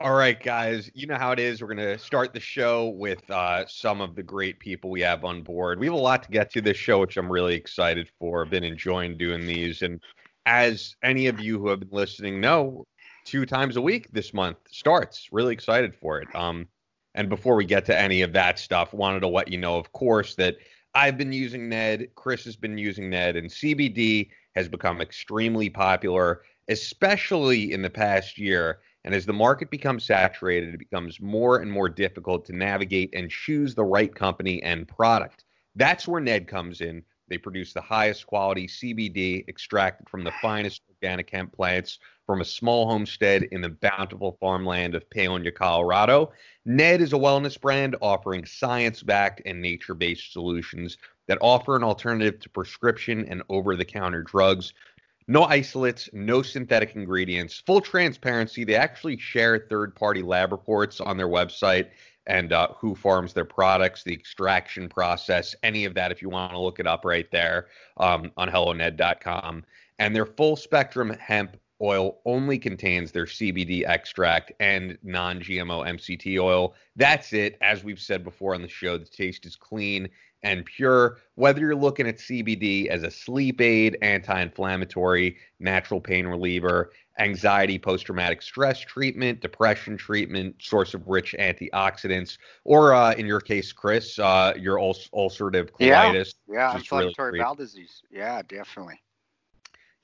All right, guys. You know how it is. We're going to start the show with uh, some of the great people we have on board. We have a lot to get to this show, which I'm really excited for. I've been enjoying doing these. And as any of you who have been listening know, two times a week this month starts. Really excited for it. Um, and before we get to any of that stuff, wanted to let you know, of course, that I've been using Ned, Chris has been using Ned, and CBD has become extremely popular, especially in the past year. And as the market becomes saturated, it becomes more and more difficult to navigate and choose the right company and product. That's where Ned comes in. They produce the highest quality CBD extracted from the finest organic hemp plants from a small homestead in the bountiful farmland of Paonia, Colorado. Ned is a wellness brand offering science backed and nature based solutions that offer an alternative to prescription and over the counter drugs no isolates, no synthetic ingredients, full transparency. They actually share third party lab reports on their website and uh, who farms their products, the extraction process, any of that, if you want to look it up right there um, on helloned.com. And their full spectrum hemp oil only contains their CBD extract and non GMO MCT oil. That's it. As we've said before on the show, the taste is clean and pure. Whether you're looking at CBD as a sleep aid, anti inflammatory, natural pain reliever, anxiety, post traumatic stress treatment, depression treatment, source of rich antioxidants, or uh, in your case, Chris, uh, your ul- ulcerative colitis. Yeah, yeah inflammatory really bowel disease. Yeah, definitely.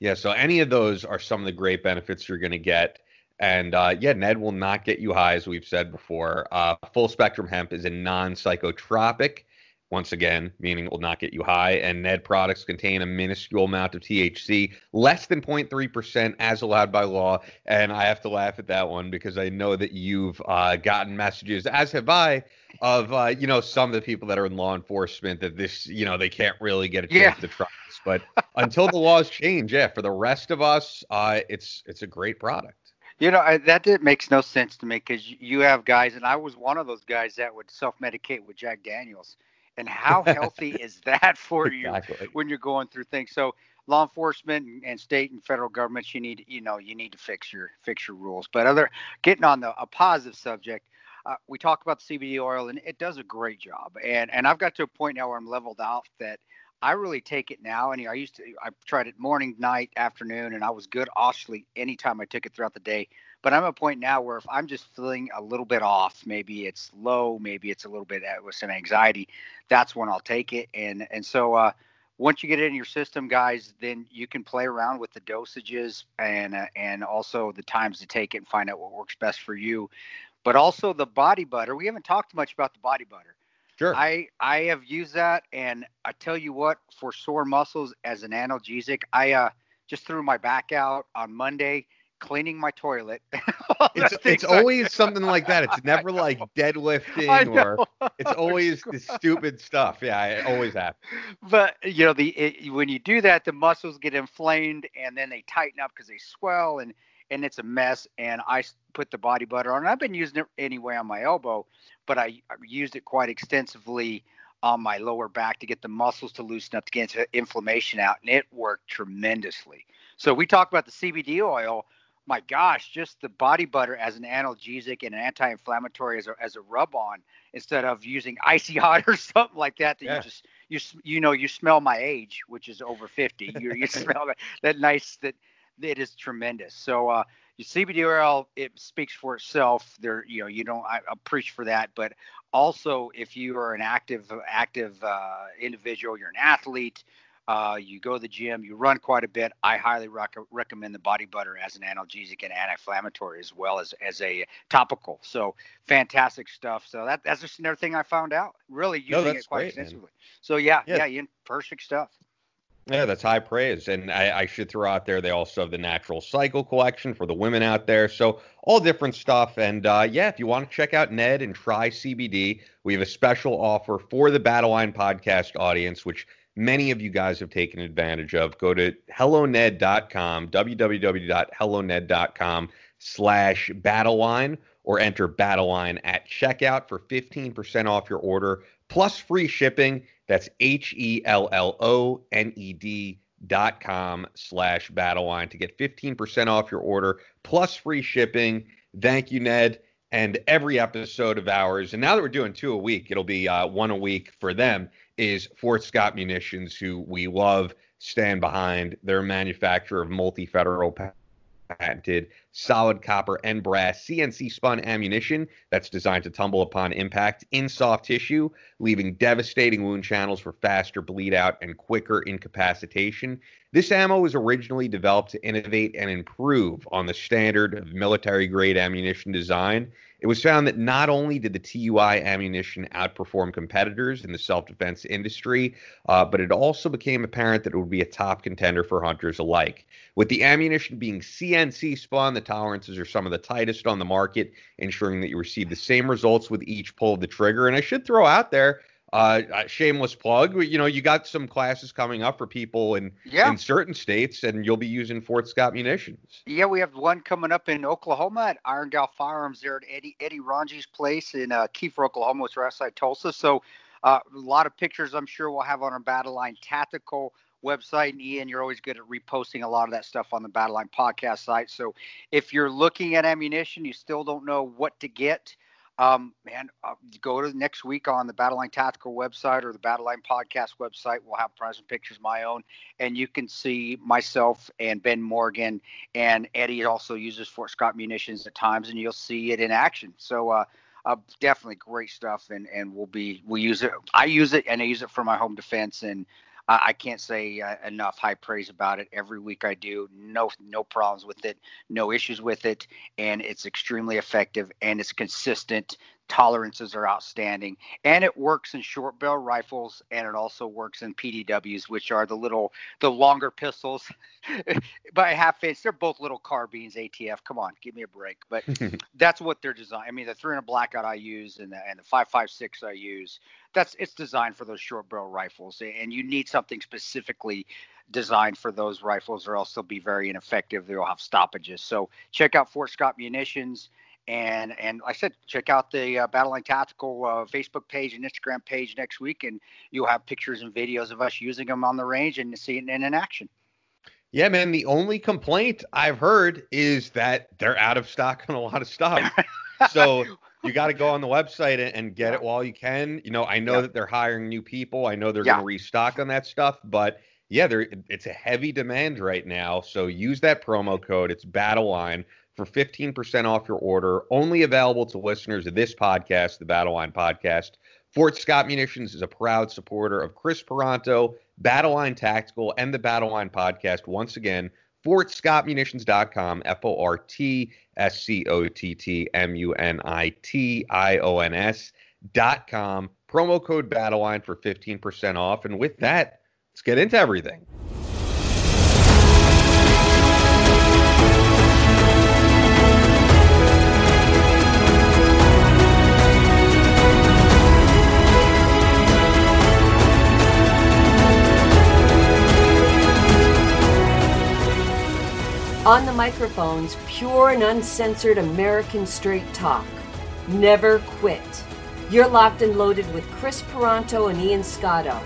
Yeah, so any of those are some of the great benefits you're going to get. And uh, yeah, Ned will not get you high, as we've said before. Uh, full spectrum hemp is a non psychotropic once again, meaning it will not get you high. And Ned products contain a minuscule amount of THC, less than 0.3% as allowed by law. And I have to laugh at that one because I know that you've uh, gotten messages, as have I, of, uh, you know, some of the people that are in law enforcement that this, you know, they can't really get a chance yeah. to try this. But until the laws change, yeah, for the rest of us, uh, it's it's a great product. You know, I, that did, makes no sense to me because you have guys, and I was one of those guys that would self medicate with Jack Daniels and how healthy is that for exactly. you when you're going through things? So law enforcement and state and federal governments, you need you know you need to fix your fix your rules. But other getting on the a positive subject, uh, we talk about the CBD oil and it does a great job. And and I've got to a point now where I'm leveled out that I really take it now. And I used to I tried it morning, night, afternoon, and I was good actually anytime I took it throughout the day. But I'm at a point now where if I'm just feeling a little bit off, maybe it's low, maybe it's a little bit uh, with some anxiety, that's when I'll take it. And and so uh, once you get it in your system, guys, then you can play around with the dosages and uh, and also the times to take it and find out what works best for you. But also the body butter. We haven't talked much about the body butter. Sure. I I have used that, and I tell you what, for sore muscles as an analgesic, I uh, just threw my back out on Monday cleaning my toilet. it's it's always something like that. It's never like deadlifting or it's always the stupid stuff. Yeah, it always happens. But you know, the it, when you do that, the muscles get inflamed and then they tighten up because they swell and and it's a mess. And I put the body butter on. I've been using it anyway on my elbow, but I, I used it quite extensively on my lower back to get the muscles to loosen up to get inflammation out, and it worked tremendously. So we talk about the CBD oil my gosh, just the body butter as an analgesic and an anti-inflammatory as a, as a rub on instead of using icy hot or something like that. That yeah. you just you you know you smell my age, which is over fifty. You you smell that that nice that it is tremendous. So uh, your CBD oil it speaks for itself. There you know you don't I, I preach for that, but also if you are an active active uh, individual, you're an athlete uh, you go to the gym, you run quite a bit. I highly rec- recommend the body butter as an analgesic and anti-inflammatory as well as as a topical. So fantastic stuff. So that that's just another thing I found out. Really using no, it quite great, extensively. Man. So yeah, yeah, yeah, perfect stuff. Yeah, that's high praise. And I, I, should throw out there they also have the Natural Cycle collection for the women out there. So all different stuff. And uh, yeah, if you want to check out Ned and try CBD, we have a special offer for the Battle Line podcast audience, which many of you guys have taken advantage of. Go to helloned.com, www.helloned.com slash battleline or enter battleline at checkout for 15% off your order plus free shipping. That's H-E-L-L-O-N-E-D dot com slash battleline to get 15% off your order plus free shipping Thank you, Ned. And every episode of ours, and now that we're doing two a week, it'll be uh, one a week for them, is Fort Scott Munitions, who we love, stand behind. They're a manufacturer of multi federal patented solid copper and brass CNC spun ammunition that's designed to tumble upon impact in soft tissue, leaving devastating wound channels for faster bleed out and quicker incapacitation. This ammo was originally developed to innovate and improve on the standard of military grade ammunition design. It was found that not only did the TUI ammunition outperform competitors in the self defense industry, uh, but it also became apparent that it would be a top contender for hunters alike. With the ammunition being CNC spun, the tolerances are some of the tightest on the market, ensuring that you receive the same results with each pull of the trigger. And I should throw out there, uh, shameless plug. You know, you got some classes coming up for people in yeah. in certain states, and you'll be using Fort Scott munitions. Yeah, we have one coming up in Oklahoma at Iron Firearms there at Eddie Eddie Ranji's place in uh, Kiefer, Oklahoma, which is right outside Tulsa. So, uh, a lot of pictures I'm sure we'll have on our Battle Line Tactical website. And Ian, you're always good at reposting a lot of that stuff on the Battle Line podcast site. So if you're looking at ammunition, you still don't know what to get, um, man, uh, go to next week on the Battle Line Tactical website or the Battle Line podcast website. We'll have present pictures my own, and you can see myself and Ben Morgan and Eddie also uses Fort Scott munitions at times, and you'll see it in action. So. Uh, uh, definitely great stuff, and and we'll be we use it. I use it, and I use it for my home defense, and I, can't say uh, enough high praise about it. Every week I do, no no problems with it, no issues with it, and it's extremely effective and it's consistent tolerances are outstanding and it works in short barrel rifles and it also works in pdws which are the little the longer pistols by half inch. They're both little carbines atf come on give me a break. But that's what they're designed i mean the 300 blackout i use and the, and the 556 i use that's it's designed for those short barrel rifles and you need something specifically designed for those rifles or else they'll be very ineffective. They'll have stoppages. So check out fort scott munitions and and like I said, check out the uh, Battle Line Tactical uh, Facebook page and Instagram page next week, and you'll have pictures and videos of us using them on the range and seeing it in action. Yeah, man. The only complaint I've heard is that they're out of stock on a lot of stuff. so you got to go on the website and get it while you can. You know, I know that they're hiring new people. I know they're yeah. going to restock on that stuff, but yeah, there it's a heavy demand right now. So use that promo code. It's Battle Line for 15% off your order, only available to listeners of this podcast, the Battle Line Podcast. Fort Scott Munitions is a proud supporter of Chris Paronto, Battle Line Tactical, and the Battle Line Podcast. Once again, fortscottmunitions.com, F O R T S C O T T M U N I T I O N S.com. Promo code Battleline for 15% off. And with that, let's get into everything. On the microphones, pure and uncensored American straight talk. Never quit. You're locked and loaded with Chris Paronto and Ian Scotto.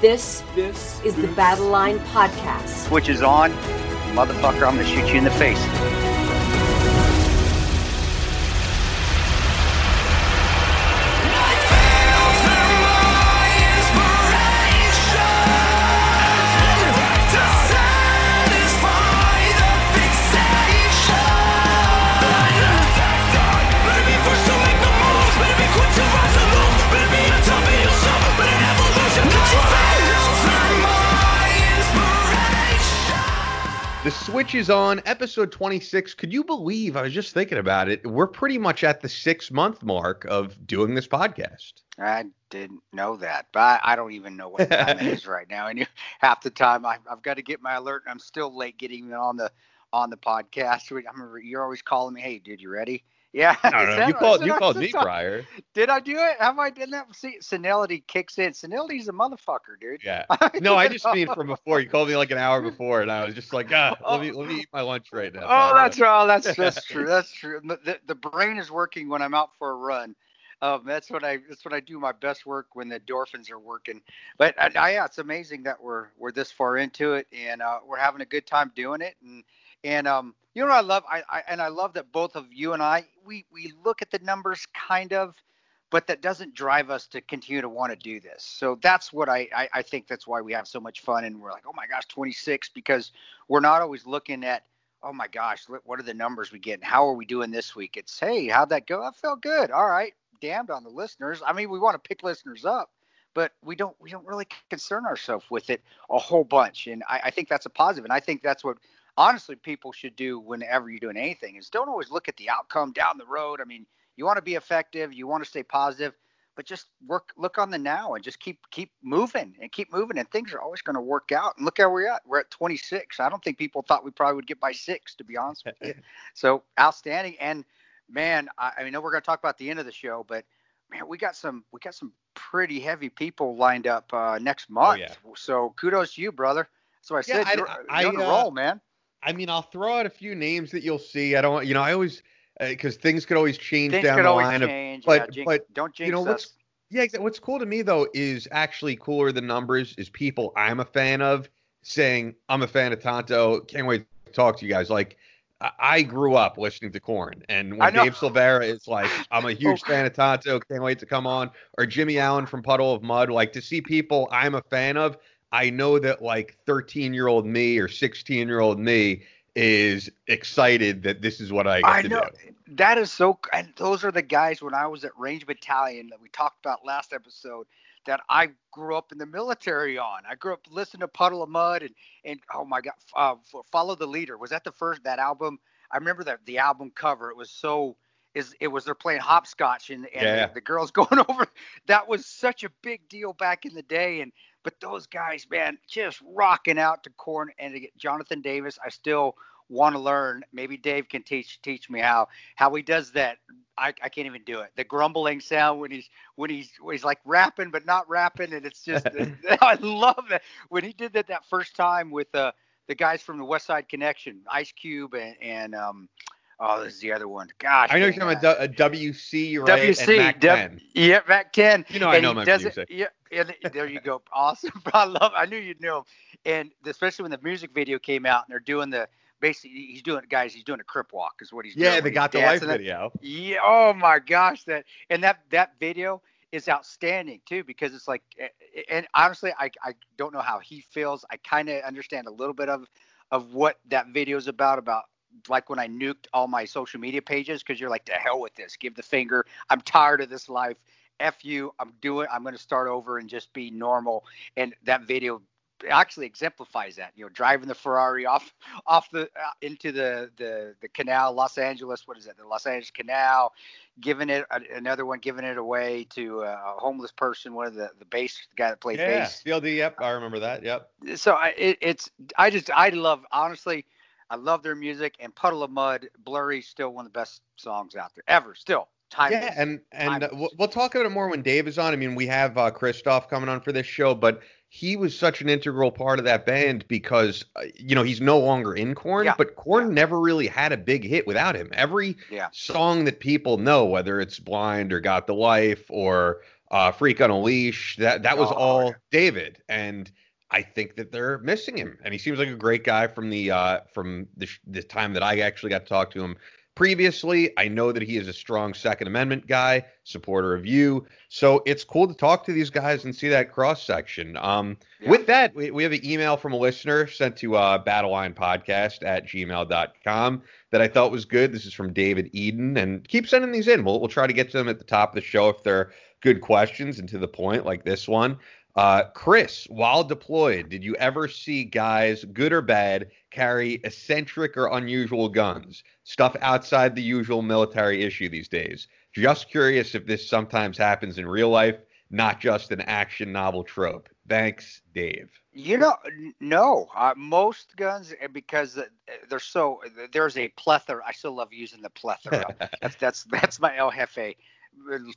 This, this is the Battle Line Podcast. Which is on, motherfucker, I'm gonna shoot you in the face. The switch is on episode 26. Could you believe? I was just thinking about it. We're pretty much at the six month mark of doing this podcast. I didn't know that, but I, don't even know what time it is right now. And half the time I, have got to get my alert. I'm still late getting on the on the podcast. I remember you're always calling me, "Hey, dude, you ready?" Yeah, you called you called me prior. Did I do it? Have I done that? See, senility kicks in. Senility's a motherfucker, dude. Yeah. No, I just mean from before. You called me like an hour before, and I was just like, ah, let me let me eat my lunch right now. Oh, that's right. That's that's true. That's true. The, the brain is working when I'm out for a run. Um, that's what I that's what I do my best work when the endorphins are working. But I, I, yeah, it's amazing that we're we're this far into it and uh, we're having a good time doing it and And um, you know I love? I, I and I love that both of you and I we we look at the numbers kind of, but that doesn't drive us to continue to want to do this. So that's what I, I I think that's why we have so much fun and we're like, oh my gosh, 26 because we're not always looking at oh my gosh, what are the numbers we get? How are we doing this week? It's hey, how'd that go? I felt good. All right, damned on the listeners. I mean, we want to pick listeners up, but we don't we don't really concern ourselves with it a whole bunch. And I, I think that's a positive, and I think that's what honestly people should do whenever you're doing anything is don't always look at the outcome down the road. I mean, you want to be effective, you want to stay positive, but just work look on the now and just keep keep moving and keep moving and things are always going to work out. And look how we're at. We're at 26. I don't think people thought we probably would get by six, to be honest with you. So outstanding. And man, I, I know we're going to talk about the end of the show, but man, we got some we got some pretty heavy people lined up uh, next month. Oh, yeah. So kudos to you, brother. So I said, yeah, you're, I, you're on a uh, roll, man. I mean, I'll throw out a few names that you'll see. I don't, you know, I always because uh, things could always change things down the line. Change, of, but yeah, but don't jinx you know us. what's yeah, what's cool to me though is actually cooler than numbers is people I'm a fan of saying I'm a fan of Tanto. Can't wait to talk to you guys. Like I grew up listening to Korn, and when Dave Silveria is like, "I'm a huge fan of Tanto, can't wait to come on," or Jimmy Allen from Puddle of Mudd, like to see people I'm a fan of. I know that like 13 year old me or 16 year old me is excited that this is what I I to know. do. That is so, and those are the guys when I was at Ranger Battalion that we talked about last episode that I grew up in the military on. I grew up listening to Puddle of Mudd and and oh my god, uh, Follow the Leader was that the first that album? I remember that the album cover. It was so is it was they're playing hopscotch and, and yeah. the, the, girls going over. That was such a big deal back in the day. And but those guys, man, just rocking out to Korn and to get Jonathan Davis. I still want to learn. Maybe Dave can teach teach me how how he does that. I, I can't even do it. The grumbling sound when he's when he's when he's like rapping but not rapping, and it's just I love that when he did that that first time with uh, the guys from the Westside Connection, Ice Cube and and um, Oh, this is the other one. Gosh, I know you're talking about a uh, WC, right? WC, Mack 10. yeah, Mack 10. You know, I know my music. It, yeah, and there you go. Awesome. I love. I knew you'd know and especially when the music video came out, and they're doing the basically he's doing guys he's doing a crip walk is what he's yeah, doing. Yeah, they got the life video. Yeah. Oh my gosh, that and that that video is outstanding too because it's like and honestly I I don't know how he feels. I kind of understand a little bit of of what that video is about about like when I nuked all my social media pages because you're like, to hell with this, give the finger. I'm tired of this life. F you. I'm doing. I'm going to start over and just be normal. And that video actually exemplifies that. You know, driving the Ferrari off off the uh, into the the the canal, Los Angeles. What is it? The Los Angeles Canal. Giving it uh, another one, giving it away to a homeless person. One of the the bass the guy that played yeah, bass. Yeah, Yep, I remember that. Yep. So I, it, it's I just I love honestly I love their music, and Puddle of Mudd, Blurry, still one of the best songs out there ever. Still, timeless. Yeah, and and uh, we'll talk about it more when Dave is on. I mean, we have uh, Kristof coming on for this show, but he was such an integral part of that band because uh, you know he's no longer in Korn, yeah. but Korn yeah. never really had a big hit without him. Every yeah. song that people know, whether it's Blind or Got the Life or uh, Freak on a Leash, that that was oh, all David and I think that they're missing him, and he seems like a great guy from the uh, from the, the time that I actually got to talk to him previously. I know that he is a strong Second Amendment guy, supporter of you. So it's cool to talk to these guys and see that cross section. Um, yeah. With that, we, we have an email from a listener sent to uh, battlelinepodcast at gmail.com that I thought was good. This is from David Eden, and keep sending these in. We'll, we'll try to get to them at the top of the show if they're good questions and to the point, like this one. Uh, Chris, while deployed, did you ever see guys, good or bad, carry eccentric or unusual guns? Stuff outside the usual military issue these days. Just curious if this sometimes happens in real life, not just an action novel trope. Thanks, Dave. You know, no. Uh, most guns, eh, because they're so there's a plethora. I still love using the plethora. that's that's that's my El Jefe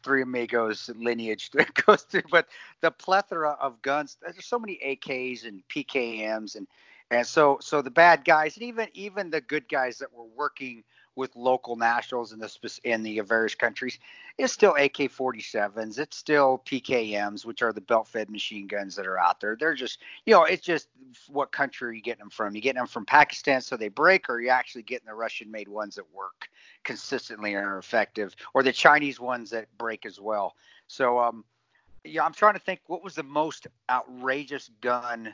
Three Amigos lineage that goes through, but the plethora of guns. There's so many AKs and PKMs and and so so the bad guys and even even the good guys that were working with local nationals in the in the various countries is still AK-47s. It's still PKMs, which are the belt-fed machine guns that are out there. They're just, you know, it's just what country are you getting them from? You getting them from Pakistan so they break, or are you actually getting the Russian-made ones that work consistently and are effective, or the Chinese ones that break as well? So, um, yeah, I'm trying to think what was the most outrageous gun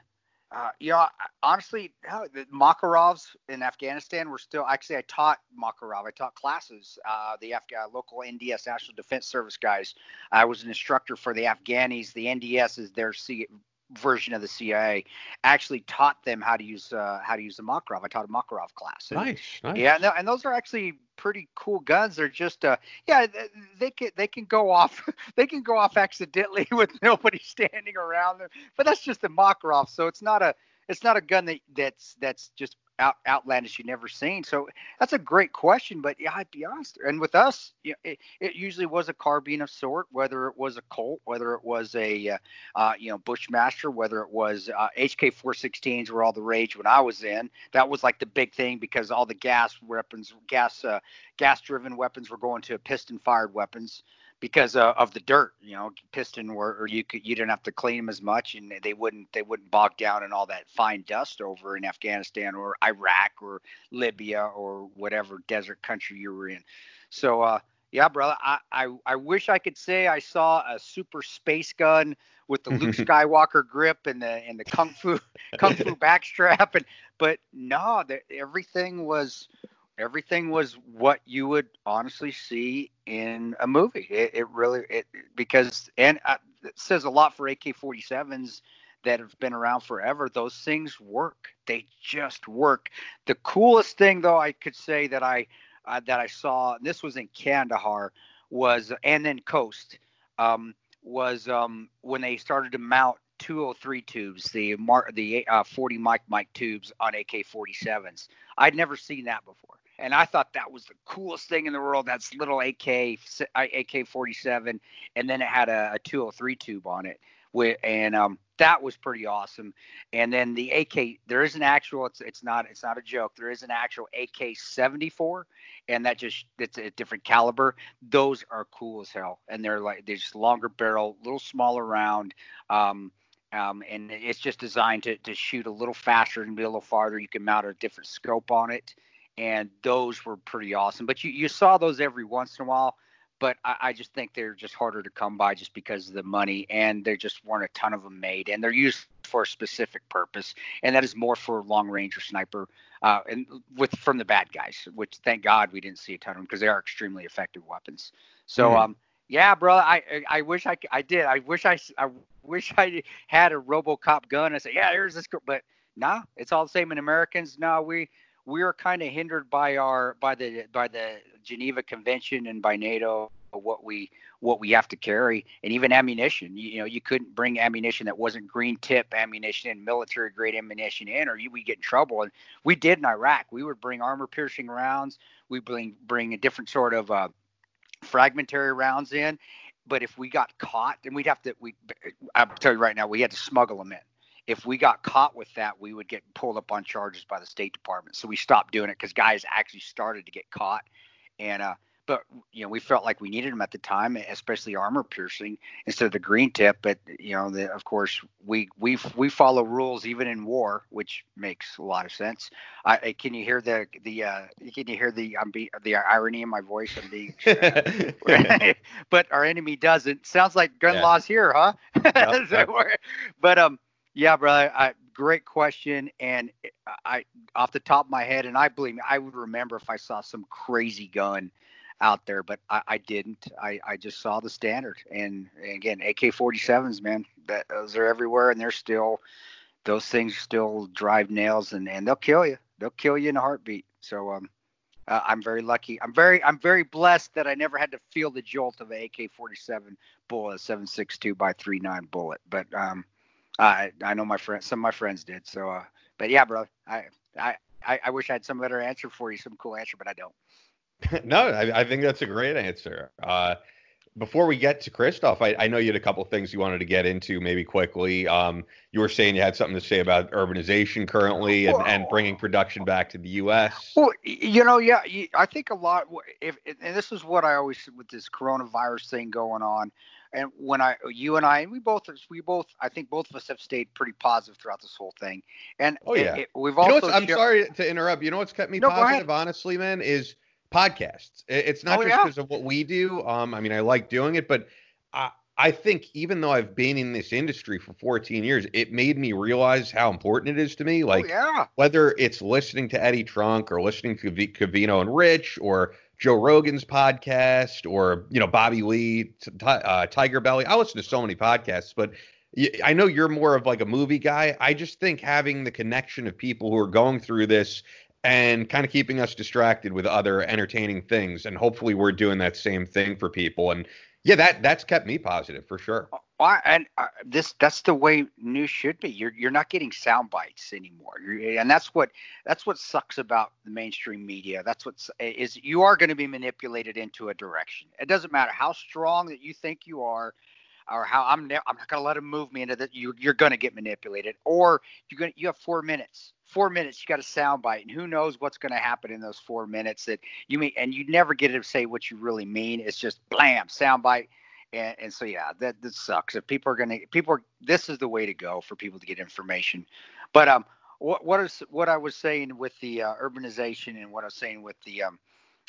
uh, you know, honestly, the Makarovs in Afghanistan were still. Actually, I taught Makarov. I taught classes. Uh, the Afghan local NDS National Defense Service guys. I was an instructor for the Afghanis. The NDS is their C, version of the CIA, actually taught them how to use uh, how to use the Makarov. I taught a Makarov class. And, nice, nice. Yeah, and, and, those are actually pretty cool guns. They're just uh, yeah, they can they can go off they can go off accidentally with nobody standing around them. But that's just the Makarov, so it's not a it's not a gun that that's that's just out, outlandish you've never seen? So that's a great question. But yeah, I'd be honest. And with us, you know, it, it usually was a carbine of sort, whether it was a Colt, whether it was a uh, uh you know Bushmaster, whether it was uh, HK 416s were all the rage when I was in. That was like the big thing because all the gas weapons, gas uh, gas driven weapons were going to piston fired weapons because uh, of the dirt. You know, piston were, or you could you didn't have to clean them as much, and they wouldn't they wouldn't bog down in all that fine dust over in Afghanistan or Iraq or Libya or whatever desert country you were in. So, uh, yeah, brother, I, I I wish I could say I saw a super space gun with the Luke Skywalker grip and the and the kung fu kung fu backstrap, and but no, the, everything was everything was what you would honestly see in a movie. It, it really it because and uh, it says a lot for AK-47s that have been around forever. Those things work. They just work. The coolest thing though I could say that I uh, that I saw and this was in Kandahar was and then Khost um, was um, when they started to mount 203 tubes, the the uh, 40 mic mic tubes on AK-47s. I'd never seen that before and I thought that was the coolest thing in the world. That's little AK AK 47, and then it had a, a 203 tube on it, with, and um, that was pretty awesome. And then the AK, there is an actual. It's it's not it's not a joke. There is an actual AK 74, and that just it's a different caliber. Those are cool as hell, and they're like they're just longer barrel, little smaller round. Um, um, and it's just designed to, to shoot a little faster and be a little farther. You can mount a different scope on it and those were pretty awesome. But you, you saw those every once in a while. But I, I just think they're just harder to come by just because of the money, and there just weren't a ton of them made, and they're used for a specific purpose, and that is more for long range or sniper, uh, and with from the bad guys. Which thank God we didn't see a ton of them because they are extremely effective weapons. So, mm-hmm. um, yeah, bro, I I wish I I did. I wish I I wish I had a RoboCop gun. I say, yeah, here's this, but nah, it's all the same in Americans. No, we we are kind of hindered by our by the by the Geneva Convention and by NATO what we what we have to carry and even ammunition. You, you know you couldn't bring ammunition that wasn't green tip ammunition and military grade ammunition in or you would get in trouble. And we did in Iraq. We would bring armor piercing rounds. We bring bring a different sort of uh, fragmentary rounds in. But if we got caught then we'd have to we I'll tell you right now we had to smuggle them in if we got caught with that, we would get pulled up on charges by the State Department. So we stopped doing it because guys actually started to get caught. And uh, but you know we felt like we needed them at the time, especially armor piercing instead of the green tip. But you know, the, of course, we we we follow rules even in war, which makes a lot of sense. I, can you hear the the uh, can you hear the be, the irony in my voice? I'm being, uh, but our enemy doesn't. Sounds like gun yeah. laws here, huh? Yep, yep. but um yeah, brother. I, great question. And I, off the top of my head, and I believe me, I would remember if I saw some crazy gun out there, but I, I didn't. I, I just saw the standard. And, and again, AK-47s, man, that those are everywhere, and they're still those things still drive nails, and, and they'll kill you. They'll kill you in a heartbeat. So um, uh, I'm very lucky. I'm very I'm very blessed that I never had to feel the jolt of an AK-47 bullet, a 7.62 by 39 bullet. But um, I I know my friends, some of my friends did. So, uh, but yeah, bro, I I I wish I had some better answer for you, some cool answer, but I don't. no, I, I, think that's a great answer. Uh, before we get to Kristof, I, I, know you had a couple things you wanted to get into, maybe quickly. Um, you were saying you had something to say about urbanization currently and, and bringing production back to the U.S. Well, you know, yeah, I think a lot. If and this is what I always with this coronavirus thing going on, and when I, you and I, and we both, we both, I think both of us have stayed pretty positive throughout this whole thing. And oh yeah, it, it, we've you also. I'm sorry to interrupt. You know what's kept me no, positive, honestly, man, is podcasts. It's not oh, just because yeah. of what we do. Um, I mean, I like doing it, but I, I think even though I've been in this industry for 14 years, it made me realize how important it is to me. Oh, like, oh, yeah. whether it's listening to Eddie Trunk or listening to Covino and Rich or Joe Rogan's podcast or you know Bobby Lee, uh, Tiger Belly. I listen to so many podcasts, but I know you're more of like a movie guy. I just think having the connection of people who are going through this and kind of keeping us distracted with other entertaining things, and hopefully we're doing that same thing for people. And yeah, that that's kept me positive for sure. Well, and uh, this that's the way news should be. You're you're not getting sound bites anymore, you're, and that's what that's what sucks about the mainstream media. That's what is you are going to be manipulated into a direction. It doesn't matter how strong that you think you are, or how I'm ne- I'm not going to let them move me into that. You you're going to get manipulated, or you're going you have four minutes. Four minutes, you got a sound bite, and who knows what's going to happen in those four minutes that you mean, and you never get to say what you really mean. It's just blam, sound bite, and, and so yeah, that that sucks. If people are going to, people are, this is the way to go for people to get information. But um, what what is what I was saying with the uh, urbanization and what I was saying with the um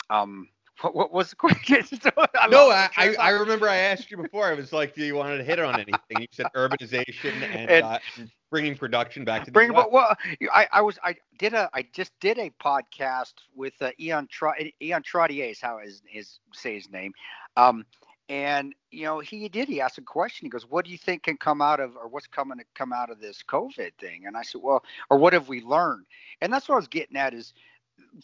um what, what was the question? I no, I, I, I, remember I asked you before. I was like, do you want to hit on anything? You said urbanization and, and uh, bringing production back to the bring, but well, I, I was I did a I just did a podcast with uh, Ian Tra- Ian Trottier is how his his say his name, um, and you know he did he asked a question. He goes, "What do you think can come out of or what's coming to come out of this COVID thing?" And I said, "Well, or what have we learned?" And that's what I was getting at is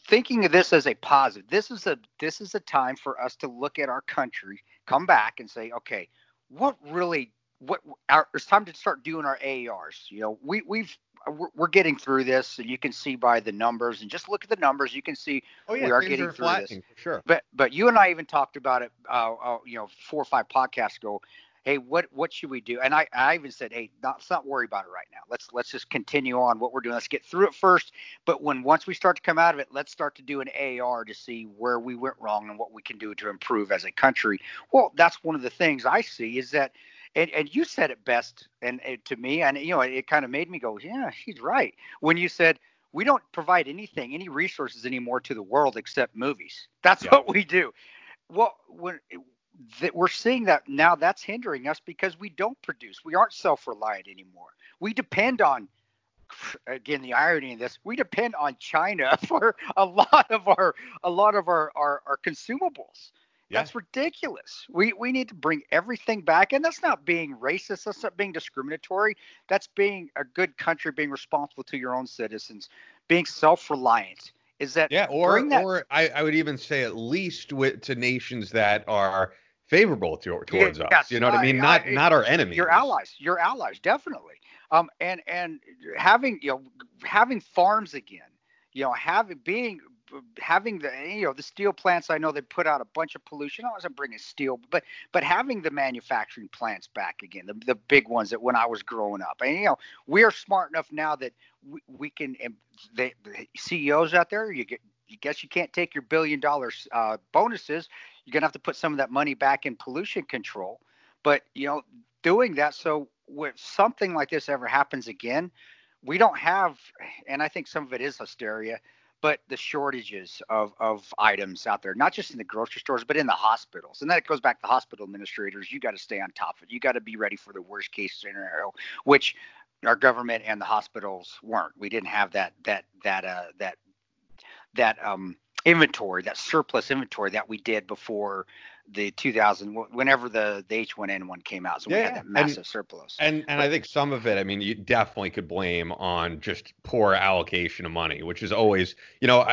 thinking of this as a positive. This is a this is a time for us to look at our country, come back and say, okay, what really what our, it's time to start doing our AARs. You know, we we've we're getting through this, and you can see by the numbers, and just look at the numbers, you can see oh, yeah, we are getting are through this. sure. But but you and I even talked about it, uh, uh, you know, four or five podcasts ago hey, what what should we do? And I, I even said, hey, not, let's not worry about it right now. Let's let's just continue on what we're doing. Let's get through it first. But when once we start to come out of it, let's start to do an AR to see where we went wrong and what we can do to improve as a country. Well, that's one of the things I see is that. And, and you said it best, and, and to me, and you know, it, it kind of made me go, "Yeah, he's right." When you said, we don't provide anything, any resources anymore to the world except movies. That's yeah. what we do. Well, when that we're seeing that now that's hindering us because we don't produce. We aren't self-reliant anymore. We depend on again the irony of this we depend on china for a lot of our a lot of our our, our consumables yeah. that's ridiculous we we need to bring everything back and that's not being racist that's not being discriminatory that's being a good country being responsible to your own citizens being self-reliant is that yeah or that, or I, I would even say at least with to nations that are favorable to, towards yes, us. You know what I mean? Not not our enemies. Your allies. Your allies, definitely. Um, and and having you know having farms again. You know, having being having the you know the steel plants i know they put out a bunch of pollution i wasn't bringing steel but but having the manufacturing plants back again the, the big ones that when i was growing up and you know we are smart enough now that we, we can the, the ceos out there you get you guess you can't take your billion dollars uh, bonuses you're going to have to put some of that money back in pollution control. But, you know, doing that so if something like this ever happens again, we don't have, and I think some of it is hysteria, but the shortages of, of items out there, not just in the grocery stores, but in the hospitals. And that goes back to hospital administrators. You got to stay on top of it. You got to be ready for the worst case scenario, which our government and the hospitals weren't. We didn't have that that that uh that that um inventory, that surplus inventory that we did before the 2000, whenever the, the H1N1 came out. So yeah, we had that massive and, surplus. And and I think some of it, I mean, you definitely could blame on just poor allocation of money, which is always, you know,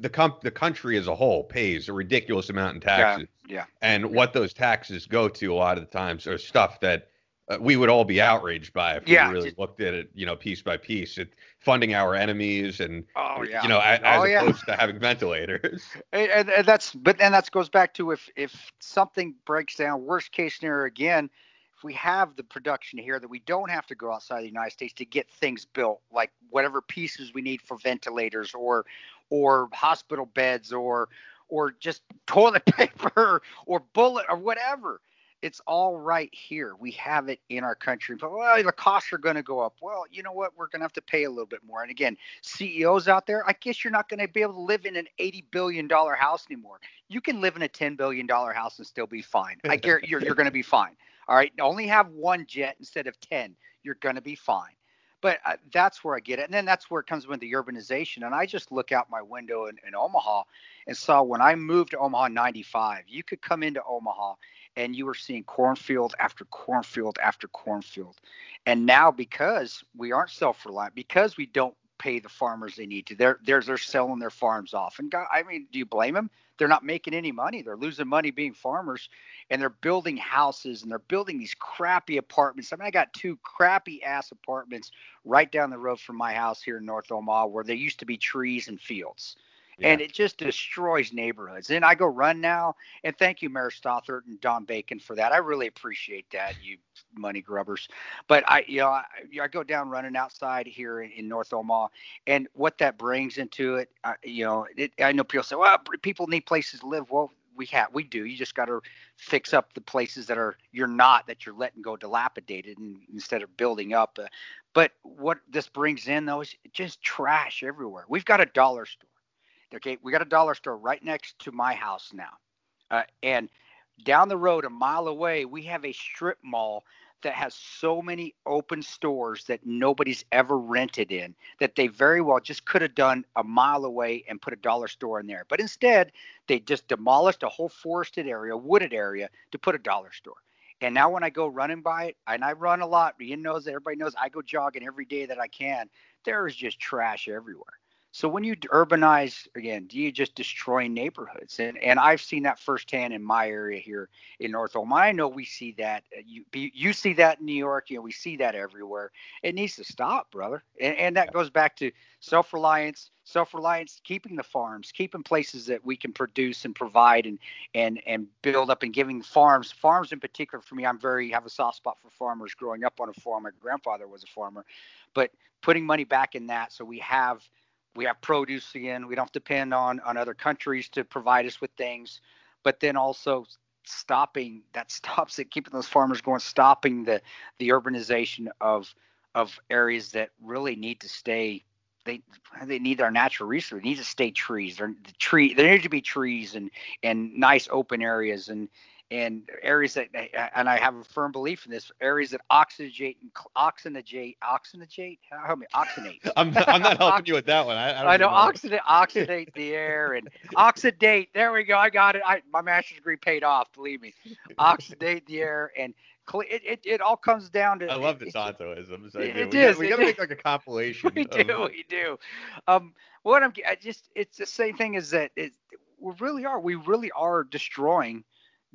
the comp, the country as a whole pays a ridiculous amount in taxes. Yeah. yeah and yeah. what those taxes go to a lot of the times are stuff that uh, we would all be outraged by if we really looked at it, you know, piece by piece. It funding our enemies and Oh yeah. you know, as Oh, yeah. opposed to having ventilators. And, and, and that's but then that goes back to if if something breaks down, worst case scenario again, if we have the production here that we don't have to go outside the United States to get things built, like whatever pieces we need for ventilators or or hospital beds or or just toilet paper or bullet or whatever. It's all right here. We have it in our country. But well, the costs are going to go up. Well, you know what? We're going to have to pay a little bit more. And again, CEOs out there, I guess you're not going to be able to live in an $80 billion house anymore. You can live in a $10 billion house and still be fine. I guarantee you're, you're going to be fine. All right. Only have one jet instead of 10. You're going to be fine. But uh, that's where I get it. And then that's where it comes with the urbanization. And I just look out my window in, in Omaha and saw when I moved to Omaha 95, you could come into Omaha and you were seeing cornfield after cornfield after cornfield. And now because we aren't self-reliant, because we don't pay the farmers they need to, they're they're, they're selling their farms off. And God, I mean, do you blame them? They're not making any money. They're losing money being farmers, and they're building houses and they're building these crappy apartments. I mean, I got two crappy ass apartments right down the road from my house here in North Omaha, where there used to be trees and fields and it just destroys neighborhoods. And I go run now, and thank you, Mayor Stothert and Don Bacon for that. I really appreciate that, you money grubbers. But I, you know, I, I go down running outside here in, in North Omaha, and what that brings into it, uh, you know, it, I know people say, well, people need places to live. Well, we have, we do. You just got to fix up the places that are you're not that you're letting go dilapidated, and instead of building up. Uh, but what this brings in though is just trash everywhere. We've got a dollar store. Okay, we got a dollar store right next to my house now, uh, and down the road a mile away we have a strip mall that has so many open stores that nobody's ever rented in that they very well just could have done a mile away and put a dollar store in there. But instead, they just demolished a whole forested area, wooded area to put a dollar store. And now when I go running by it, and I run a lot, Ian knows, everybody knows I go jogging every day that I can. There is just trash everywhere. So when you urbanize again, do you just destroy neighborhoods? And and I've seen that firsthand in my area here in North Omaha. I know we see that. uh, You you see that in New York. You know we see that everywhere. It needs to stop, brother. And, and that goes back to self-reliance, self-reliance, keeping the farms, keeping places that we can produce and provide and and and build up, and giving farms, farms in particular. For me, I'm very have a soft spot for farmers. Growing up on a farm, my grandfather was a farmer, but putting money back in that so we have we have produce again. We don't depend on on other countries to provide us with things, but then also stopping that stops it, keeping those farmers going, stopping the the urbanization of of areas that really need to stay. They they need our natural resources. They need to stay trees. There the tree there need to be trees and and nice open areas and and areas that and I have a firm belief in this areas that oxygenate and oxygenate oxygenate help me oxygenate I'm not, I'm not helping you with that one. I, I, don't I know even oxidate oxidate the air and oxidate. There we go. I got it. I, my master's degree paid off. Believe me. Oxidate the air and it, it, it all comes down to. I love the Tantoisms. It- it we is, Gotta, we got to make like a compilation. We of- do. We do. Um, what I'm I just it's the same thing is that it, we really are. We really are destroying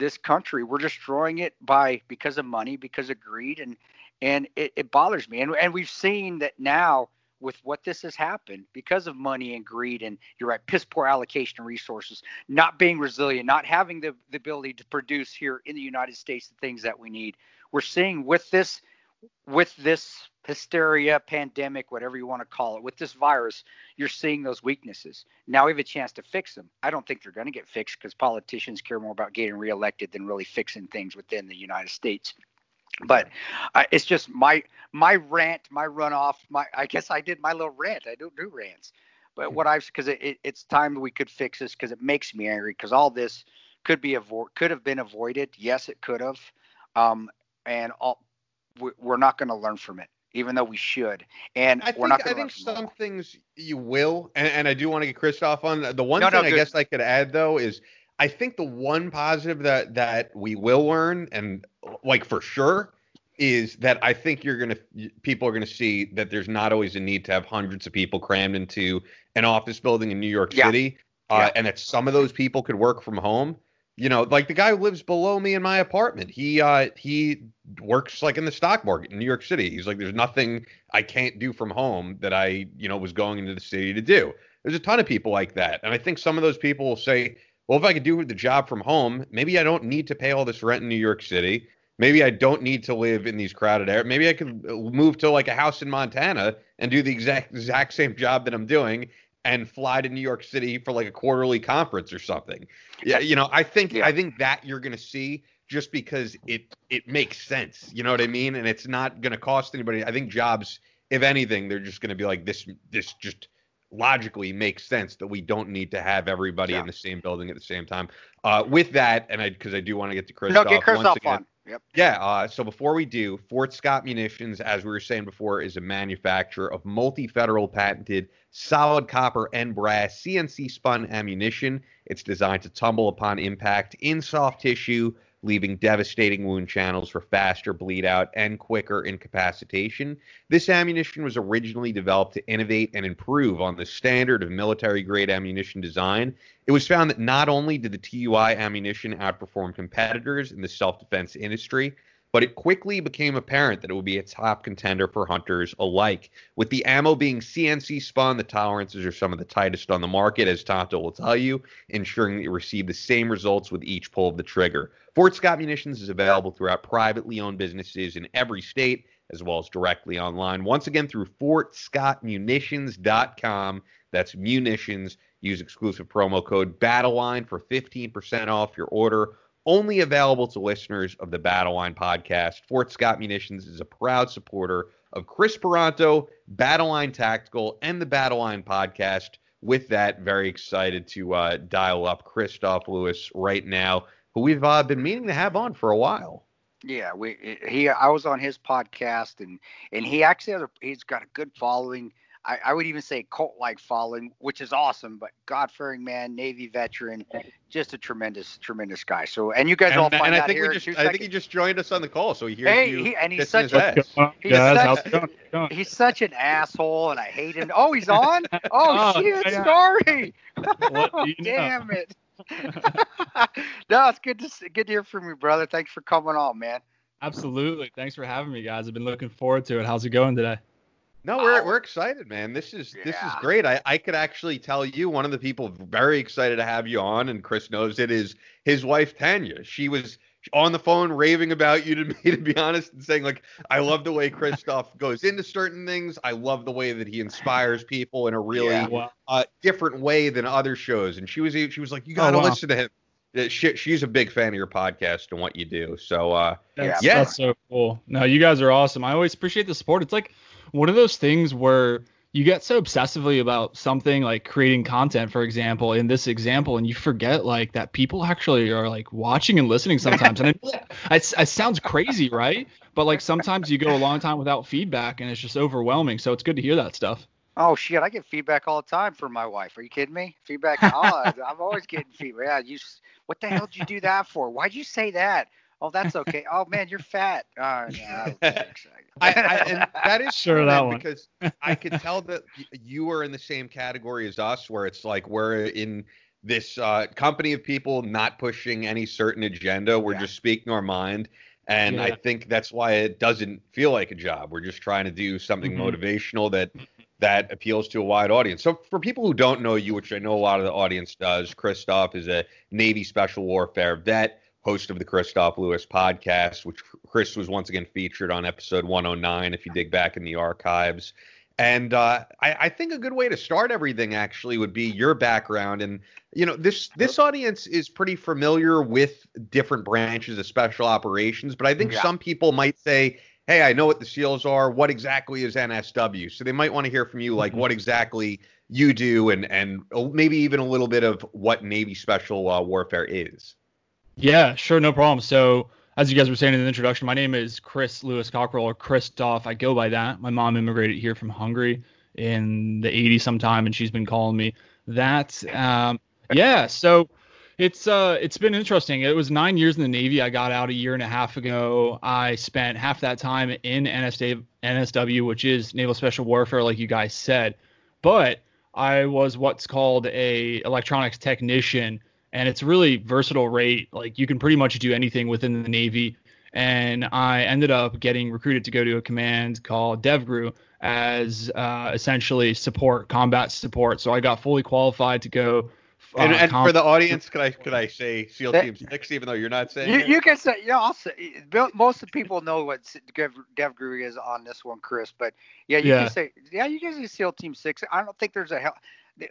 this country. We're destroying it by because of money, because of greed, and and it, it bothers me. And and we've seen that now with what this has happened because of money and greed and you're right piss poor allocation of resources not being resilient not having the, the ability to produce here in the united states the things that we need we're seeing with this with this hysteria pandemic whatever you want to call it. With this virus you're seeing those weaknesses. Now we have a chance to fix them. I don't think they're going to get fixed because politicians care more about getting reelected than really fixing things within the united states. But uh, it's just my my rant my runoff my i guess i did my little rant. I don't do rants. But what i've because it, it, it's time we could fix this because it makes me angry because all this could be avo- could have been avoided. Yes it could have. Um, and all we- we're not going to learn from it even though we should and I we're think not I going think to learn from some things you will, and, and I do want to get Kristof on. The one No, no, thing I guess I could add though is I think the one positive that that we will learn, and like for sure, is that I think you're gonna people are gonna see that there's not always a need to have hundreds of people crammed into an office building in New York Yeah. City, uh, Yeah. and that some of those people could work from home. You know, like the guy who lives below me in my apartment. He uh he works like in the stock market in New York City. He's like, there's nothing I can't do from home that I, you know, was going into the city to do. There's a ton of people like that. And I think some of those people will say, well, if I could do the job from home, maybe I don't need to pay all this rent in New York City. Maybe I don't need to live in these crowded areas. Maybe I could uh, move to like a house in Montana and do the exact exact same job that I'm doing and fly to New York City for like a quarterly conference or something. Yeah, you know, I think. I think that you're going to see just because it it makes sense. You know what I mean? And it's not going to cost anybody. I think jobs, if anything, they're just going to be like this. This just logically makes sense that we don't need to have everybody yeah. in the same building at the same time. Uh, with that, and I because I do want to get to Chris. No, get Chris off on. Yep. Yeah. Uh, so before we do, Fort Scott Munitions, as we were saying before, is a manufacturer of multi-federal patented solid copper and brass CNC spun ammunition. It's designed to tumble upon impact in soft tissue leaving devastating wound channels for faster bleed out and quicker incapacitation. This ammunition was originally developed to innovate and improve on the standard of military grade ammunition design. It was found that not only did the TUI ammunition outperform competitors in the self defense industry, but it quickly became apparent that it would be a top contender for hunters alike. With the ammo being CNC spun, the tolerances are some of the tightest on the market, as Tanto will tell you, ensuring that you receive the same results with each pull of the trigger. Fort Scott Munitions is available throughout privately owned businesses in every state, as well as directly online. Once again, through FortScottMunitions.com. That's munitions. Use exclusive promo code BATTLELINE for 15% off your order only available to listeners of the Battle Line podcast. Fort Scott Munitions is a proud supporter of Chris Paronto, Battle Line Tactical, and the Battle Line podcast. With that, very excited to uh, dial up Kristof Lewis right now, who we've uh, been meaning to have on for a while. Yeah, we he I was on his podcast and and he actually has a, he's got a good following. I, I would even say cult like following, which is awesome. But God fearing man, Navy veteran, just a tremendous, tremendous guy. So, and you guys and, all find and out I think here. We just, I think he just joined us on the call, so he hears hey, you. He, and he's such, a, he's, such, he's such an asshole, and I hate him. Oh, he's on. Oh, oh shit! Sorry. Damn it. no, it's good to good to hear from you, brother. Thanks for coming on, man. Absolutely. Thanks for having me, guys. I've been looking forward to it. How's it going today? No, we're oh. we're excited, man. This is yeah. this is great. I, I could actually tell you one of the people very excited to have you on, and Chris knows it is his wife Tanya. She was on the phone raving about you to me, to be honest, and saying like, I love the way Kristof goes into certain things. I love the way that he inspires people in a really yeah, wow. uh, different way than other shows. And she was she was like, you got to oh, wow. listen to him. She, she's a big fan of your podcast and what you do. So uh, that's, yeah, that's so cool. No, you guys are awesome. I always appreciate the support. It's like one of those things where you get so obsessively about something like creating content, for example, in this example, and you forget like that people actually are like watching and listening sometimes. and it, it, it sounds crazy, right? But like sometimes you go a long time without feedback and it's just overwhelming. So it's good to hear that stuff. Oh shit! I get feedback all the time from my wife. Are you kidding me? Feedback? Oh, I'm always getting feedback. Yeah, you. What the hell did you do that for? Why'd you say that? Oh, that's okay. Oh man, you're fat. Oh, no, I, I, and that is sure that one because I could tell that you are in the same category as us, where it's like we're in this uh, company of people not pushing any certain agenda. We're yeah. just speaking our mind. And yeah. I think that's why it doesn't feel like a job. We're just trying to do something mm-hmm. motivational that that appeals to a wide audience. So for people who don't know you, which I know a lot of the audience does, Kristof is a Navy Special Warfare vet host of the Kristof Lewis podcast, which Chris was once again featured on episode 109 if you dig back in the archives. And uh, I, I, think a good way to start everything actually would be your background. And you know, this this audience is pretty familiar with different branches of special operations, but I think yeah. some people might say, "Hey, I know what the SEALs are. What exactly is NSW?" So they might want to hear from you, like, mm-hmm. what exactly you do, and and maybe even a little bit of what Navy Special uh, Warfare is. Yeah, sure, no problem. So, as you guys were saying in the introduction, my name is Chris Lewis Cockrell or Kristof. I go by that. My mom immigrated here from Hungary in the 80s sometime, and she's been calling me that. Um, yeah, so it's uh it's been interesting. It was nine years in the Navy. I got out a year and a half ago. I spent half that time in NSW, NSW, which is Naval Special Warfare, like you guys said. But I was what's called a electronics technician and it's really versatile rate. Like you can pretty much do anything within the Navy. And I ended up getting recruited to go to a command called DevGru as uh, essentially support, combat support. So I got fully qualified to go uh, and, and for the audience, could I could I say SEAL Team Six, even though you're not saying you, you can say yeah. I'll say most of the people know what Dev, DevGru is on this one, Chris. But yeah, you yeah. can say yeah. You can say SEAL Team Six. I don't think there's a hell,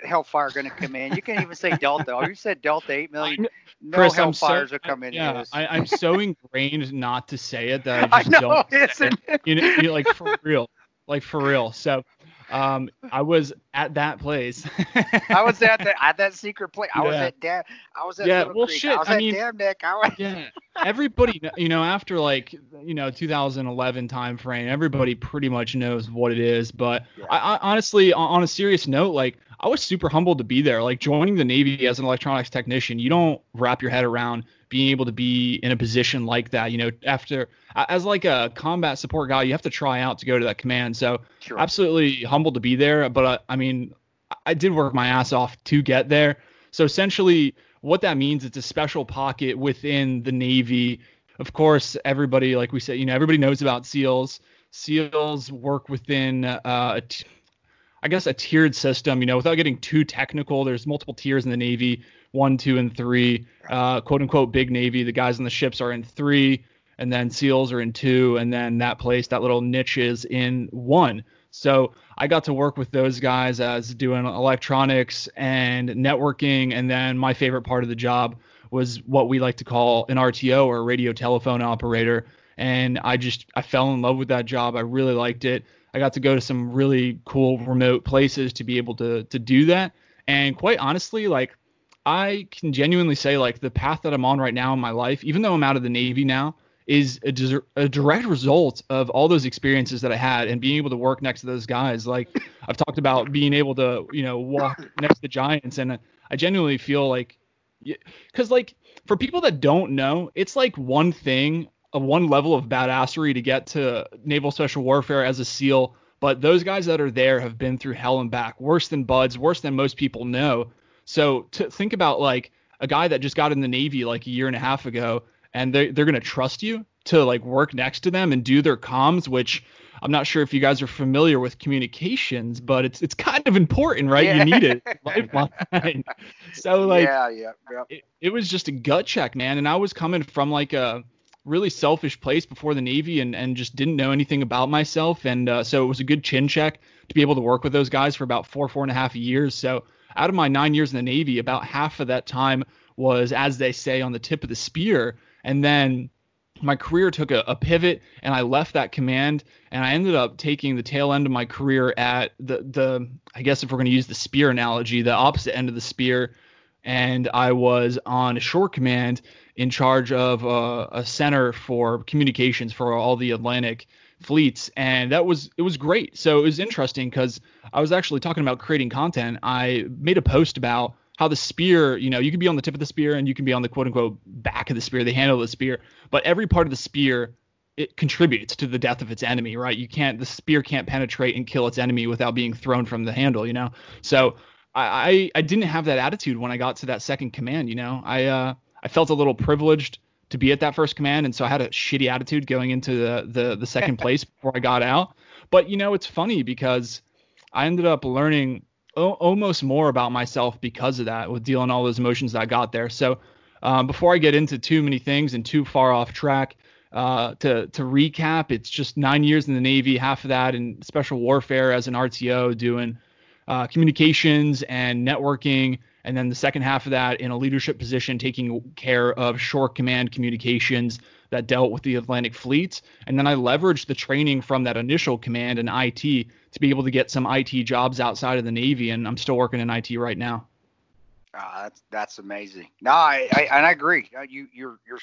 Hellfire going to come in. You can't even say Delta. Oh, you said Delta eight million. No Chris, Hellfires so, are coming yeah, in. I, am so ingrained not to say it that I just I know, don't. You know, you know, like for real, like for real. So um, I was at that place. I was at that at that secret place. I yeah. was at damn. I was at yeah. Little well, Creek. shit. I was I at mean, Dam Neck. I was... yeah. Everybody, you know, after like you know 2011 time frame, everybody pretty much knows what it is. But yeah. I, I honestly, on a serious note, like I was super humbled to be there. Like joining the Navy as an electronics technician, you don't wrap your head around being able to be in a position like that. You know, after as like a combat support guy, you have to try out to go to that command. So sure. absolutely humbled to be there. But uh, I mean, I did work my ass off to get there. So essentially, what that means, it's a special pocket within the Navy. Of course, everybody, like we said, you know, everybody knows about SEALs. SEALs work within, uh, a t- I guess, a tiered system. You know, without getting too technical, there's multiple tiers in the Navy one, two, and three. Uh, quote unquote big Navy. The guys on the ships are in three, and then SEALs are in two, and then that place, that little niche is in one. So I got to work with those guys as doing electronics and networking, and then my favorite part of the job was what we like to call an RTO or a radio telephone operator. And I just I fell in love with that job. I really liked it. I got to go to some really cool remote places to be able to to do that. And quite honestly, like I can genuinely say like the path that I'm on right now in my life, even though I'm out of the Navy now, is a, des- a direct result of all those experiences that I had and being able to work next to those guys. Like I've talked about being able to, you know, walk next to giants, and I genuinely feel like, because like for people that don't know, it's like one thing, a one level of badassery to get to naval special warfare as a SEAL. But those guys that are there have been through hell and back, worse than BUD/S, worse than most people know. So to think about like a guy that just got in the Navy like a year and a half ago, and they they're gonna trust you to like work next to them and do their comms, which I'm not sure if you guys are familiar with communications, but it's it's kind of important, right? Yeah. You need it. so like yeah, yeah, yeah. It, it was just a gut check, man. And I was coming from like a really selfish place before the Navy and, and just didn't know anything about myself. And uh, so it was a good chin check to be able to work with those guys for about four, four and a half years. So out of my nine years in the Navy, about half of that time was, as they say, on the tip of the spear. And then my career took a, a, pivot and I left that command and I ended up taking the tail end of my career at the the I guess if we're going to use the spear analogy, the opposite end of the spear. And I was on a shore command in charge of uh, a center for communications for all the Atlantic fleets and that was it was great. So it was interesting because i was actually talking about creating content. I made a post about how the spear you know you can be on the tip of the spear and you can be on the quote unquote back of the spear the handle of the spear but every part of the spear it contributes to the death of its enemy right? You can't the spear can't penetrate and kill its enemy without being thrown from the handle you know? So i i, I didn't have that attitude when i got to that second command you know? I uh i felt a little privileged to be at that first command, and so I had a shitty attitude going into the the, the second place before I got out. But you know, it's funny because I ended up learning o- almost more about myself because of that, with dealing all those emotions that I got there. So um, before I get into too many things and too far off track, uh, to to recap, it's just nine years in the Navy, half of that in special warfare as an RTO, doing uh, communications and networking and then the second half of that in a leadership position taking care of shore command communications that dealt with the Atlantic fleet. And then I leveraged the training from that initial command and IT to be able to get some IT jobs outside of the Navy. And I'm still working in IT right now. Uh, that's that's amazing. No, I, I and I agree. Uh, you you're you're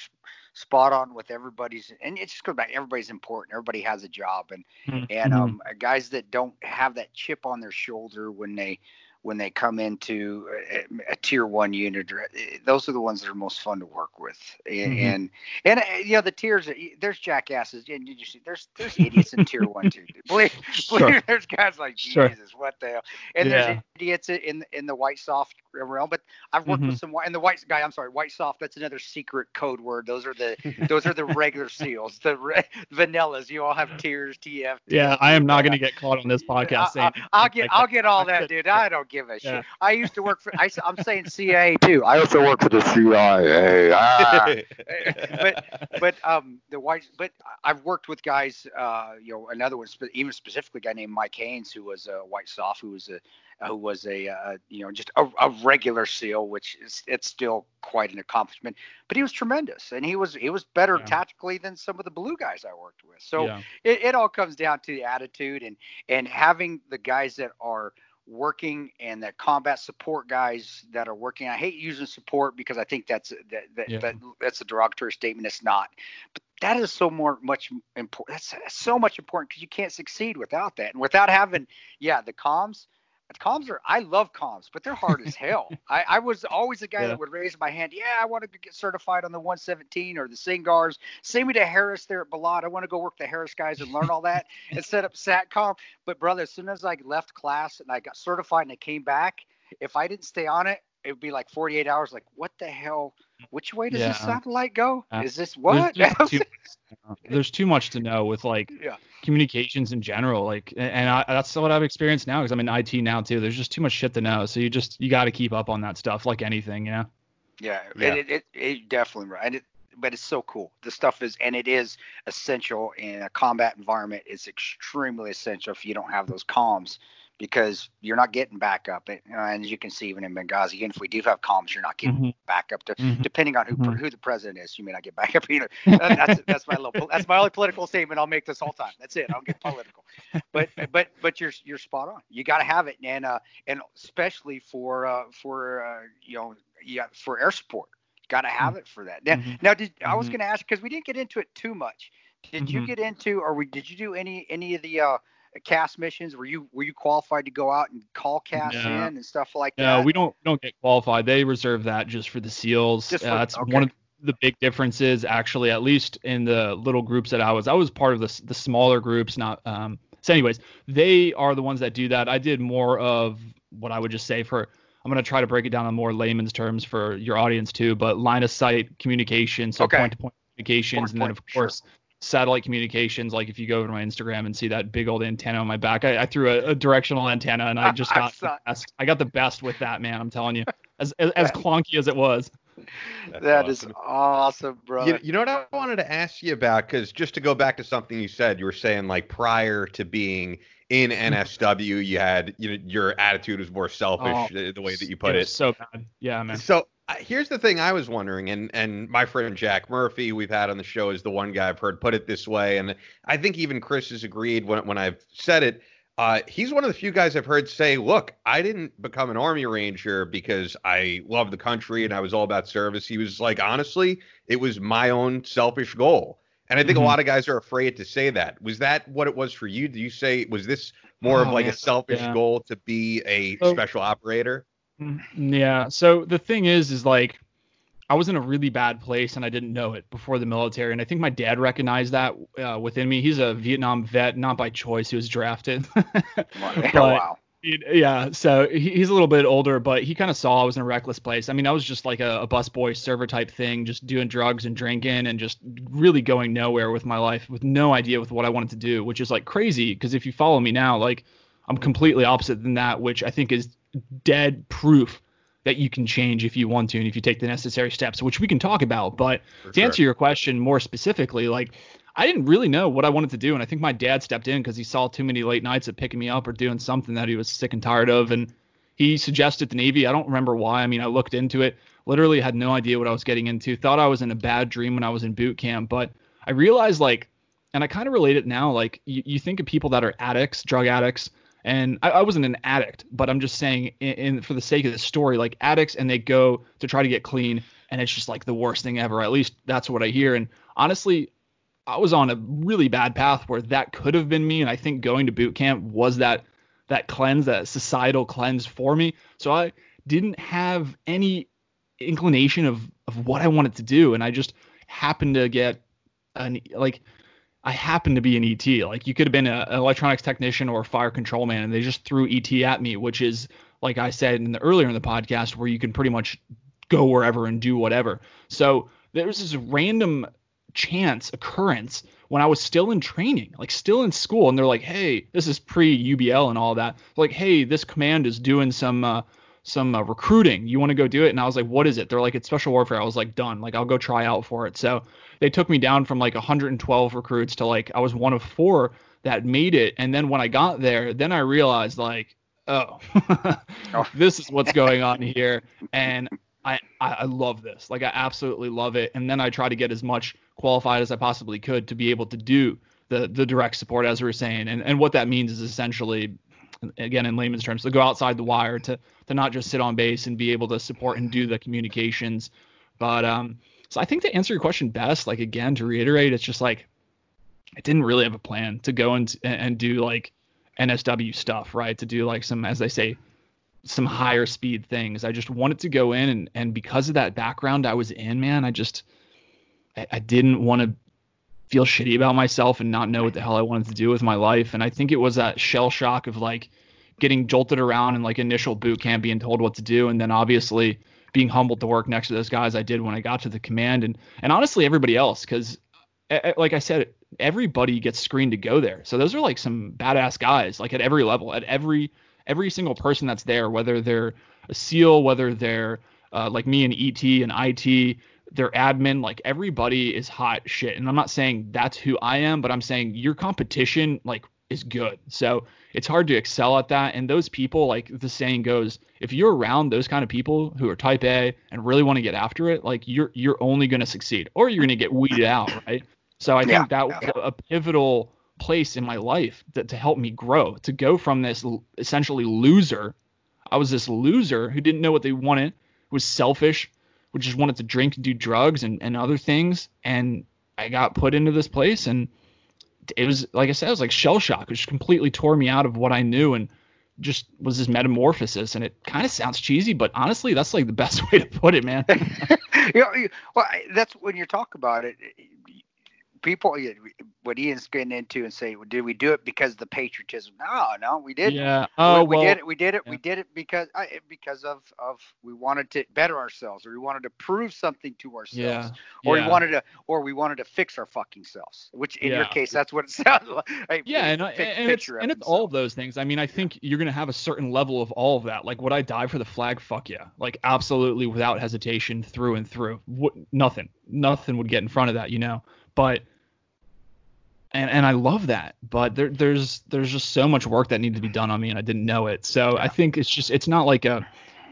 spot on with everybody's, and it just goes back. Everybody's important. Everybody has a job, and mm-hmm. and um guys that don't have that chip on their shoulder when they when they come into a, a tier one unit. Eh, those are the ones that are most fun to work with, and mm-hmm. and, and uh, you know the tiers. There's jackasses, and you see there's there's idiots in tier one too. Believe, sure. believe there's guys like Jesus, sure. what the hell? And yeah. there's idiots in in the white SOF realm. But I've worked mm-hmm. with some white and the white guy. I'm sorry, white SOF. That's another secret code word. Those are the those are the regular seals. The re, vanillas. You all have tiers. TF. Yeah, I am not going to get caught on this podcast. I, will get I'll get all that, dude. I don't give a shit. I used to work for. I, am saying CIA too. I also work for the CIA. Ah. but but um the white. But I've worked with guys. Uh, you know, another one, even specifically a guy named Mike Haynes, who was a white SOF, who was a who was a uh, you know just a, a, regular SEAL, which is it's still quite an accomplishment. But he was tremendous, and he was he was better yeah. tactically than some of the blue guys I worked with. So yeah. it, it all comes down to the attitude and and having the guys that are working and the combat support guys that are working. I hate using support because I think that's that, that, yeah. that that's a derogatory statement. It's not, but that is so more much important. That's so much important because you can't succeed without that and without having yeah the comms comms are I love comms, but they're hard as hell. I, I was always the guy yeah. that would raise my hand. Yeah, I wanted to get certified on the 117 or the SINCGARS. Send me to Harris there at Balad. I want to go work the Harris guys and learn all that and set up SATCOM. But brother, as soon as I left class and I got certified and I came back, if I didn't stay on it, it would be like 48 hours. Like, what the hell? Which way does yeah. this satellite go? Uh, Is this what? There's too, there's too, much to know with like yeah. communications in general. Like, and I, that's what I've experienced now because I'm in IT now too. There's just too much shit to know. So you just you got to keep up on that stuff, like anything, you know. Yeah, yeah. It, it, it definitely right. It, but it's so cool. The stuff is, and it is essential in a combat environment. It's extremely essential if you don't have those comms because you're not getting backup. And, and as you can see, even in Benghazi, even if we do have comms, you're not getting mm-hmm. backup. To, mm-hmm. Depending on who mm-hmm. who the president is, you may not get backup either. that's that's my little that's my only political statement I'll make this whole time. That's it. I'll get political. But but but you're you're spot on. You got to have it, and uh and especially for uh for uh you know yeah for air support. Got to have mm-hmm. it for that. Now, mm-hmm. now did I was mm-hmm. going to ask because we didn't get into it too much. Did you get into, or we, did you do any any of the uh, CAS missions? Were you were you qualified to go out and call CAS no. in and stuff like no, that? No, we don't don't get qualified. They reserve that just for the SEALs. For, uh, that's okay. one of the big differences, actually. At least in the little groups that I was, I was part of the the smaller groups. Not um. So, anyways, they are the ones that do that. I did more of what I would just say for. I'm going to try to break it down in more layman's terms for your audience too, but line of sight communication, so point to point communications, point and then of course sure satellite communications. Like if you go over to my Instagram and see that big old antenna on my back, I, I threw a, a, directional antenna and I just got the best, I got the best with that man. I'm telling you, as as, as clunky as it was. That's that awesome. is awesome, bro. You, you, know what I wanted to ask you about? Because just to go back to something you said, you were saying like prior to being in mm-hmm. NSW, you had you know your attitude was more selfish, oh, the, the way that you put it. it. So bad, yeah, man. So here's the thing I was wondering, and and my friend Jack Murphy, we've had on the show, is the one guy I've heard put it this way, and I think even Chris has agreed when when I've said it. Uh, he's one of the few guys I've heard say, "Look, I didn't become an Army Ranger because I love the country and I was all about service." He was like, honestly, it was my own selfish goal. And I think mm-hmm. a lot of guys are afraid to say that. Was that what it was for you? Do you say was this more oh, of like man. a selfish yeah. goal to be a so, special operator? Mm-hmm. Yeah. So the thing is, is like I was in a really bad place and I didn't know it before the military. And I think my dad recognized that uh, within me. He's a Vietnam vet, not by choice. He was drafted. but, wow. Yeah. So he's a little bit older, but he kind of saw I was in a reckless place. I mean, I was just like a, a busboy server type thing, just doing drugs and drinking and just really going nowhere with my life with no idea with what I wanted to do, which is like crazy. Because if you follow me now, like I'm completely opposite than that, which I think is dead proof that you can change if you want to and if you take the necessary steps, which we can talk about. But For to sure. answer your question more specifically, like I didn't really know what I wanted to do, and I think my dad stepped in because he saw too many late nights of picking me up or doing something that he was sick and tired of, and he suggested the Navy. I don't remember why. I mean, I looked into it, literally had no idea what I was getting into. Thought I was in a bad dream when I was in boot camp, but I realized like, and I kind of relate it now. Like you, you think of people that are addicts, drug addicts and I, I, wasn't an addict, but I'm just saying, in, in, for the sake of the story, like addicts and they go to try to get clean, and it's just like the worst thing ever. At least that's what I hear. And honestly, I was on a really bad path where that could have been me, and I think going to boot camp was that that cleanse, that societal cleanse for me. So I didn't have any inclination of of what I wanted to do, and I just happened to get an like I happen to be an ET. Like you could have been a, an electronics technician or a fire control man, and they just threw ET at me, which is like I said in the earlier in the podcast, where you can pretty much go wherever and do whatever. So there was this random chance occurrence when I was still in training, like still in school, and they're like, "Hey, this is pre UBL and all that. Like, hey, this command is doing some uh, some uh, recruiting. You want to go do it?" And I was like, "What is it?" They're like, "It's special warfare." I was like, "Done. Like, I'll go try out for it." So they took me down from like 112 recruits to like I was one of four that made it. And then when I got there, then I realized like, oh, oh. this is what's going on here, and I, I love this. Like I absolutely love it. And then I try to get as much qualified as I possibly could to be able to do the the direct support as we were saying. And and what that means is essentially again in layman's terms to go outside the wire to to not just sit on base and be able to support and do the communications. But um so I think to answer your question best, like again to reiterate, it's just like I didn't really have a plan to go and and do like NSW stuff, right? To do like some as they say some higher speed things. I just wanted to go in and and because of that background I was in, man, I just I, I didn't want to feel shitty about myself and not know what the hell I wanted to do with my life. And I think it was that shell shock of like getting jolted around in like initial boot camp, being told what to do, and then obviously being humbled to work next to those guys I did when I got to the command, and and honestly everybody else, because like I said, everybody gets screened to go there. So those are like some badass guys, like at every level, at every every single person that's there, whether they're a SEAL, whether they're uh, like me and ET and IT, their admin, like everybody is hot shit. And I'm not saying that's who I am, but I'm saying your competition like is good. So it's hard to excel at that. And those people, like the saying goes, if you're around those kind of people who are type A and really want to get after it, like you're you're only going to succeed, or you're going to get weeded out, right? So I think that was a pivotal place in my life that to help me grow to go from this essentially loser i was this loser who didn't know what they wanted was selfish who just wanted to drink and do drugs and, and other things and i got put into this place and it was like i said it was like shell shock. Just completely tore me out of what i knew and just was this metamorphosis. And it kind of sounds cheesy but honestly that's like the best way to put it man. You know, well that's when you talk about it people what Ian's getting into and say, well, did we do it because of the patriotism? No, no, we didn't. Yeah. Oh, we, we well, did it. We did it. Yeah. We did it because I, because of of we wanted to better ourselves, or we wanted to prove something to ourselves, yeah. or yeah. we wanted to, or we wanted to fix our fucking selves. Which in your case, that's what it sounds like. yeah, and, and, and it's and it's all of those things. I mean, I think you're gonna have a certain level of all of that. Like, would I die for the flag? Fuck yeah, like absolutely, without hesitation, through and through. What, nothing, nothing would get in front of that, you know. But and and I love that. But there there's there's just so much work that needed to be done on me, and I didn't know it. So yeah. I think it's just it's not like a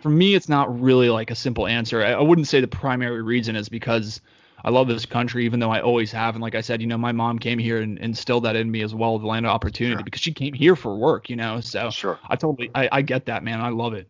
for me it's not really like a simple answer. I, I, wouldn't say the primary reason is because I love this country, even though I always have. And like I said, you know, my mom came here and instilled that in me as well, the land of opportunity, sure. because she came here for work, you know. So sure. I totally I, I get that, man. I love it.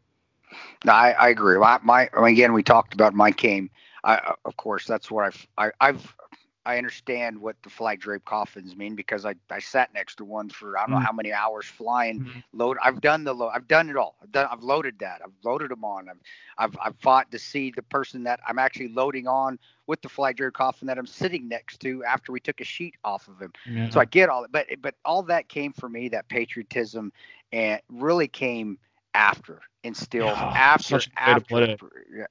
No, I, I agree. My, my again, we talked about my came. I, of course, that's what I've I, I've I understand what the flag drape coffins mean because I, I sat next to one for I don't know mm-hmm. how many hours flying mm-hmm. load. I've done the load. I've done it all. I've done. I've loaded that. I've loaded them on. I've I've I've fought to see the person that I'm actually loading on with the flag drape coffin that I'm sitting next to after we took a sheet off of him. Yeah. So I get all it. But but all that came for me. That patriotism and really came after instilled yeah, after after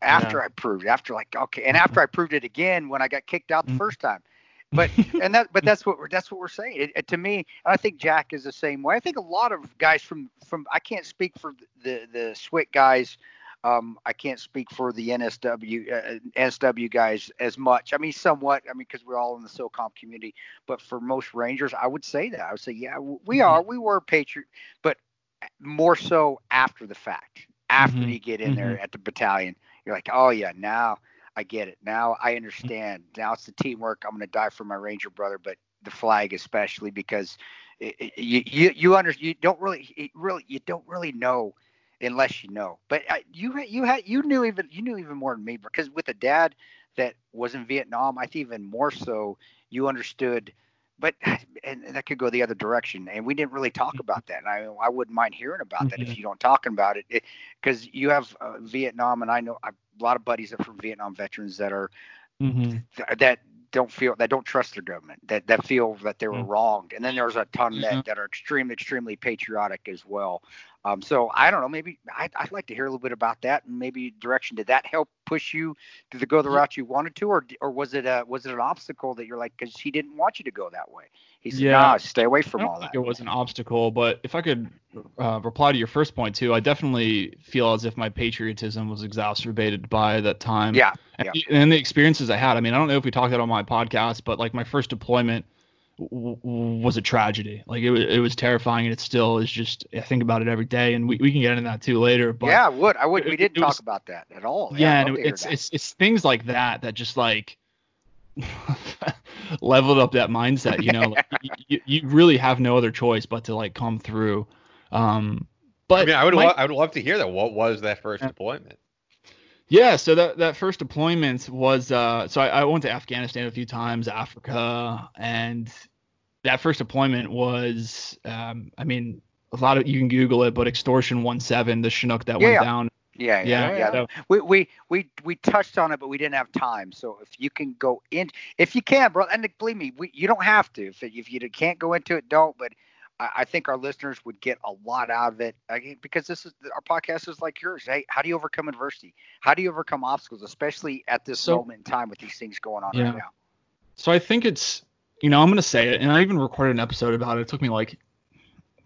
after yeah. I proved after like okay and after I proved it again when I got kicked out the mm. first time but and that but that's what we're that's what we're saying it, it, to me I think Jack is the same way I think a lot of guys from from I can't speak for the the SWCC guys um, I can't speak for the NSW uh, NSW guys as much. I mean, somewhat. I mean, because we're all in the SOCOM community. But for most Rangers, I would say that I would say, yeah, we mm-hmm. are. We were patriot, but more so after the fact. After mm-hmm. you get in mm-hmm. there at the battalion, you're like, oh yeah, now I get it. Now I understand. Now it's the teamwork. I'm going to die for my Ranger brother, but the flag especially because it, it, you you you under you don't really really you don't really know unless you know. But uh, you you had you knew even you knew even more than me because with a dad that was in Vietnam, I think even more so you understood but and that could go the other direction. And we didn't really talk about that. And I I wouldn't mind hearing about mm-hmm. that if mm-hmm. you don't talking about it, because you have uh, Vietnam, and I know I, a lot of buddies are from Vietnam veterans that are mm-hmm. th- that don't feel that don't trust their government that that feel that they were mm-hmm. wronged and then there's a ton mm-hmm. that, that are extremely extremely patriotic as well um, so I don't know. Maybe I'd, I'd, like to hear a little bit about that, and maybe direction. Did that help push you to go the route you wanted to, or or was it a was it an obstacle that you're like because he didn't want you to go that way? He said, yeah, "Nah, stay away from all that." it was an obstacle, but if I could uh, reply to your first point too, I definitely feel as if my patriotism was exacerbated by that time. Yeah, and, yeah. and the experiences I had. I mean, I don't know if we talked about on my podcast, but like my first deployment was a tragedy. Like it was, it was terrifying, and it still is. Just I think about it every day, and we, we can get into that too later. But yeah, I would. I would. We didn't talk was, about that at all. Yeah, yeah it's it's it's things like that that just like leveled up that mindset. You know, like, you, you really have no other choice but to like come through. Um, but I mean, I would my, lo- I would love to hear that. What was that first deployment? Yeah, so that that first deployment was uh, so I, I, went to Afghanistan a few times, Africa, and that first deployment was um, I mean a lot of you can Google it, but extortion one seven, the Chinook that yeah, went yeah. down. Yeah, yeah, yeah. yeah. So, we, we we we touched on it, but we didn't have time. So if you can go in, if you can, bro, and believe me, we, you don't have to. If if you can't go into it, don't. But I think our listeners would get a lot out of it because this is our podcast is like yours. Hey, how do you overcome adversity? How do you overcome obstacles, especially at this so, moment in time with these things going on yeah. right now? So I think it's, you know, I'm going to say it, and I even recorded an episode about it. It took me like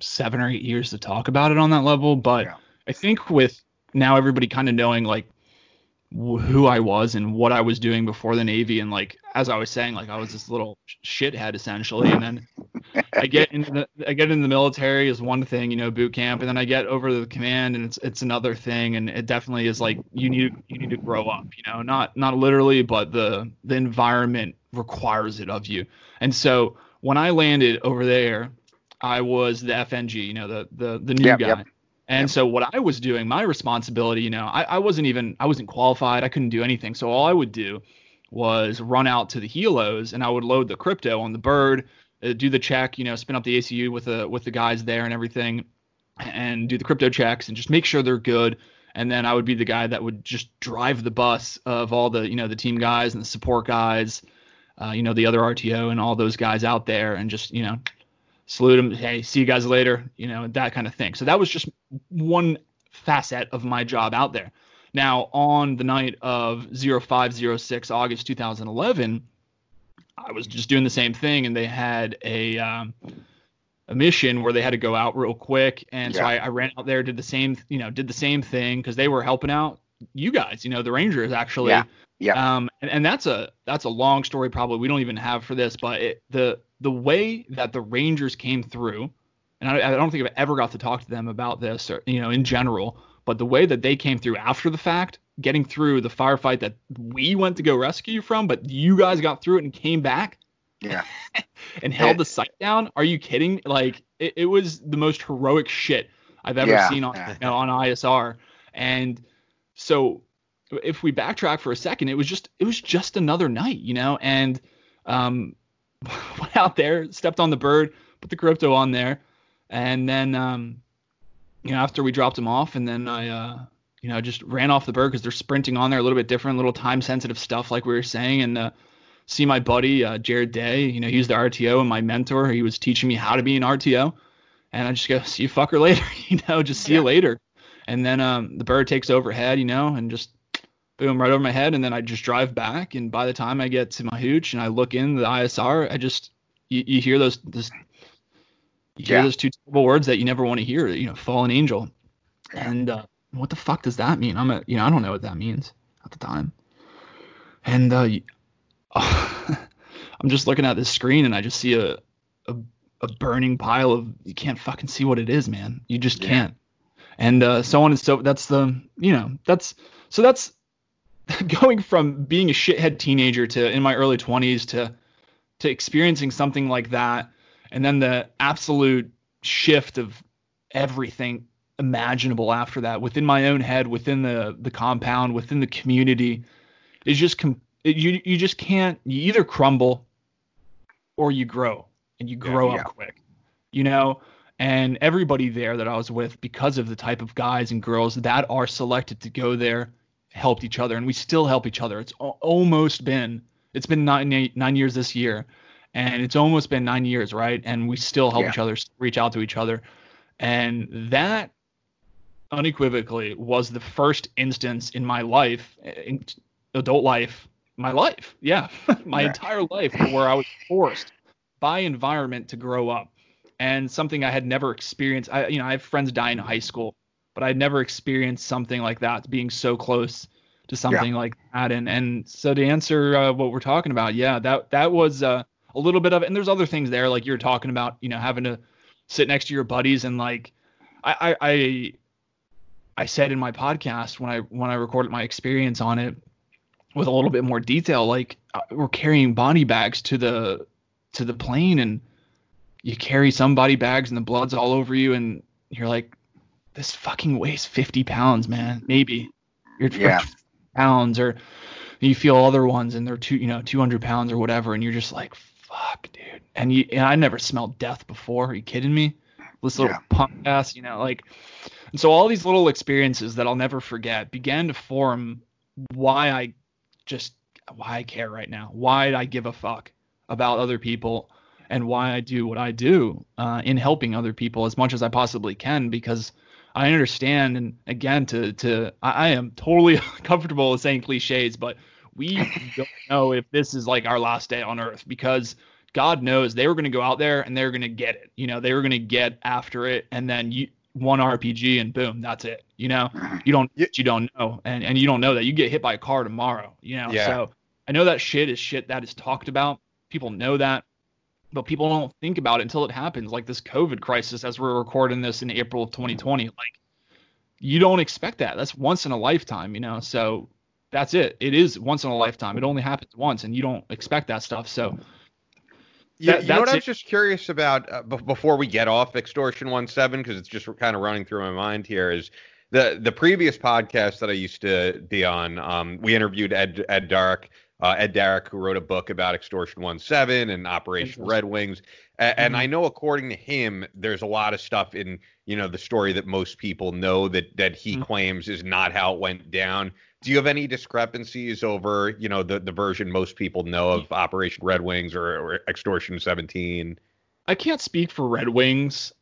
seven or eight years to talk about it on that level, but yeah. I think with now everybody kind of knowing like who I was and what I was doing before the Navy. And like as I was saying, like I was this little shithead essentially. And then I get in the I get in the military is one thing, you know, boot camp, and then I get over to the command and it's it's another thing. And it definitely is like you need you need to grow up, you know, not not literally, but the the environment requires it of you. And so when I landed over there, I was the FNG, you know, the the the new yep, guy. Yep and yep. so what I was doing, my responsibility, you know, I, I wasn't even I wasn't qualified. I couldn't do anything. So all I would do was run out to the helos and I would load the crypto on the bird, uh, do the check, you know, spin up the ACU with the with the guys there and everything, and do the crypto checks and just make sure they're good. And then I would be the guy that would just drive the bus of all the you know the team guys and the support guys, uh, you know, the other RTO and all those guys out there and just you know salute them. Hey, see you guys later. You know, that kind of thing. So that was just one facet of my job out there. Now, on the night of 0506, August 2011, I was just doing the same thing, and they had a um, a mission where they had to go out real quick, and yeah. so I, I, ran out there, did the same, you know, did the same thing because they were helping out you guys, you know, the Rangers actually. Yeah. Yeah. Um, and, and that's a that's a long story probably we don't even have for this, but it, the the way that the Rangers came through, and I, I don't think I've ever got to talk to them about this, or you know, in general, but the way that they came through after the fact, getting through the firefight that we went to go rescue you from, but you guys got through it and came back. Yeah. and held the site down. Are you kidding? Like it, it was the most heroic shit I've ever yeah. seen on you know, on ISR. And so if we backtrack for a second, it was just it was just another night, you know, and um, went out there, stepped on the bird, put the crypto on there, and then um, you know after we dropped him off, and then I uh, you know just ran off the bird because they're sprinting on there a little bit different, little time sensitive stuff like we were saying, and uh, see my buddy uh, Jared Day, you know he's the RTO and my mentor. He was teaching me how to be an RTO, and I just go see you fucker later, you know, just see yeah. you later. And then um, the bird takes overhead, you know, and just boom, right over my head, and then I just drive back. And by the time I get to my hooch and I look in the ISR, I just you, you hear those this you hear yeah. those two terrible words that you never want to hear, you know, fallen angel. And uh, what the fuck does that mean? I'm a you know I don't know what that means at the time. And uh, I'm just looking at this screen and I just see a, a a burning pile of you can't fucking see what it is, man. You just yeah. can't. And uh, so on and so that's the you know that's so that's going from being a shithead teenager to in my early 20s to to experiencing something like that and then the absolute shift of everything imaginable after that within my own head within the the compound within the community is just com- you you just can't you either crumble or you grow and you grow yeah. up quick. You know, and everybody there that I was with, because of the type of guys and girls that are selected to go there, helped each other, and we still help each other. It's almost been it's been nine nine years this year, and it's almost been nine years, right? And we still help yeah. each other, reach out to each other, and that unequivocally was the first instance in my life, in adult life, my life, yeah, my yeah. entire life, where I was forced by environment to grow up and something I had never experienced. I, you know, I have friends die in high school, but I'd never experienced something like that, being so close to something yeah. like that. And and so to answer uh, what we're talking about, yeah, that that was uh, a little bit of it. And there's other things there, like you're talking about, you know, having to sit next to your buddies and like, I I I, I said in my podcast when I when I recorded my experience on it with a little bit more detail, like uh, we're carrying body bags to the to the plane and you carry some body bags and the blood's all over you and you're like this fucking weighs 50 pounds man. Maybe. You're yeah. pounds or you feel other ones and they're two you know 200 pounds or whatever and you're just like fuck dude. And you and i never smelled death before. Are you kidding me? This little yeah. punk ass you know like and so all these little experiences that i'll never forget began to form why i just why i care right now why i give a fuck about other people and why I do what I do uh, in helping other people as much as I possibly can because I understand and again to to I, I am totally comfortable with saying cliches but we don't know if this is like our last day on earth because God knows they were going to go out there and they were going to get it you know they were going to get after it and then you one RPG and boom that's it you know? You don't you don't know and and you don't know that. You get hit by a car tomorrow you know? Yeah. so I know that shit is shit that is talked about. People know that but people don't think about it until it happens like this covid crisis as we're recording this in april of 2020 like you don't expect that. That's once in a lifetime you know so that's it. It is once in a lifetime. It only happens once and you don't expect that stuff so yeah, you know what I was just curious about uh, b- before we get off extortion one seven because it's just kind of running through my mind here is the the previous podcast that I used to be on. Um, we interviewed Ed Ed Dark, uh, Ed Darack, who wrote a book about Extortion One Seven and Operation Red Wings. And, mm-hmm. and I know, according to him, there's a lot of stuff in you know the story that most people know that that he mm-hmm. claims is not how it went down. Do you have any discrepancies over you know the the version most people know of Operation Red Wings or, or Extortion Seventeen? I can't speak for Red Wings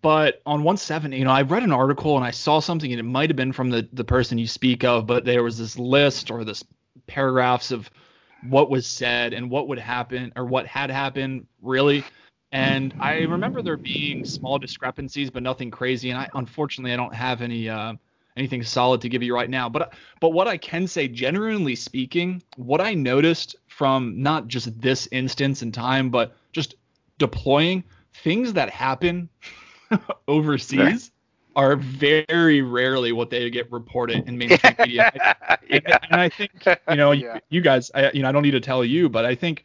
but on 170 you know i read an article and i saw something and it might have been from the, the person you speak of but there was this list or this paragraphs of what was said and what would happen or what had happened really. And i remember there being small discrepancies but nothing crazy. And i unfortunately i don't have any uh, anything solid to give you right now. But but what i can say generally speaking what i noticed from not just this instance in time but just deploying things that happen overseas are very rarely what they get reported in mainstream media. yeah. and, and, I think you know yeah. you, you, guys, I, you know, I don't need to tell you, but I think,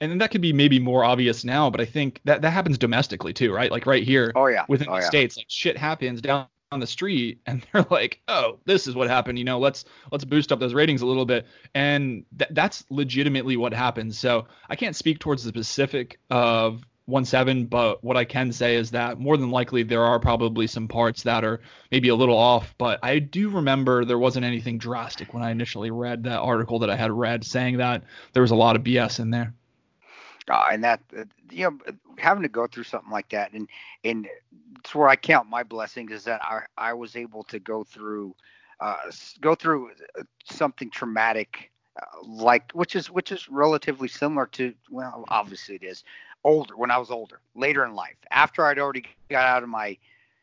and that could be maybe more obvious now, but I think that that happens domestically too, right? Like right here, oh yeah, within oh, the yeah. states, like shit happens down on the street, and they're like, oh, this is what happened. You know, let's let's boost up those ratings a little bit, and th- that's legitimately what happens. So I can't speak towards the specific of one seven, but what I can say is that more than likely there are probably some parts that are maybe a little off. But I do remember there wasn't anything drastic when I initially read that article that I had read saying that there was a lot of BS in there. Uh, and that uh, you know having to go through something like that and and it's where I count my blessings is that I I was able to go through uh, go through uh, something traumatic uh, like which is which is relatively similar to well obviously it is older when I was older, later in life, after I'd already got out of my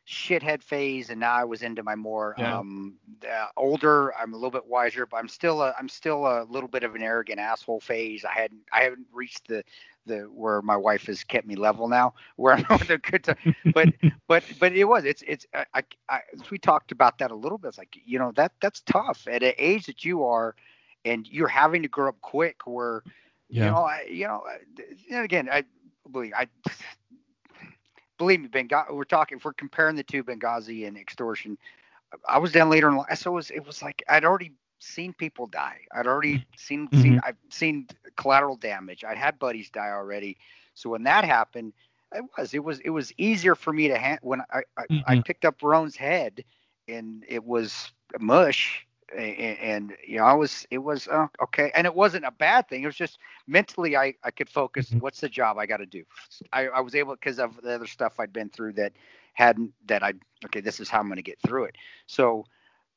shithead phase and now I was into my more yeah. um uh, older I'm a little bit wiser but I'm still a I'm still a little bit of an arrogant asshole phase I hadn't I haven't reached the the where my wife has kept me level now where I'm on the good time but but but it was it's it's I, I, I we talked about that a little bit it's like you know that that's tough at an age that you are and you're having to grow up quick where yeah. you know I, you know again I believe I believe me, Benghazi. We're talking. If we're comparing the two, Benghazi and extortion. I was down later in life, so it was. It was like I'd already seen people die. I'd already Mm-hmm. seen seen I've seen collateral damage. I'd had buddies die already. So when that happened, it was it was it was easier for me to hand when I I, I Mhm. picked up Rone's head and it was mush and, and you know I was it was uh, okay and it wasn't a bad thing. It was just mentally I I could focus. Mhm. What's the job I got to do? I I was able because of the other stuff I'd been through that hadn't that I okay this is how I'm going to get through it. So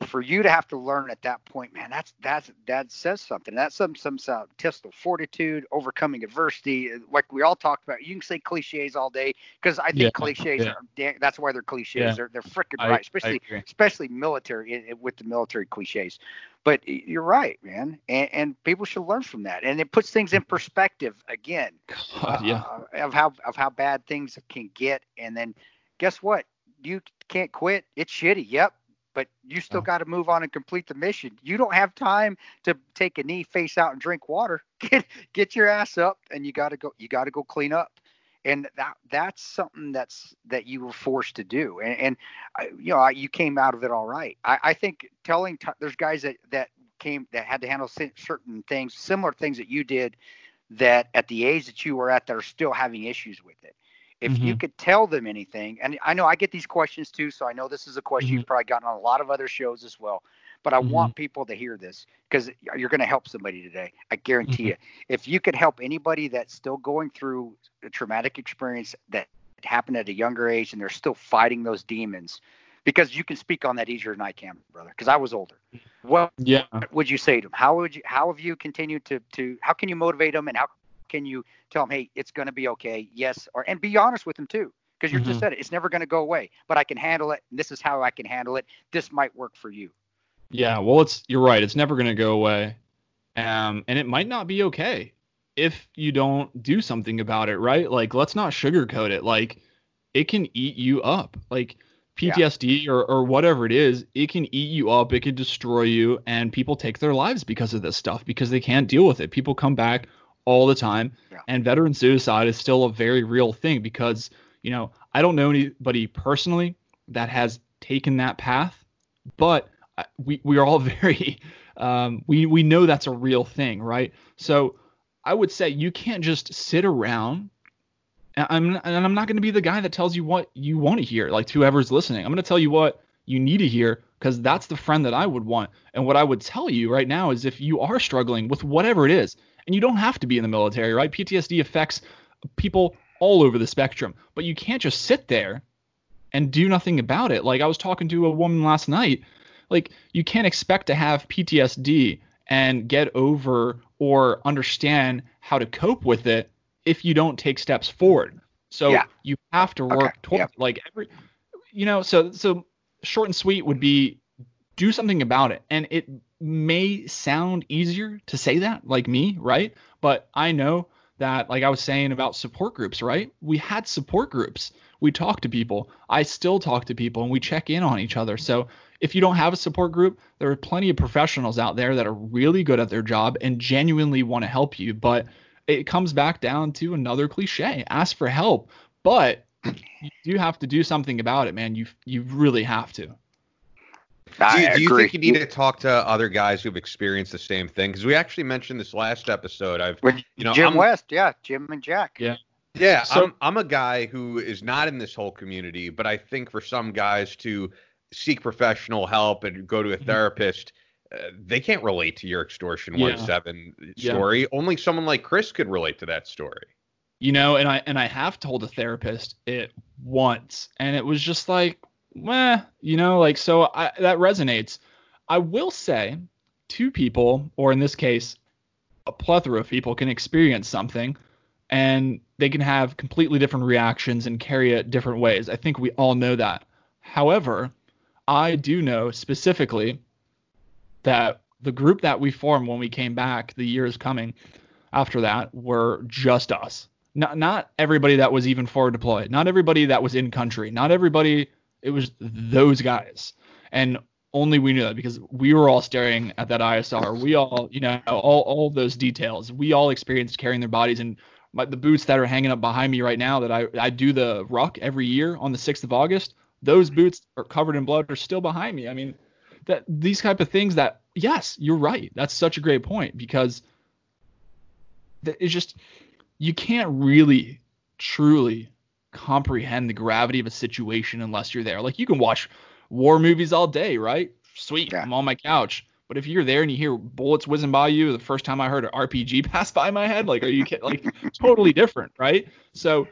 for you to have to learn at that point, man, that's that's that says something. That's some some some testal fortitude, overcoming adversity. Like we all talked about. You can say cliches all day because I think Yeah, cliches yeah. are that's why they're cliches. Yeah. They're they're freaking right, especially especially military i- i- with the military cliches. But you're right, man, and, and people should learn from that, and it puts things in perspective again God, yeah. uh, of how of how bad things can get, and then guess what? You can't quit. It's shitty. Yep. But you still Yeah. got to move on and complete the mission. You don't have time to take a knee, face out, and drink water. Get get your ass up, and you got to go. You got to go clean up, and that that's something that's that you were forced to do. And, and I, you know, I, you came out of it all right. I, I think telling t- there's guys that that came that had to handle cer- certain things, similar things that you did, that at the age that you were at, that are still having issues with it. If you mm-hmm. could tell them anything, and I know I get these questions too, so I know this is a question mm-hmm. you've probably gotten on a lot of other shows as well. But I mm-hmm. want people to hear this because you're going to help somebody today. I guarantee Mhm. you. If you could help anybody that's still going through a traumatic experience that happened at a younger age and they're still fighting those demons, because you can speak on that easier than I can, brother. Because I was older. What Yeah. would you say to them? How would you? How have you continued to to? How can you motivate them and how can you tell them, hey, it's going to be okay, yes, or and be honest with them too, because you Mhm. just said it, it's never going to go away, but I can handle it. And this is how I can handle it. This might work for you. Yeah, well, it's you're right. It's never going to go away, um, and it might not be okay if you don't do something about it, right? Like, let's not sugarcoat it. Like, it can eat you up. Like Yeah. PTSD or or whatever it is, it can eat you up. It can destroy you, and people take their lives because of this stuff because they can't deal with it. People come back all the time, Yeah. and veteran suicide is still a very real thing because you know I don't know anybody personally that has taken that path, but we we are all very um, we we know that's a real thing, right? So I would say you can't just sit around. and I'm and I'm not going to be the guy that tells you what you want to hear. Like whoever's listening, I'm going to tell you what you need to hear because that's the friend that I would want. And what I would tell you right now is if you are struggling with whatever it is, and you don't have to be in the military, right? PTSD affects people all over the spectrum, but you can't just sit there and do nothing about it. Like I was talking to a woman last night, like you can't expect to have PTSD and get over or understand how to cope with it if you don't take steps forward. So Yeah. you have to work Okay, towards yep. like every you know, so so short and sweet would be do something about it. And it may sound easier to say that like me, right? But I know that like I was saying about support groups, right? We had support groups. We talk to people. I still talk to people and we check in on each other. So if you don't have a support group, there are plenty of professionals out there that are really good at their job and genuinely want to help you. But it comes back down to another cliche ask for help. But you do have to do something about it, man. You you really have to. Do I you, do you think you need to talk to other guys who've experienced the same thing? Because we actually mentioned this last episode. I've, With you know, Jim I'm- West, yeah, Jim and Jack. Yeah. yeah, So- I'm, I'm a guy who is not in this whole community, but I think for some guys to seek professional help and go to a Mhm. therapist, uh, they can't relate to your extortion Yeah. one seven Yeah. story. Only someone like Chris could relate to that story. you know and i and i have told a therapist it once and it was just like meh, you know like so I, that resonates. I will say two people or in this case a plethora of people can experience something and they can have completely different reactions and carry it different ways. I think we all know that. However i do know specifically that the group that we formed when we came back the years coming after that were just us. Not not everybody that was even forward deployed, not everybody that was in country, not everybody. It was those guys, and only we knew that because we were all staring at that ISR. We all, you know, all all those details. We all experienced carrying their bodies and my, the boots that are hanging up behind me right now. That I I do the ruck every year on the sixth of August. Those mm-hmm. boots are covered in blood are still behind me. I mean, that these type of things that yes, you're right. That's such a great point because it's just you can't really truly comprehend the gravity of a situation unless you're there. Like you can watch war movies all day, right? Sweet, yeah. I'm on my couch. But if you're there and you hear bullets whizzing by you, the first time I heard an RPG pass by my head, like, are you kidding? Like, totally different, right? So,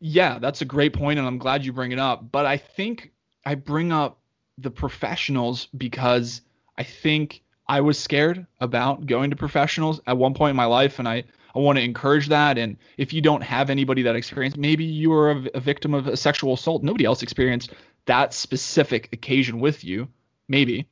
yeah, that's a great point, and I'm glad you bring it up. But I think I bring up the professionals because I think I was scared about going to professionals at one point in my life, and I I want to encourage that. And if you don't have anybody that experienced, maybe you were a, a victim of a sexual assault. Nobody else experienced that specific occasion with you, maybe,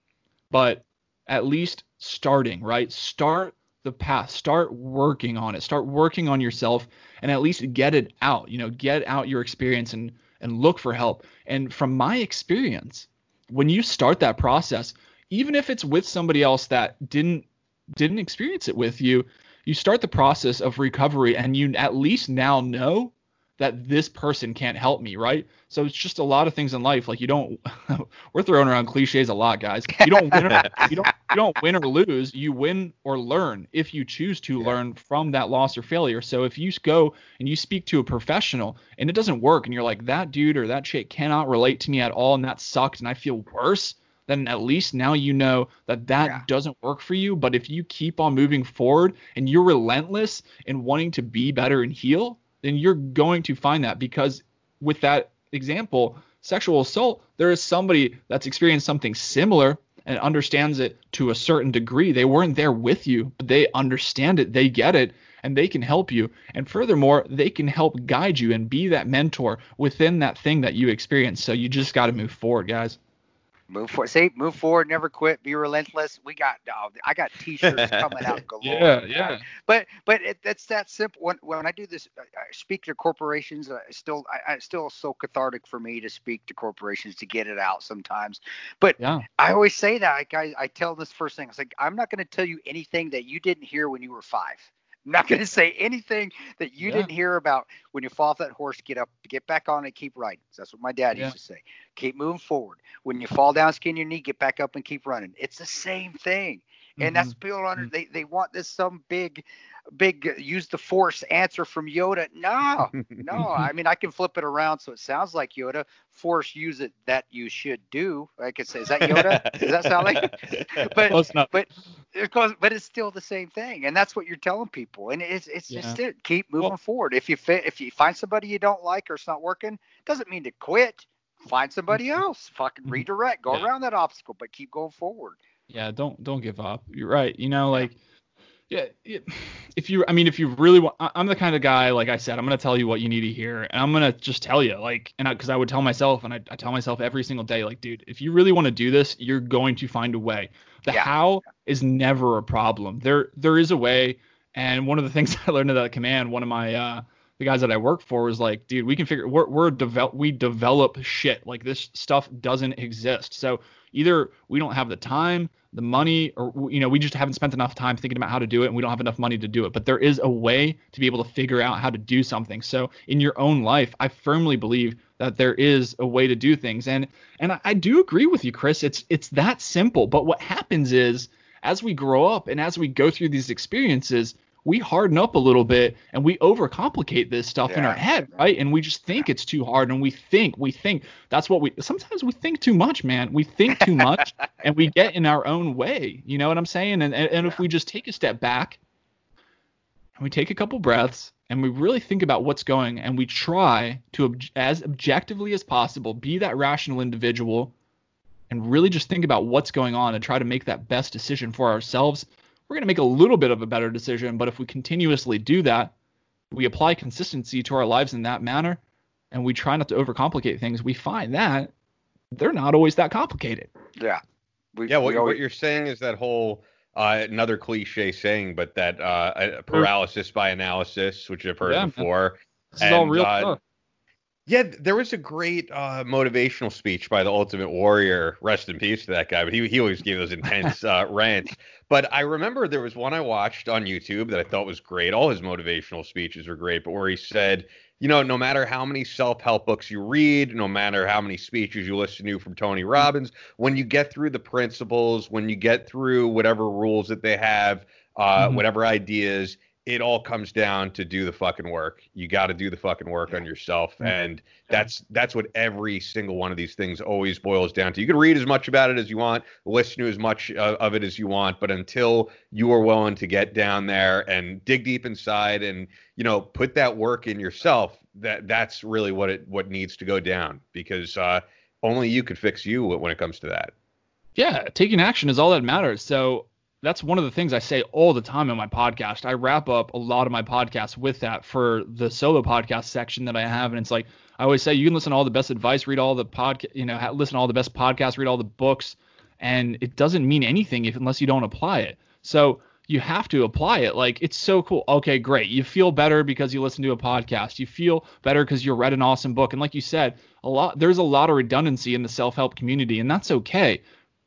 but at least starting, right? Start the path, start working on it, start working on yourself, and at least get it out. You know, get out your experience and and look for help. And from my experience, when you start that process, even if it's with somebody else that didn't didn't experience it with you, you start the process of recovery and you at least now know that this person can't help me, right? So it's just a lot of things in life. Like you don't, we're throwing around cliches a lot, guys. You don't win, or, you don't, you don't win or lose. You win or learn if you choose to yeah. learn from that loss or failure. So if you go and you speak to a professional and it doesn't work, and you're like that dude or that chick cannot relate to me at all, and that sucked, and I feel worse. Then at least now you know that that yeah. doesn't work for you. But if you keep on moving forward and you're relentless in wanting to be better and heal, then you're going to find that because with that example, sexual assault, there is somebody that's experienced something similar and understands it to a certain degree. They weren't there with you, but they understand it, they get it, and they can help you. And furthermore, they can help guide you and be that mentor within that thing that you experience. So you just got to move forward, guys. Move forward. See, move forward, never quit, be relentless. We got, oh, I got T-shirts coming out galore. Yeah, yeah. But, but it, it's that simple. When, when I do this, I speak to corporations. Uh, I still, I, I still so cathartic for me to speak to corporations to get it out sometimes. But yeah. I always say that. I, I tell this first thing. I like, I'm not going to tell you anything that you didn't hear when you were five. I'm not going to say anything that you yeah. didn't hear about when you fall off that horse. Get up, get back on it, keep riding. That's what my dad yeah. used to say. Keep moving forward. When you fall down, skin your knee, get back up and keep running. It's the same thing. And mm-hmm. that's people under they they want this some big big use the force answer from Yoda. No, no. I mean, I can flip it around so it sounds like Yoda. Force use it that you should do. I could say, is that Yoda? Does that sound like? but but because but it's still the same thing, and that's what you're telling people. And it's it's yeah. just it. Keep moving well, forward. If you fit, if you find somebody you don't like or it's not working, doesn't mean to quit. Find somebody mm-hmm. else. Fucking mm-hmm. redirect. Go yeah. around that obstacle, but keep going forward. Yeah, don't don't give up. You're right. You know, like. Yeah if you, I mean, if you really want, I'm the kind of guy, like I said, I'm gonna tell you what you need to hear, and I'm gonna just tell you, like, and because I, I, would tell myself, and I, I, tell myself every single day, like, dude, if you really want to do this, you're going to find a way. The yeah. how is never a problem. There, there is a way, and one of the things I learned at that command, one of my, uh, the guys that I work for was like, dude, we can figure, we're, we're develop, we develop shit. Like this stuff doesn't exist. So either we don't have the time the money or you know we just haven't spent enough time thinking about how to do it and we don't have enough money to do it. But there is a way to be able to figure out how to do something. So in your own life i firmly believe that there is a way to do things. And and i, I do agree with you chris. It's it's that simple. But what happens is as we grow up and as we go through these experiences we harden up a little bit and we overcomplicate this stuff yeah. in our head, right? And we just think it's too hard and we think, we think that's what we sometimes we think too much, man. We think too much and we get in our own way. You know what I'm saying? And and, and if we just take a step back and we take a couple breaths and we really think about what's going and we try to as objectively as possible be that rational individual and really just think about what's going on and try to make that best decision for ourselves we're going to make a little bit of a better decision. But if we continuously do that, we apply consistency to our lives in that manner, and we try not to overcomplicate things, we find that they're not always that complicated. Yeah. We, yeah. What, always... what, you're saying is that whole uh, another cliche saying, but that uh, paralysis by analysis, which I've heard yeah, before. This and, is all real uh, stuff. Yeah, there was a great uh, motivational speech by the Ultimate Warrior. Rest in peace to that guy. But he he always gave those intense uh, rants. But I remember there was one I watched on YouTube that I thought was great. All his motivational speeches were great, but where he said, you know, no matter how many self help books you read, no matter how many speeches you listen to from Tony Robbins, when you get through the principles, when you get through whatever rules that they have, uh, mm-hmm. whatever ideas, it all comes down to do the fucking work. You got to do the fucking work on yourself, mm-hmm. and that's that's what every single one of these things always boils down to. You can read as much about it as you want, listen to as much uh, of it as you want, but until you are willing to get down there and dig deep inside and you know put that work in yourself, that that's really what it what needs to go down because uh, only you could fix you when it comes to that. Yeah, taking action is all that matters. So that's one of the things I say all the time in my podcast. I wrap up a lot of my podcasts with that for the solo podcast section that I have, and it's like I always say, you can listen to all the best advice, read all the podcast, you know, listen to all the best podcasts, read all the books, and it doesn't mean anything if unless you don't apply it. So you have to apply it. Like it's so cool. Okay, great. You feel better because you listen to a podcast. You feel better because you read an awesome book. And like you said, a lot there's a lot of redundancy in the self-help community, and that's okay.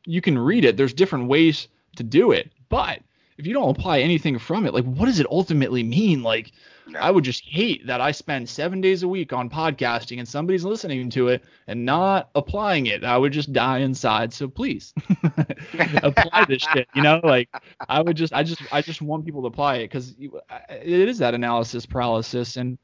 You can read it. There's different ways to do it. But if you don't apply anything from it, like what does it ultimately mean? Like no. I would just hate that I spend seven days a week on podcasting and somebody's listening to it and not applying it. I would just die inside. So please apply this shit. You know, like I would just, I just, I just want people to apply it because it is that analysis paralysis and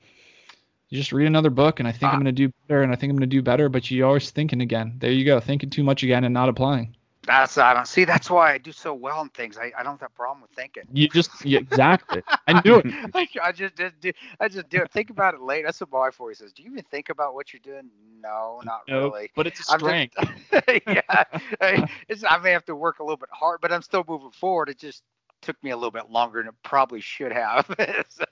you just read another book and I think I'm ah. going to do better and I think I'm going to do better, but you're always thinking again. There you go, thinking too much again and not applying. That's I don't see. That's why I do so well in things. I, I don't have that problem with thinking. You just yeah, exactly. I do it. I just just do. I just do it. Think about it late. That's what my wife always says. Do you even think about what you're doing? No, not no, really. But it's a strength. Just, yeah, I, I may have to work a little bit hard, but I'm still moving forward. It just took me a little bit longer than it probably should have. so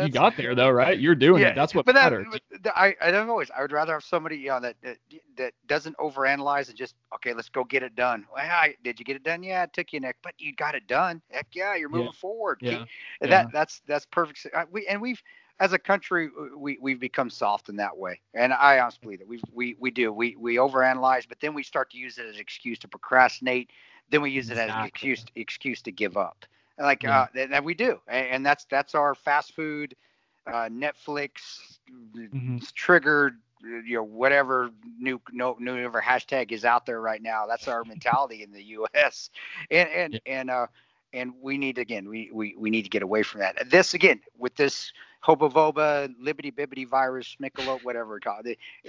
you got there though, right? You're doing yeah, it. That's what but matters. That, I, I've always, I would rather have somebody, you know, that, that, that doesn't overanalyze and just, okay, let's go get it done. Well, I, did you get it done? Yeah, it took you neck, but you got it done. Heck yeah, you're moving yeah. forward. Yeah. That, yeah. that's, that's perfect. Uh, we, and we've, as a country, we, we've become soft in that way. And I honestly believe that we, we, we do, we, we overanalyze, but then we start to use it as an excuse to procrastinate. Then we use it exactly. as an excuse, excuse to give up like yeah. uh, that, we do, and that's that's our fast food, uh, Netflix mm-hmm. triggered, you know, whatever new no new ever hashtag is out there right now. That's our mentality in the U.S. and and yeah. and uh and we need again we we we need to get away from that. This again with this Hobovoba, liberty Bibbity virus, Michelob, whatever called.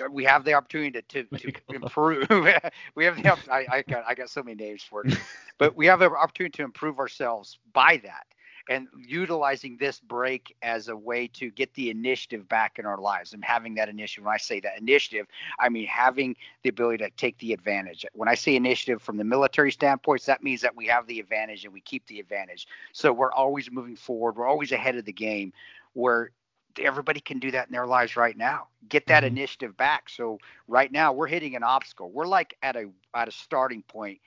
We have the opportunity to, to, to improve. we have the I, I got I got so many names for it, but we have the opportunity to improve ourselves by that and utilizing this break as a way to get the initiative back in our lives and having that initiative. When I say that initiative, I mean having the ability to take the advantage. When I say initiative from the military standpoint, that means that we have the advantage and we keep the advantage. So we're always moving forward. We're always ahead of the game where everybody can do that in their lives right now. Get that mm-hmm. initiative back. So right now we're hitting an obstacle. We're like at a at a starting point,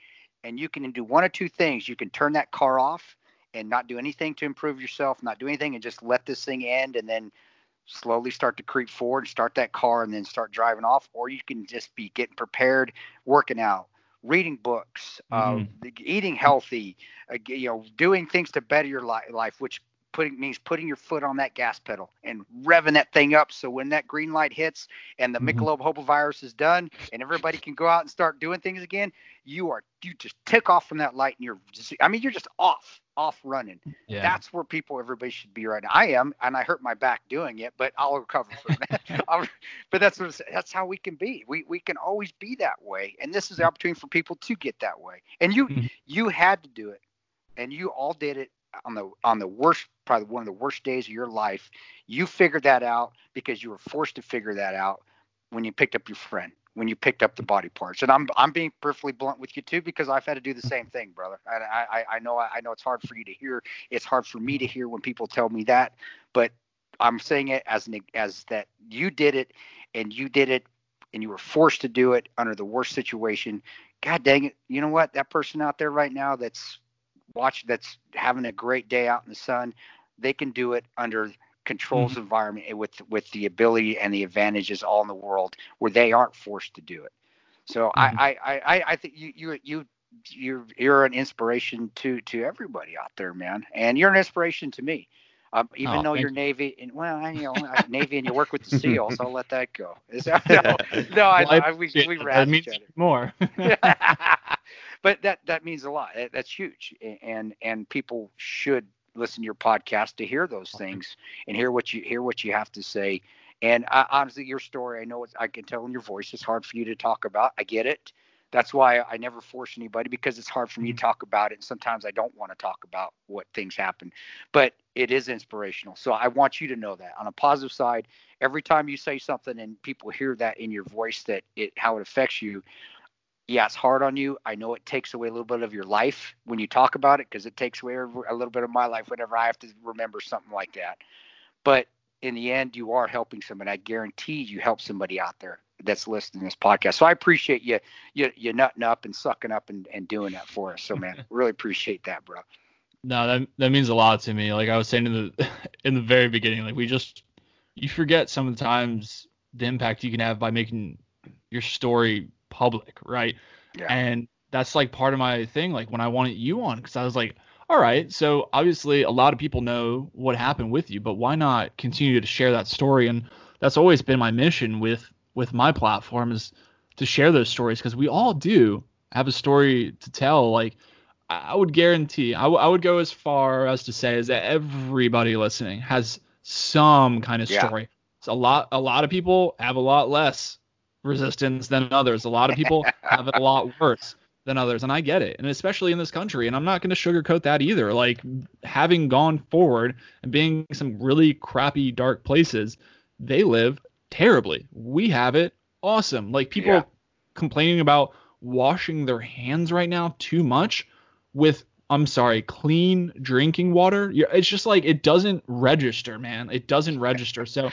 and you can do one or two things. You can turn that car off and not do anything to improve yourself, not do anything, and just let this thing end, and then slowly start to creep forward, start that car, and then start driving off. Or you can just be getting prepared, working out, reading books, uh, mm-hmm. uh, eating healthy, uh, you know, doing things to better your li- life, which putting means putting your foot on that gas pedal and revving that thing up so when that green light hits and the mm-hmm. Michelob virus is done and everybody can go out and start doing things again, you are you just tick off from that light and you're just, I mean you're just off off running. Yeah. That's where people everybody should be right now. I am and I hurt my back doing it, but I'll recover from that. but that's what that's how we can be. We we can always be that way and this is the opportunity for people to get that way. And you mm-hmm. you had to do it and you all did it on the on the worst probably one of the worst days of your life you figured that out because you were forced to figure that out when you picked up your friend when you picked up the body parts. And i'm i'm being perfectly blunt with you too because i've had to do the same thing brother. I i, I know i know it's hard for you to hear. It's hard for me to hear when people tell me that but i'm saying it as an as that you did it and you did it and you were forced to do it under the worst situation. God dang it. You know what? That person out there right now that's watch that's having a great day out in the sun, they can do it under controls mm-hmm. environment with with the ability and the advantages all in the world where they aren't forced to do it. So mm-hmm. I, I, I I think you you you you're you're an inspiration to to everybody out there, man, and you're an inspiration to me. Um, even oh, though you're you. Navy, and well, I, you know, Navy, and you work with the SEALs, I'll let that go. Is that, no, no, I, well, I, we we that means more. But that that means a lot. That's huge, and and people should listen to your podcast to hear those things and hear what you hear what you have to say. And uh, honestly, your story, I know it's, I can tell in your voice, it's hard for you to talk about. I get it. That's why I never force anybody because it's hard for me to mm-hmm. talk about it. And sometimes I don't want to talk about what things happen, but it is inspirational. So I want you to know that on a positive side, every time you say something and people hear that in your voice, that it, how it affects you, yeah, it's hard on you. I know it takes away a little bit of your life when you talk about it because it takes away a little bit of my life whenever I have to remember something like that. But in the end, you are helping somebody. I guarantee you help somebody out there that's listening to this podcast. So I appreciate you you you nutting up and sucking up and, and doing that for us. So man, really appreciate that, bro. No, that that means a lot to me. Like I was saying in the in the very beginning, like we just you forget sometimes the impact you can have by making your story public, right? Yeah. And that's like part of my thing. Like when I wanted you on, because I was like, all right, so obviously a lot of people know what happened with you, but why not continue to share that story? And that's always been my mission with with my platform is to share those stories because we all do have a story to tell. Like I would guarantee, I, w- I would go as far as to say is that everybody listening has some kind of story. Yeah. So a lot, a lot of people have a lot less resistance than others. A lot of people have it a lot worse than others, and I get it. And especially in this country, and I'm not going to sugarcoat that either. Like having gone forward and being some really crappy, dark places, they live terribly. We have it awesome. Like people yeah. complaining about washing their hands right now too much with I'm sorry, clean drinking water. It's just like it doesn't register, man. It doesn't register. So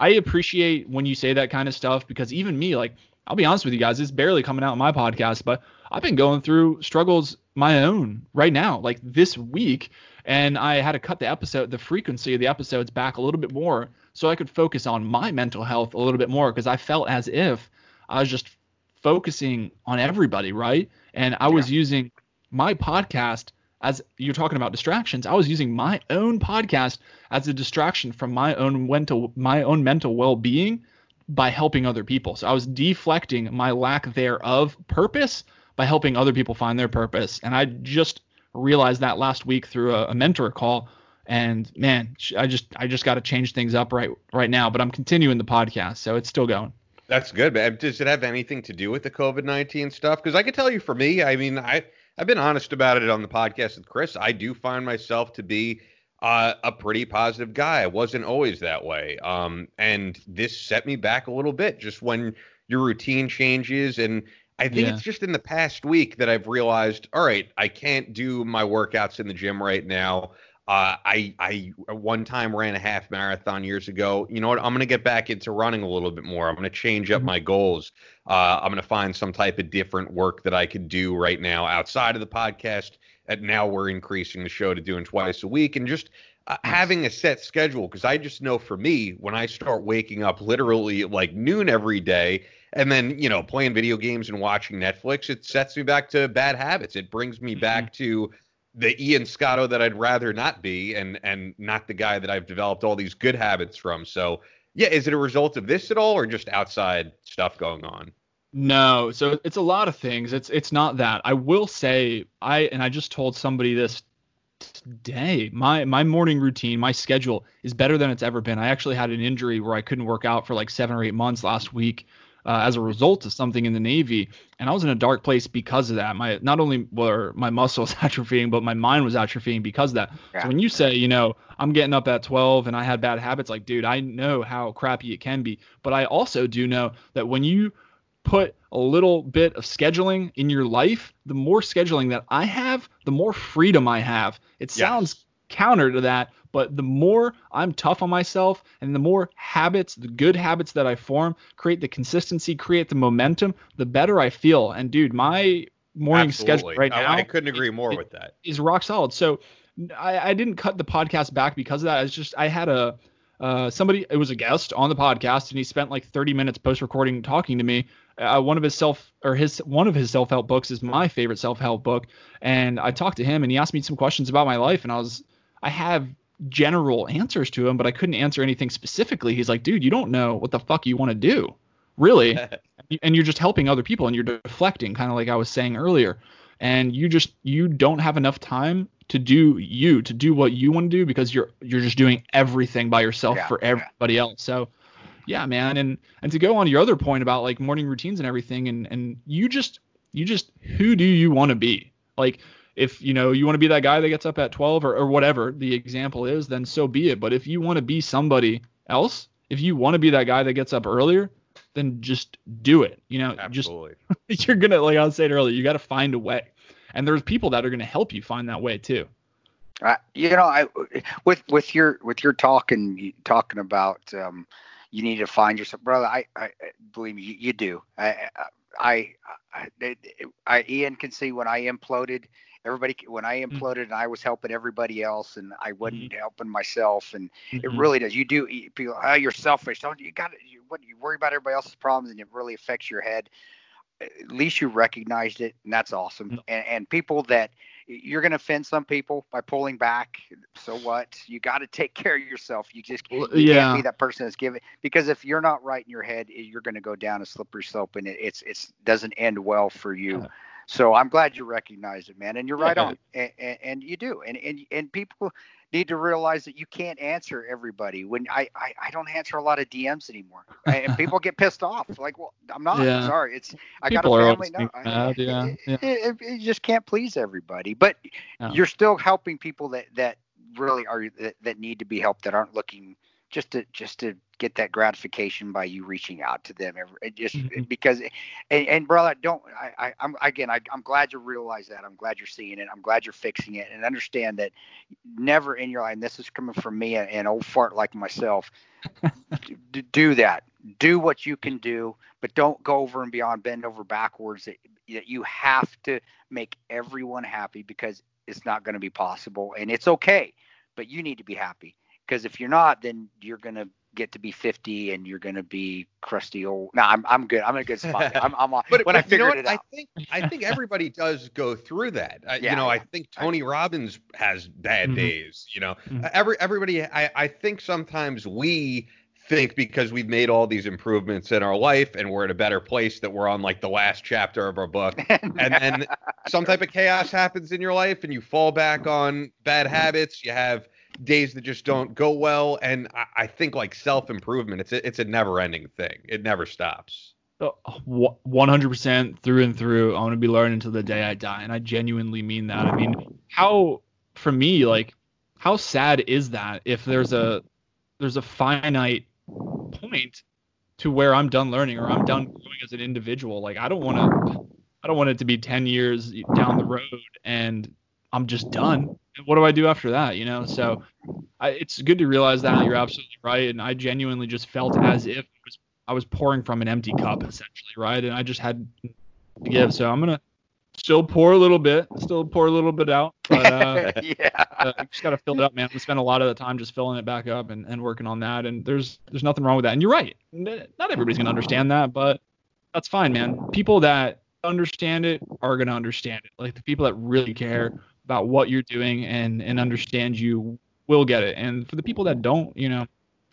I appreciate when you say that kind of stuff because even me, like, I'll be honest with you guys, it's barely coming out in my podcast, but I've been going through struggles my own right now, like this week. And I had to cut the episode, the frequency of the episodes back a little bit more so I could focus on my mental health a little bit more because I felt as if I was just focusing on everybody, right? And I was using my podcast as you're talking about distractions, I was using my own podcast as a distraction from my own mental my own mental well-being by helping other people. So I was deflecting my lack thereof purpose by helping other people find their purpose. And I just realized that last week through a, a mentor call. And man, I just I just got to change things up right right now. But I'm continuing the podcast, so it's still going. That's good, man. Does it have anything to do with the COVID nineteen stuff? Because I can tell you, for me, I mean, I I've been honest about it on the podcast with Chris. I do find myself to be uh, a pretty positive guy. I wasn't always that way. Um, and this set me back a little bit just when your routine changes. And I think yeah. it's just in the past week that I've realized, all right, I can't do my workouts in the gym right now. Uh, I I one time ran a half marathon years ago. You know what? I'm going to get back into running a little bit more. I'm going to change up mm-hmm. my goals. Uh, I'm going to find some type of different work that I could do right now outside of the podcast. And now we're increasing the show to doing twice a week and just uh, having a set schedule. Because I just know for me, when I start waking up literally like noon every day and then you know playing video games and watching Netflix, it sets me back to bad habits. It brings me back mm-hmm. to the Ian Scotto that I'd rather not be, and and not the guy that I've developed all these good habits from. So yeah, is it a result of this at all, or just outside stuff going on? No, so it's a lot of things. It's it's not that. I will say I and I just told somebody this today. My my morning routine, my schedule is better than it's ever been. I actually had an injury where I couldn't work out for like 7 or 8 months last week uh, as a result of something in the Navy, and I was in a dark place because of that. My not only were my muscles atrophying, but my mind was atrophying because of that. Yeah. So when you say, you know, I'm getting up at 12 and I had bad habits, like, dude, I know how crappy it can be, but I also do know that when you put a little bit of scheduling in your life, the more scheduling that I have, the more freedom I have. It sounds yes. Counter to that, but the more I'm tough on myself and the more habits, the good habits that I form, create the consistency, create the momentum, the better I feel. And dude, my morning Absolutely. schedule right now. I couldn't agree more with that. Is rock solid. So I, I didn't cut the podcast back because of that. It's just I had a uh, somebody it was a guest on the podcast and he spent like 30 minutes post recording talking to me uh, one of his self or his one of his self help books is my favorite self help book, and I talked to him and he asked me some questions about my life, and I was I have general answers to him, but I couldn't answer anything specifically. He's like, dude, you don't know what the fuck you want to do, really, and you're just helping other people and you're deflecting, kind of like I was saying earlier, and you just you don't have enough time to do you to do what you want to do because you're you're just doing everything by yourself Yeah, for yeah. everybody else. So yeah, man, and and to go on your other point about like morning routines and everything, and and you just you just who do you want to be? Like if you know you want to be that guy that gets up at 12 or, or whatever the example is, then so be it. But if you want to be somebody else, if you want to be that guy that gets up earlier, then just do it. You know, just you're gonna like I was saying earlier, you got to find a way, and there's people that are gonna help you find that way too. Uh, you know, I with with your with your talking talking about um, you need to find yourself, brother. I, I I- believe me, you, you do. I, I I I I Ian can see when I imploded. Everybody when I imploded and I was helping everybody else and I wasn't helping myself and it Mhm. really does. You do feel oh, you're selfish. Don't you got you, what you worry about everybody else's problems and it really affects your head. At least you recognized it and that's awesome. Mm. And and people that you're going to offend some people by pulling back. So what? You got to take care of yourself. You just you yeah. can't be that person that's giving because if you're not right in your head, you're going to go down a slippery slope and it, it's it's doesn't end well for you. So I'm glad you recognize it, man, and you're right Yeah. on, and, and, and you do, and and and people need to realize that you can't answer everybody. When I I, I don't answer a lot of DMs anymore, and people get pissed off. Like, well, I'm not Yeah. sorry. It's I People got a family. No, mad, yeah, it- yeah. it- it- you just can't please everybody, but you're still helping people that that really are that, that need to be helped that aren't looking just to just to get that gratification by you reaching out to them every, just Mhm. because and, and brother don't I, I i'm again I, i'm glad you realize that. I'm glad you're seeing it. I'm glad you're fixing it. And understand that never in your life this is coming from me an old fart like myself d- do that. Do what you can do but don't go over and beyond bend over backwards that, that you have to make everyone happy because it's not going to be possible and it's okay but you need to be happy because if you're not then you're going to get to be 50 and you're going to be crusty old no i'm, I'm good i'm in a good spot i'm, I'm on- But, when but i figured you know what? it out I think I think everybody does go through that. I, Yeah, you know, I think Tony Robbins has bad Mhm. days. You know, Mhm. every everybody. I I think sometimes we think because we've made all these improvements in our life and we're in a better place that we're on like the last chapter of our book and then some type of chaos happens in your life and you fall back on bad habits you have days that just don't go well and i, I think like self-improvement it's a, it's a never-ending thing it never stops One hundred percent through and through. I want to be learning until the day I die, and I genuinely mean that. I mean, how for me, like, how sad is that if there's a there's a finite point to where I'm done learning or I'm done growing as an individual. Like, I don't want to, I don't want it to be ten years down the road and I'm just done. What do I do after that? You know, so I, it's good to realize that you're absolutely right, and I genuinely just felt as if it was I was pouring from an empty cup essentially, right? And I just had to give. So I'm gonna still pour a little bit, still pour a little bit out, but uh, yeah uh, you just gotta fill it up, man. We spend a lot of the time just filling it back up and, and working on that. And there's there's nothing wrong with that. And you're right. Not everybody's gonna understand that, but that's fine, man. People that understand it are gonna understand it. Like the people that really care about what you're doing and and understand you will get it. And for the people that don't, you know,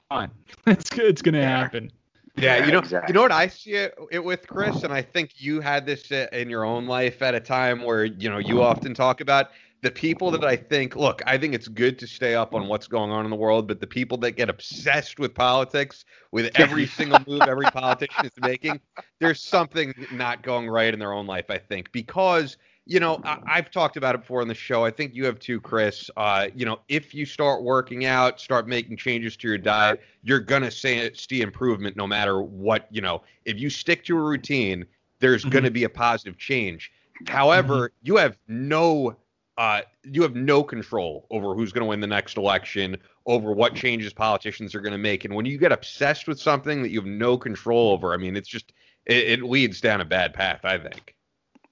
fine. it's. It's gonna Yeah. happen. Yeah, you know, exactly. you know what I see it, it with Chris, and I think you had this uh, in your own life at a time where you know you often talk about the people that I think. Look, I think it's good to stay up on what's going on in the world, but the people that get obsessed with politics, with every single move every politician is making, there's something not going right in their own life. I think because you know I, I've talked about it before on the show. I think you have too, Chris. Uh, you know, if you start working out, start making changes to your diet you're gonna say, see improvement no matter what you know if you stick to a routine there's Mhm. gonna be a positive change however you have no uh, you have no control over who's going to win the next election over what changes politicians are going to make and when you get obsessed with something that you have no control over i mean it's just it, it leads down a bad path i think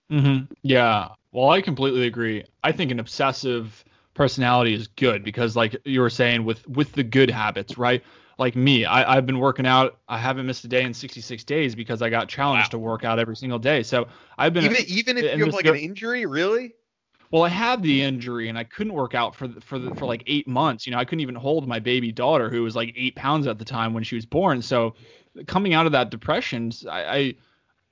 hmm Yeah. Well, I completely agree. I think an obsessive personality is good because, like you were saying, with with the good habits, right? like me, I, I've been working out. I haven't missed a day in 66 days because I got challenged wow. to work out every single day. So I've been even even if you have like an injury, really. Well, I had the injury and I couldn't work out for for the, for like eight months. You know, I couldn't even hold my baby daughter who was like eight pounds at the time when she was born. So coming out of that depression, I I,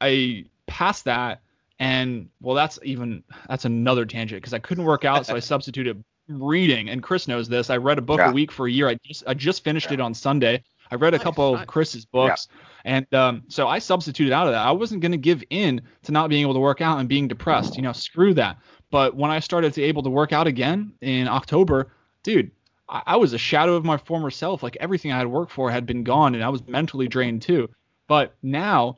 I passed that and well, that's even that's another tangent because I couldn't work out, so I substituted reading. And Chris knows this. I read a book yeah. a week for a year. I just I just finished yeah. it on Sunday. I read a nice, couple nice. of Chris's books, yeah. and um, so I substituted out of that. I wasn't going to give in to not being able to work out and being depressed. You know, screw that. But when I started to able to work out again in October, dude, I, I was a shadow of my former self. Like everything I had worked for had been gone, and I was mentally drained too. But now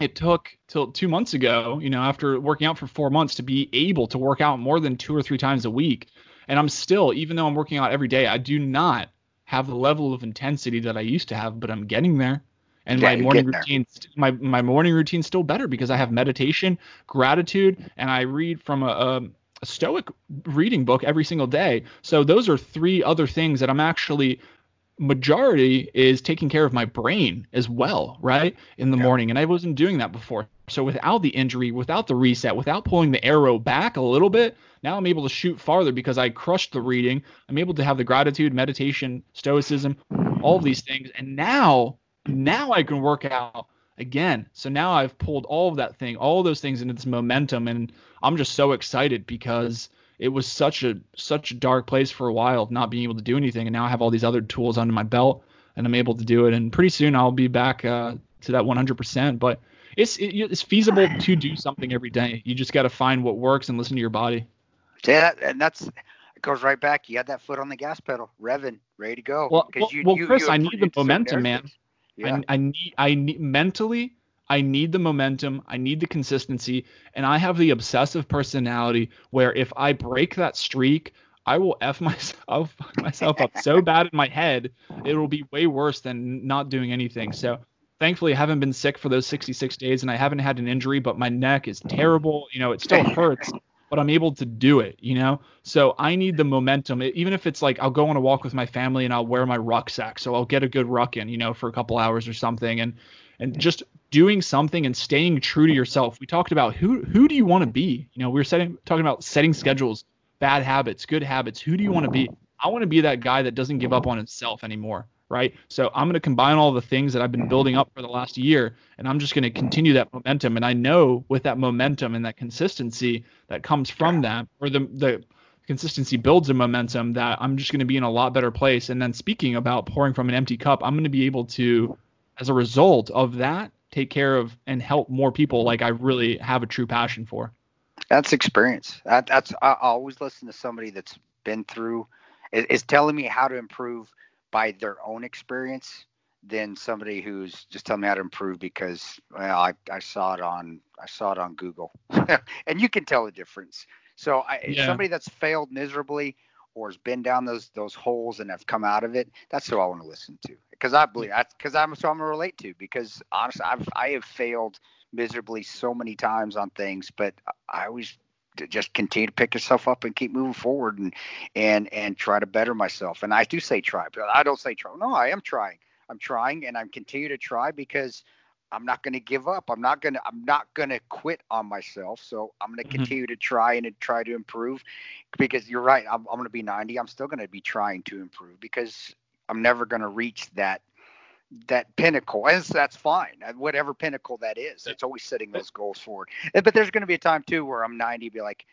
it took till two months ago, you know, after working out for four months to be able to work out more than two or three times a week. And I'm still, even though I'm working out every day, I do not have the level of intensity that I used to have, but I'm getting there. And yeah, my morning routine, my my morning routine's still better because I have meditation, gratitude, and I read from a, a, a Stoic reading book every single day. So those are three other things that I'm actually majority is taking care of my brain as well, right? In the yeah. morning. And I wasn't doing that before. So without the injury, without the reset, without pulling the arrow back a little bit, now I'm able to shoot farther because I crushed the reading. I'm able to have the gratitude, meditation, stoicism, all of these things. And now, now I can work out again. So now I've pulled all of that thing, all of those things into this momentum. And I'm just so excited because it was such a such a dark place for a while of not being able to do anything. And now i have all these other tools under my belt and i'm able to do it. And pretty soon i'll be back uh, to that 100% but it's it, it's feasible to do something every day. You just got to find what works and listen to your body. Yeah and that's it goes right back. You had that foot on the gas pedal revving ready to go. Well, well, you, well you, chris you i need the momentum man. yeah. I, I need i need mentally I need the momentum, I need the consistency, and I have the obsessive personality where if I break that streak, I will f myself fuck myself up so bad in my head, it will be way worse than not doing anything. So thankfully I haven't been sick for those 66 days and I haven't had an injury, but my neck is terrible. You know, it still hurts, but I'm able to do it, you know? So I need the momentum. Even if it's like I'll go on a walk with my family and I'll wear my rucksack. So I'll get a good ruck in, you know, for a couple hours or something. And and just doing something and staying true to yourself. We talked about who who do you want to be? You know, we were setting talking about setting schedules, bad habits, good habits. Who do you want to be? I want to be that guy that doesn't give up on himself anymore, right? So I'm going to combine all the things that I've been building up for the last year and I'm just going to continue that momentum and I know with that momentum and that consistency that comes from that or the the consistency builds a momentum that I'm just going to be in a lot better place and then speaking about pouring from an empty cup, I'm going to be able to as a result of that, take care of and help more people like I really have a true passion for. That's experience. That, that's I always listen to somebody that's been through is, is telling me how to improve by their own experience than somebody who's just telling me how to improve because well, I, I saw it on I saw it on Google, and you can tell the difference. So I, yeah. somebody that's failed miserably or has been down those those holes and have come out of it, that's who I want to listen to because I believe that's because I'm so I'm gonna relate to because honestly I've I have failed miserably so many times on things, but I always just continue to pick yourself up and keep moving forward and and and try to better myself. And I do say try, but I don't say try. No, I am trying. I'm trying and I'm continue to try because I'm not going to give up. I'm not going to I'm not going to quit on myself. So I'm going to mm-hmm. continue to try and try to improve because you're right. I'm, I'm going to be 90. I'm still going to be trying to improve because I'm never going to reach that that pinnacle and that's fine uh, whatever pinnacle that is it's always setting those goals forward but there's going to be a time too where i'm 90 be like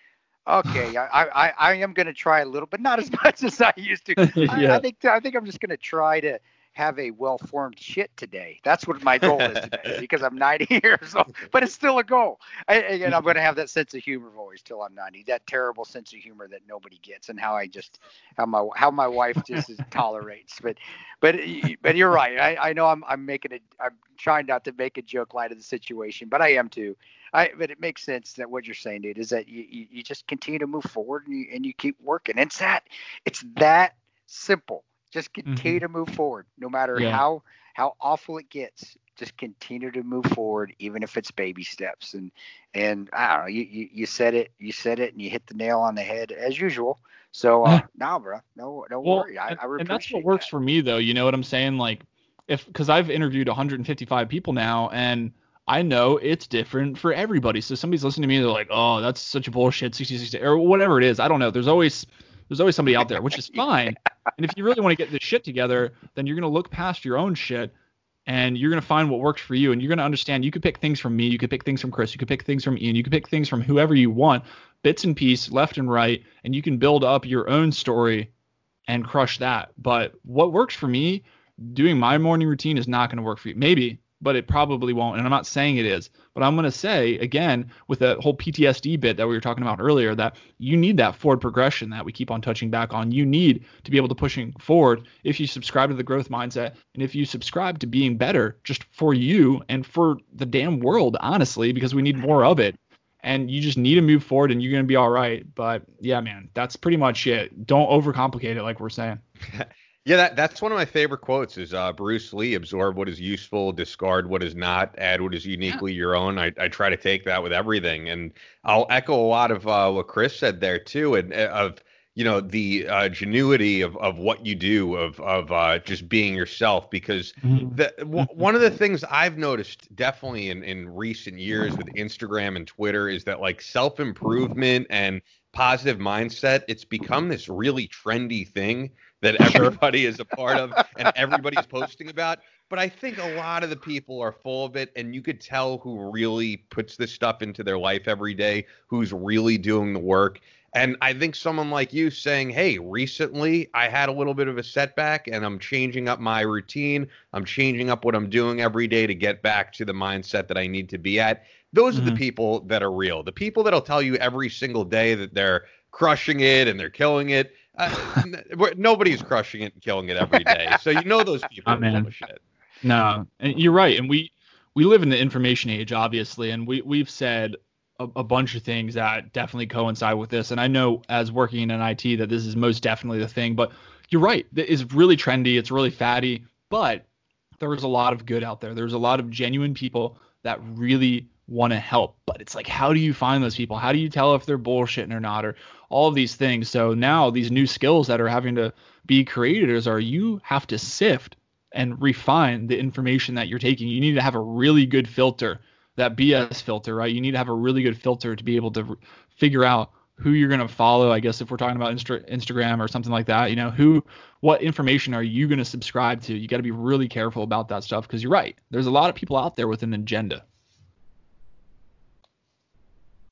okay i i, I am going to try a little but not as much as i used to yeah. I, I think i think i'm just going to try to have a well-formed shit today. That's what my goal is today because I'm 90 years old, but it's still a goal. I, again, I'm going to have that sense of humor always till I'm 90. That terrible sense of humor that nobody gets, and how I just how my how my wife just tolerates. But but but you're right. I, I know I'm I'm making a I'm trying not to make a joke light of the situation, but I am too. I but it makes sense that what you're saying, dude, is that you, you, you just continue to move forward and you and you keep working. It's that it's that simple just continue mm-hmm. to move forward, no matter yeah. how how awful it gets. just continue to move forward, even if it's baby steps. And and I don't know, you you, you said it, you said it, and you hit the nail on the head as usual. So uh, nah, bro, no, no well, worry. I, and, I and that's what works that. for me, though. You know what I'm saying? Like, if because I've interviewed 155 people now, and I know it's different for everybody. So somebody's listening to me, they're like, "Oh, that's such a bullshit 60 60 or whatever it is." I don't know. There's always there's always somebody out there, which is fine. And if you really want to get this shit together, then you're gonna look past your own shit and you're gonna find what works for you. And you're gonna understand you could pick things from me, you could pick things from Chris, you could pick things from Ian, you could pick things from whoever you want, bits and pieces, left and right, and you can build up your own story and crush that. But what works for me, doing my morning routine is not gonna work for you. Maybe but it probably won't. And I'm not saying it is, but I'm going to say again with that whole PTSD bit that we were talking about earlier that you need that forward progression that we keep on touching back on. You need to be able to pushing forward if you subscribe to the growth mindset and if you subscribe to being better just for you and for the damn world, honestly, because we need more of it. And you just need to move forward and you're going to be all right. But yeah, man, that's pretty much it. Don't overcomplicate it like we're saying. Yeah, that, that's one of my favorite quotes is uh, Bruce Lee, absorb what is useful, discard what is not, add what is uniquely yeah. your own. I, I try to take that with everything. And I'll echo a lot of uh, what Chris said there too, and uh, of, you know, the uh, genuity of, of what you do, of, of uh, just being yourself. Because mm-hmm. the, w- one of the things I've noticed definitely in, in recent years with Instagram and Twitter is that like self improvement and positive mindset, it's become this really trendy thing that everybody is a part of and everybody's posting about. But I think a lot of the people are full of it, and you could tell who really puts this stuff into their life every day, who's really doing the work. And I think someone like you saying, Hey, recently I had a little bit of a setback and I'm changing up my routine. I'm changing up what I'm doing every day to get back to the mindset that I need to be at. Those mm-hmm. are the mm-hmm. people that are real. The people that'll tell you every single day that they're crushing it and they're killing it uh, nobody's crushing it and killing it every day. So you know those people oh, shit. No, and you're right. And we we live in the information age, obviously, and we we've said a, a, bunch of things that definitely coincide with this. And I know as working in IT that this is most definitely the thing. But you're right. It's really trendy. It's really fatty. But there's a lot of good out there. There's a lot of genuine people that really want to help. But it's like, how do you find those people? How do you tell if they're bullshitting or not, or all of these things? So now these new skills that are having to be created is are you have to sift and refine the information that you're taking. You need to have a really good filter, that BS filter, right? You need to have a really good filter to be able to figure out who you're going to follow. I guess if we're talking about Insta- Instagram or something like that, you know, who, what information are you going to subscribe to? You got to be really careful about that stuff because you're right. There's a lot of people out there with an agenda.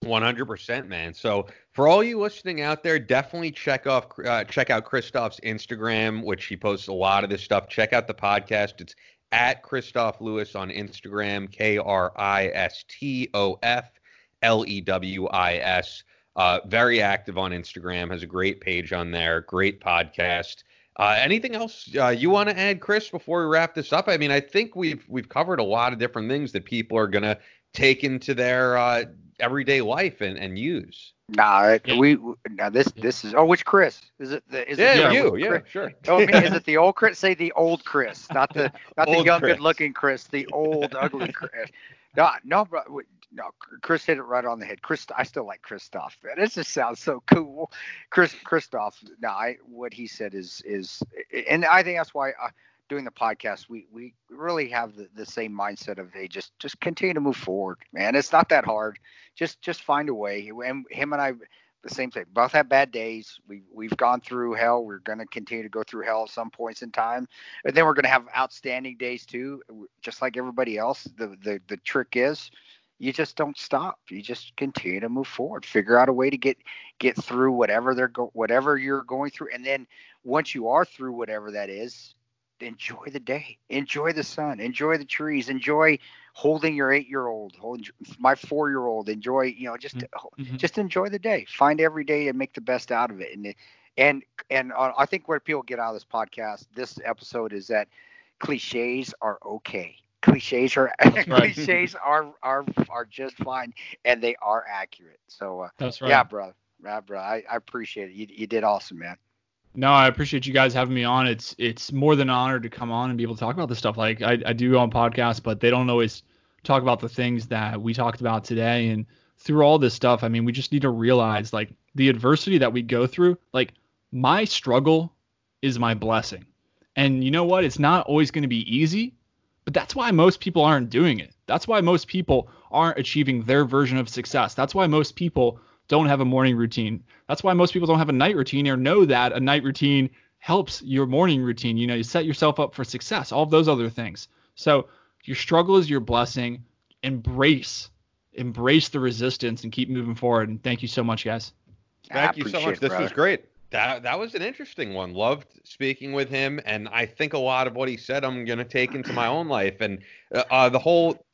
100% man. So for all you listening out there definitely check off uh, check out kristof's instagram which he posts a lot of this stuff. Check out the podcast. It's at kristof lewis on instagram k-r-i-s-t-o-f-l-e-w-i-s uh, very active on instagram has a great page on there great podcast. Uh, anything else uh, you want to add, Chris, before we wrap this up? I mean, I think we've we've covered a lot of different things that people are gonna take into their uh, everyday life and, and use. Nah, yeah. we now this this is oh which Chris is it? The, is yeah, it you yeah sure. Oh, I mean, is it the old Chris? Say the old Chris, not the not the young good looking Chris, the old ugly Chris. No, no, no. Chris hit it right on the head. Chris, I still like Kristof. Man, it just sounds so cool. Chris Kristof. No, I what he said is is, and I think that's why. I, doing the podcast, we we really have the, the same mindset of hey, just just continue to move forward, man. It's not that hard. Just just find a way. And him and I, the same thing. Both have bad days. We we've gone through hell. We're going to continue to go through hell at some points in time, and then we're going to have outstanding days too, just like everybody else. The the the trick is you just don't stop. You just continue to move forward. Figure out a way to get get through whatever they're go, whatever you're going through, and then once you are through whatever that is, enjoy the day, enjoy the sun, enjoy the trees, enjoy holding your eight year old, hold my four year old, enjoy, you know, just mm-hmm. mm-hmm. just enjoy the day. Find every day and make the best out of it. And and and uh, I think what people get out of this podcast, this episode, is that cliches are okay. Cliches are right. cliches are are are just fine, and they are accurate. So uh, that's right. Yeah, bro. Yeah, bro. I, I appreciate it. You you did awesome, man. No, I appreciate you guys having me on. It's it's more than an honor to come on and be able to talk about this stuff. Like I, I do on podcasts, but they don't always talk about the things that we talked about today. And through all this stuff, I mean, we just need to realize like the adversity that we go through. Like my struggle is my blessing. And you know what? It's not always going to be easy, but that's why most people aren't doing it. That's why most people aren't achieving their version of success. That's why most people don't have a morning routine. That's why most people don't have a night routine or know that a night routine helps your morning routine. You know, you set yourself up for success, all of those other things. So your struggle is your blessing. Embrace, embrace the resistance and keep moving forward. And thank you so much, guys. Thank you so much. This was great. That that was an interesting one. Loved speaking with him, and I think a lot of what he said I'm going to take into my own life. And uh, uh, the whole,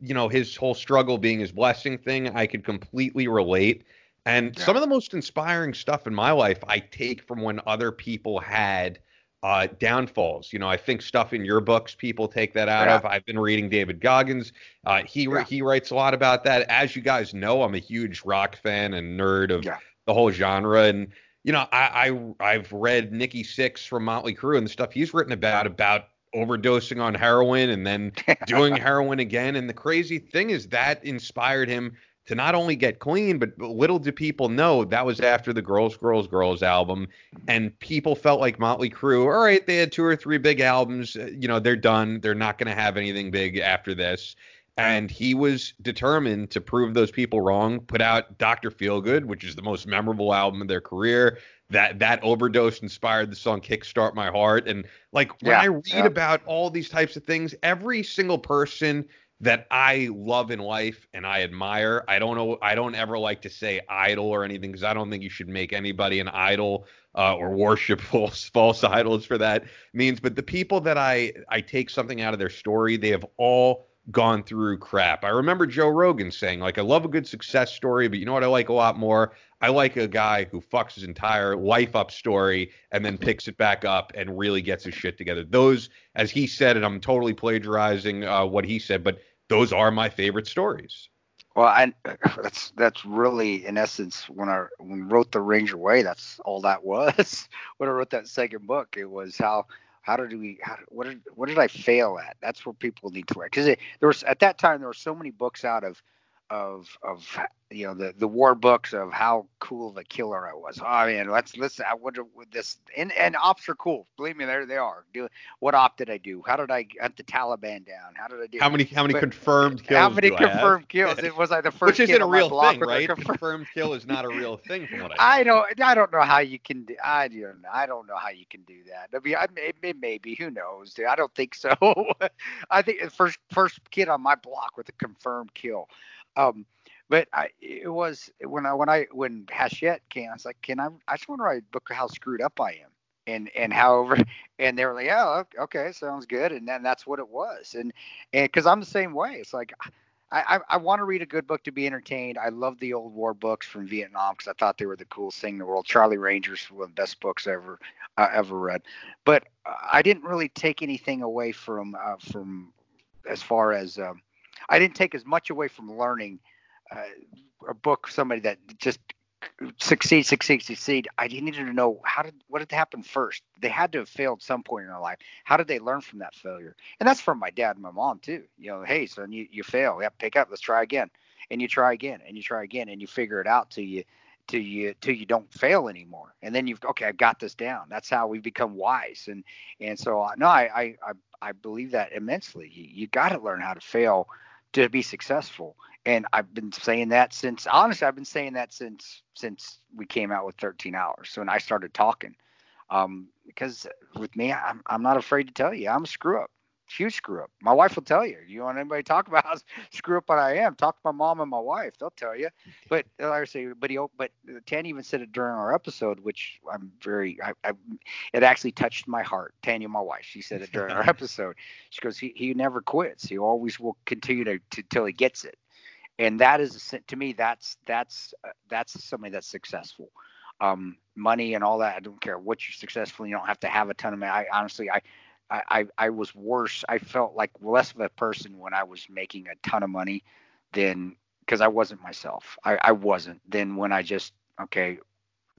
you know, his whole struggle being his blessing thing, I could completely relate. And yeah. some of the most inspiring stuff in my life I take from when other people had uh, downfalls. You know, I think stuff in your books people take that out yeah. of. I've been reading David Goggins. Uh, he yeah. he writes a lot about that. As you guys know, I'm a huge rock fan and nerd of the whole genre. And you know, I, I I've read Nikki Sixx from Motley Crue and the stuff he's written about about overdosing on heroin and then doing heroin again. And the crazy thing is that inspired him to not only get clean, but little do people know that was after the Girls, Girls, Girls album. And people felt like Motley Crue, all right, they had two or three big albums. Uh, you know, they're done. They're not going to have anything big after this. And he was determined to prove those people wrong, put out Dr. Feelgood, which is the most memorable album of their career. That that overdose inspired the song Kickstart My Heart. And like when yeah, I read yeah. about all these types of things, every single person that I love in life and I admire. I don't know. I don't ever like to say idol or anything because I don't think you should make anybody an idol uh, or worship false, false idols for that means. But the people that I I take something out of their story, they have all gone through crap. I remember Joe Rogan saying like, I love a good success story, but you know what I like a lot more? I like a guy who fucks his entire life up story and then picks it back up and really gets his shit together. Those, as he said, and I'm totally plagiarizing uh, what he said, but those are my favorite stories. Well, I, that's that's really in essence when I when wrote the Ranger Way. That's all that was. when I wrote that second book, it was how how did we how, what did what did I fail at? That's where people need to write because there was at that time there were so many books out of of of you know the the war books of how cool of a killer I was. Oh man, let's let's I wonder with this and and ops are cool. Believe me, there they are. Do what op did I do? How did I get the Taliban down? How did I do? How many how many but, confirmed kills? How many confirmed kills? It was like the first. Which isn't a real thing, right? Confirmed. confirmed kill is not a real thing, from what I. I don't I don't know how you can do. I don't I don't know how you can do that. I mean, I, it, it may be. Who knows? Dude? I don't think so. I think the first first kid on my block with a confirmed kill. Um, but I, it was when I when I when Hachette came, I was like, "Can I? I just want to write a book how screwed up I am." And and however, and they were like, oh, okay, sounds good." And then that's what it was. And and because I'm the same way, it's like. I, I, I want to read a good book to be entertained. I love the old war books from Vietnam because I thought they were the coolest thing in the world. Charlie Ranger's one of the best books I ever uh, ever read. But uh, I didn't really take anything away from uh, from as far as um, I didn't take as much away from learning uh, a book somebody that just succeed, succeed, succeed. I needed to know how did what did happen first. They had to have failed some point in their life. How did they learn from that failure? And that's from my dad and my mom too. You know, hey son, you you fail. Yeah, pick up. Let's try again. And you try again, and you try again, and you figure it out till you till you till you don't fail anymore. And then you've okay, I got this down. That's how we become wise. And and so uh, no, I I I believe that immensely. You, you got to learn how to fail to be successful. And I've been saying that since honestly, I've been saying that since since we came out with 13 hours. So when I started talking, um, because with me, I'm I'm not afraid to tell you I'm a screw up huge screw up. My wife will tell you. You want anybody to talk about how screw up what I am? Talk to my mom and my wife. They'll tell you. But like I say, but he, but Tanya even said it during our episode, which I'm very, I, I, it actually touched my heart. Tanya, my wife, she said it during our episode. She goes, he, he never quits. He always will continue to, to till he gets it. And that is to me, that's that's uh, that's somebody that's successful. Um, money and all that. I don't care what you're successful. You don't have to have a ton of money. I honestly, I I, I, was worse. I felt like less of a person when I was making a ton of money than because I wasn't myself. I, I wasn't. Then when I just okay,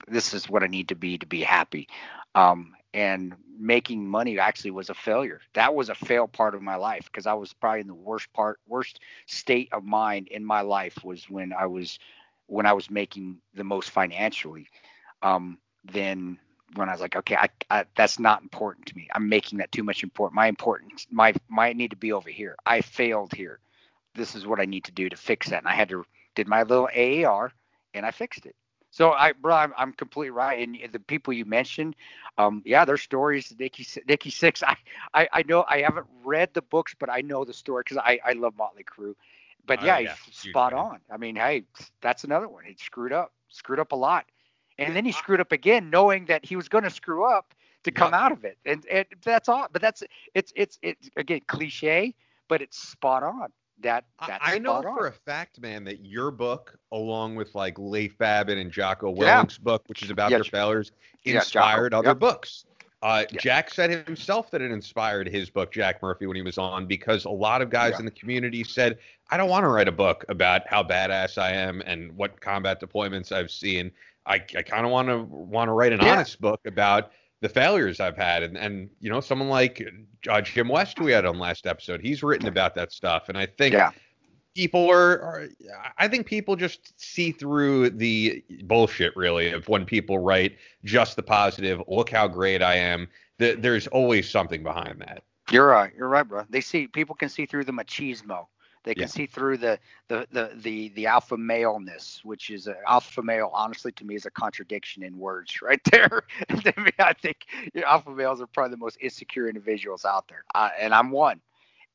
this is what I need to be to be happy. Um, and making money actually was a failure. That was a fail part of my life because I was probably in the worst part, worst state of mind in my life was when I was when I was making the most financially. Um, then when I was like, okay, I, I, that's not important to me. I'm making that too much important. My importance, my my need to be over here. I failed here. This is what I need to do to fix that. And I had to did my little AAR and I fixed it. So I, bro, I'm, I'm completely right. And the people you mentioned, um, yeah, their stories. Nikki, Nikki Sixx. I, I, I know I haven't read the books, but I know the story because I, I love Motley Crue. But oh, yeah, yeah, spot on. I mean, hey, that's another one. He screwed up, screwed up a lot, and then he screwed up again, knowing that he was going to screw up to come out of it. And, and that's all. But that's it's it's it's again cliche, but it's spot on that that's I know for a fact, man, that your book, along with like Leif Babin and Jocko Willink's yeah. book, which is about yeah. their failures, inspired yeah, other yep. books. Uh, Jack said himself that it inspired his book, Jack Murphy, when he was on, because a lot of guys in the community said, I don't want to write a book about how badass I am and what combat deployments I've seen. I, I kind of want to want to write an honest book about the failures I've had. And, and you know, someone like uh, Jim West, who we had on last episode, he's written about that stuff. And I think yeah. People are, are, I think people just see through the bullshit, really, of when people write just the positive, look how great I am. The, there's always something behind that. You're right. You're right, bro. They see, people can see through the machismo. They can yeah. see through the, the the the the alpha maleness, which is a, alpha male. Honestly, to me, is a contradiction in words, right there. I think you know, alpha males are probably the most insecure individuals out there, uh, and I'm one.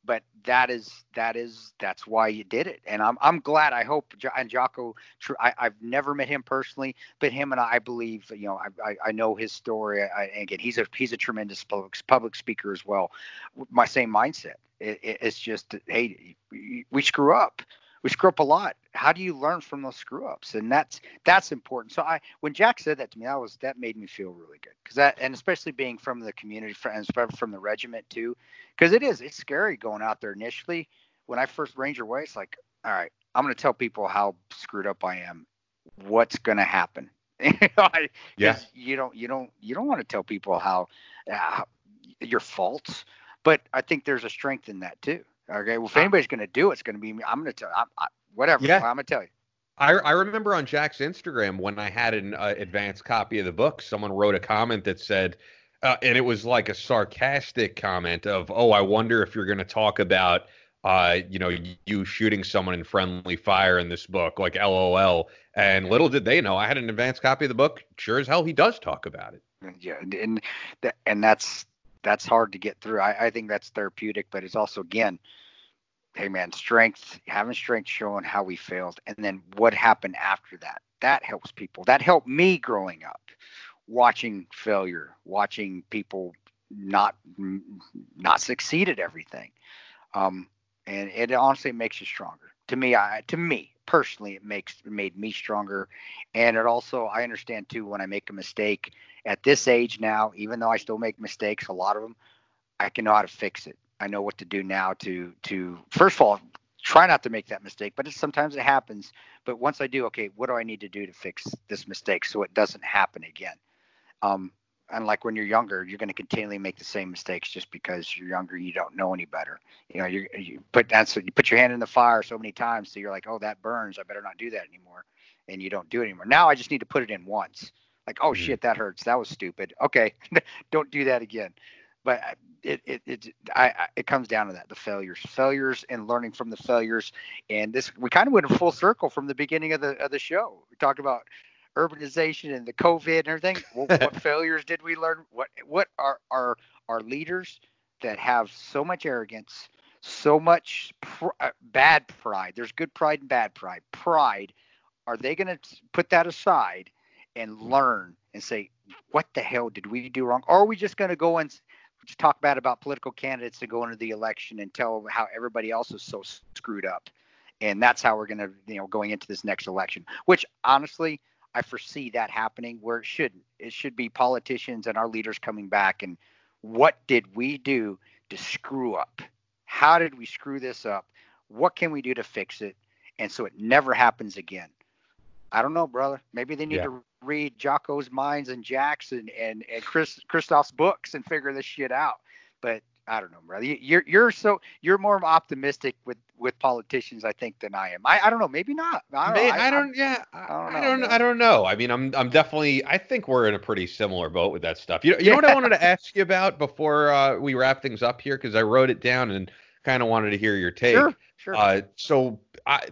But that is that is that's why you did it, and I'm I'm glad. I hope and Jocko. I, I've never met him personally, but him and I, I believe you know I, I, I know his story. I, again, he's a he's a tremendous public public speaker as well. My same mindset it, it, it's just, hey, we screw up. We screw up a lot. How do you learn from those screw ups? And that's that's important. So I, when Jack said that to me, that was that made me feel really good because that, and especially being from the community, friends from the regiment too, because it is it's scary going out there initially. When I first Ranger Way, it's like, all right, I'm going to tell people how screwed up I am. What's going to happen? yeah. You don't you don't you don't want to tell people how, uh, your faults but I think there's a strength in that too. Okay. Well, if anybody's going to do it, it's going to be me. I'm going to tell. I, I, whatever. Yeah. I'm going to tell you. I, I remember on Jack's Instagram when I had an uh, advanced copy of the book, someone wrote a comment that said, uh, and it was like a sarcastic comment of, "Oh, I wonder if you're going to talk about, uh, you know, you shooting someone in friendly fire in this book, like LOL." And little did they know, I had an advanced copy of the book. Sure as hell, he does talk about it. Yeah, and and that's that's hard to get through. I, I think that's therapeutic, but it's also again, hey man, strength, having strength showing how we failed, and then what happened after that. That helps people. That helped me growing up, watching failure, watching people not not succeed at everything, um, and it honestly makes you stronger. To me, I to me personally, it makes it made me stronger, and it also I understand too when I make a mistake at this age now, even though I still make mistakes, a lot of them, I can know how to fix it. I know what to do now to to first of all try not to make that mistake, but sometimes it happens. But once I do, okay, what do I need to do to fix this mistake so it doesn't happen again? Um, unlike when you're younger, you're going to continually make the same mistakes just because you're younger. You don't know any better. You know, you you put that's you put your hand in the fire so many times, so you're like, oh, that burns. I better not do that anymore, and you don't do it anymore. Now I just need to put it in once like oh mm-hmm. shit that hurts that was stupid okay don't do that again but uh, it it it I, I, it comes down to that the failures failures and learning from the failures and this we kind of went in full circle from the beginning of the of the show we talked about urbanization and the covid and everything well, what failures did we learn what what are our our leaders that have so much arrogance so much pr- uh, bad pride there's good pride and bad pride pride are they going to put that aside and learn and say, what the hell did we do wrong? Or are we just going to go and just talk bad about political candidates to go into the election and tell how everybody else is so screwed up? And that's how we're going to, you know, going into this next election, which honestly, I foresee that happening where it shouldn't. It should be politicians and our leaders coming back and what did we do to screw up? How did we screw this up? What can we do to fix it? And so it never happens again. I don't know, brother. Maybe they need yeah. to read Jocko's Minds and Jackson and and Chris Kristof's books and figure this shit out. But I don't know, brother. You're you're so you're more optimistic with with politicians, I think, than I am. I, I don't know, maybe not. I don't. May, I, I, don't yeah, I don't. Know, I don't. I know. I mean, I'm I'm definitely. I think we're in a pretty similar boat with that stuff. You know, you know what I wanted to ask you about before uh, we wrap things up here because I wrote it down and kind of wanted to hear your take. Sure. Sure. Uh, so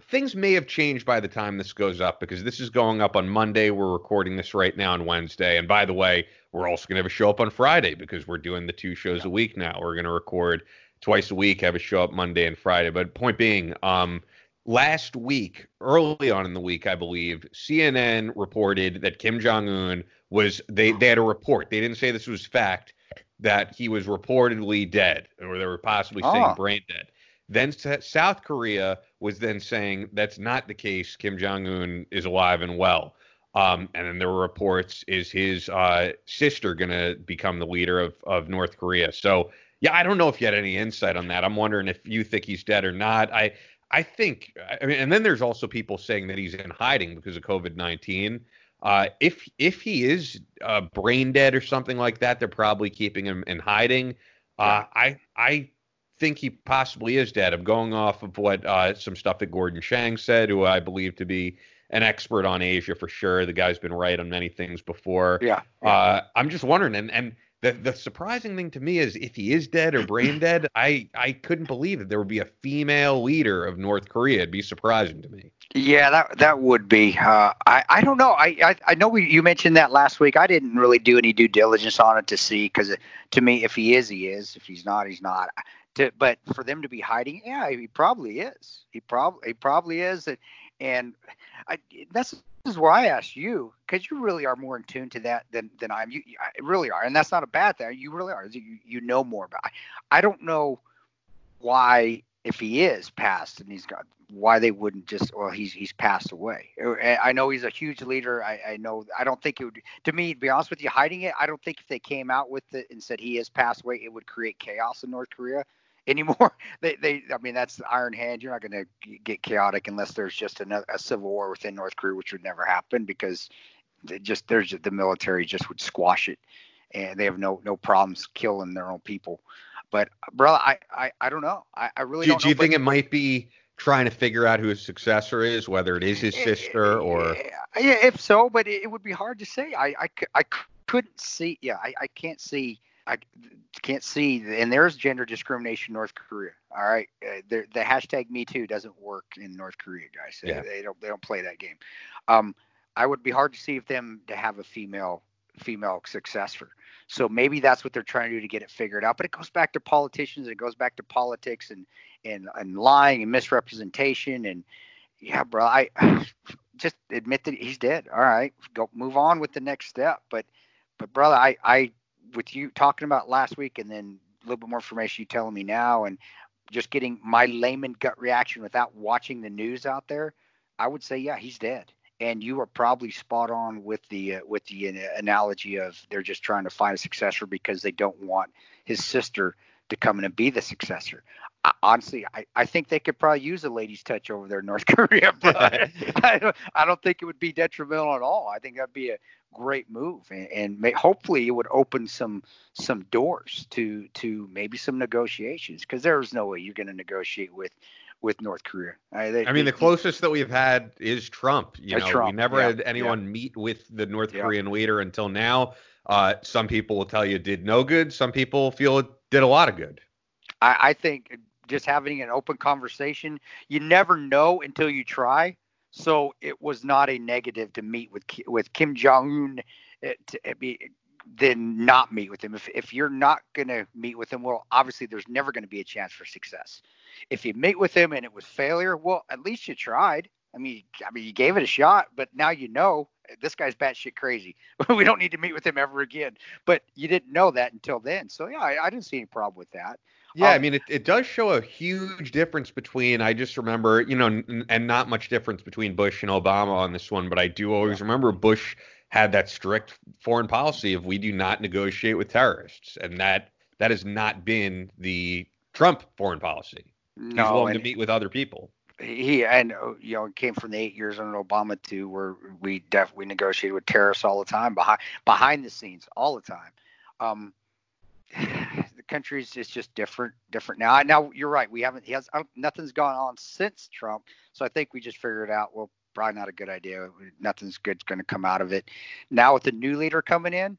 things may have changed by the time this goes up because this is going up on Monday. We're recording this right now on Wednesday. And by the way, we're also going to have a show up on Friday because we're doing the two shows yeah. a week now. We're going to record twice a week, have a show up Monday and Friday. But point being, um, last week, early on in the week, I believe, CNN reported that Kim Jong Un was they they had a report. They didn't say this was fact that he was reportedly dead, or they were possibly saying brain dead. Then South Korea was then saying that's not the case. Kim Jong Un is alive and well. Um, and then there were reports: is his uh, sister going to become the leader of of North Korea? So yeah, I don't know if you had any insight on that. I'm wondering if you think he's dead or not. I I think I mean, and then there's also people saying that he's in hiding because of COVID nineteen. Uh, if if he is uh, brain dead or something like that, they're probably keeping him in hiding. Uh, I I think he possibly is dead. I'm going off of what uh, some stuff that Gordon Chang said, who I believe to be an expert on Asia for sure. The guy's been right on many things before. Yeah. Uh, I'm just wondering, and and the the surprising thing to me is if he is dead or brain dead, I I couldn't believe that there would be a female leader of North Korea. It'd be surprising to me. Yeah, that that would be. Uh, I I don't know. I I, I know we, you mentioned that last week. I didn't really do any due diligence on it to see because to me, if he is, he is. If he's not, he's not to, but for them to be hiding, yeah, he probably is. He probably he probably is, and, and I, that's this is where I ask you because you really are more in tune to that than than I'm. You, you really are, and that's not a bad thing. You really are. You you know more about. I, I don't know why if he is passed and he's got why they wouldn't just well he's he's passed away uh, i know he's a huge leader i, I know i don't think it would to me to be honest with you hiding it i don't think if they came out with it and said he has passed away it would create chaos in north korea anymore. They, they, I mean, that's the iron hand. You're not going to get chaotic unless there's just another, a civil war within North Korea, which would never happen because just there's the military just would squash it, and they have no no problems killing their own people. But brother, I I, I don't know. I, I really do. Don't do you think it might be trying to figure out who his successor is, whether it is his eh, sister eh, or? Eh, yeah, if so, but it, it would be hard to say. I I, I couldn't see. Yeah, I, I can't see I can't see, and there's gender discrimination in North Korea. All right, uh, the hashtag Me Too doesn't work in North Korea, guys. Yeah. They, they don't they don't play that game. Um, I would be hard to see if them to have a female female successor. So maybe that's what they're trying to do to get it figured out. But it goes back to politicians. It goes back to politics and and and lying and misrepresentation and yeah, bro. I just admit that he's dead. All right, go move on with the next step. But but brother, I I with you talking about last week and then a little bit more information you telling me now and just getting my layman gut reaction without watching the news out there, I would say yeah, he's dead. And you are probably spot on with the uh, with the uh, analogy of they're just trying to find a successor because they don't want his sister to come in and be the successor. I, honestly, I, I think they could probably use a lady's touch over there in North Korea, but I, don't, I don't think it would be detrimental at all. I think that'd be a great move, and, and may, hopefully it would open some some doors to to maybe some negotiations because there's no way you're going to negotiate with with North Korea. I, they, I mean, the closest that we've had is Trump. You know, Trump, we never yeah, had anyone yeah. meet with the North yeah. Korean leader until now. Uh, some people will tell you it did no good. Some people feel it did a lot of good. I, I think just having an open conversation, you never know until you try. So it was not a negative to meet with with Kim Jong Un, eh, eh, then not meet with him. If if you're not going to meet with him, well, obviously there's never going to be a chance for success. If you meet with him and it was failure, well, at least you tried. I mean, I mean, you gave it a shot, but now you know this guy's batshit crazy. we don't need to meet with him ever again. But you didn't know that until then. So yeah, I, I didn't see any problem with that. Yeah, um, I mean, it, it does show a huge difference between. I just remember, you know, n- and not much difference between Bush and Obama on this one, but I do always remember Bush had that strict foreign policy of we do not negotiate with terrorists, and that that has not been the Trump foreign policy. No, He's willing to meet with other people he and uh, you know came from the eight years under Obama too, where we definitely negotiated with terrorists all the time behind behind the scenes all the time. Um, the country's is just different different now. Now you're right. We haven't. He has um, nothing's gone on since Trump, so I think we just figured out. Well, probably not a good idea. Nothing's good's going to come out of it. Now with the new leader coming in,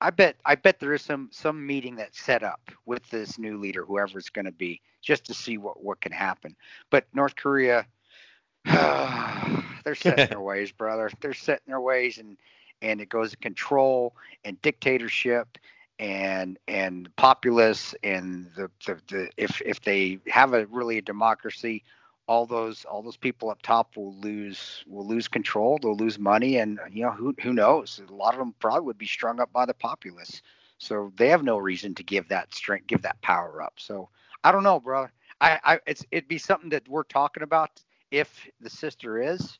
I bet I bet there is some some meeting that's set up with this new leader, whoever it's going to be, just to see what what can happen. But North Korea, they're set in their ways, brother. They're set in their ways, and and it goes to control and dictatorship and and populace and the, the, the if if they have a really a democracy all those all those people up top will lose will lose control they'll lose money and you know who who knows? A lot of them probably would be strung up by the populace. So they have no reason to give that strength give that power up. So i don't know brother i i it's it'd be something that we're talking about if the sister is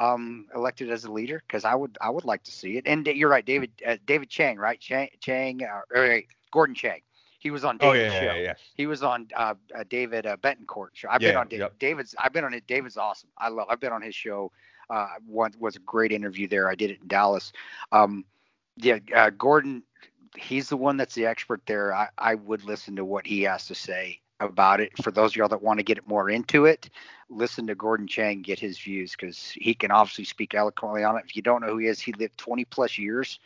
um elected as a leader because i would i would like to see it and you're right david uh, david chang right chang chang uh, or, gordon chang he was on David's oh, yeah, show. Yeah, yeah. He was on uh, uh, David uh, Betancourt show. I've been on David. Yep. David's. I've been on it. David's awesome. I love. I've been on his show. Uh, one was a great interview there. I did it in Dallas. Um, yeah, uh, Gordon. He's the one that's the expert there. I, I would listen to what he has to say about it. For those of y'all that want to get more into it, listen to Gordon Chang, get his views because he can obviously speak eloquently on it. If you don't know who he is, he lived 20 plus years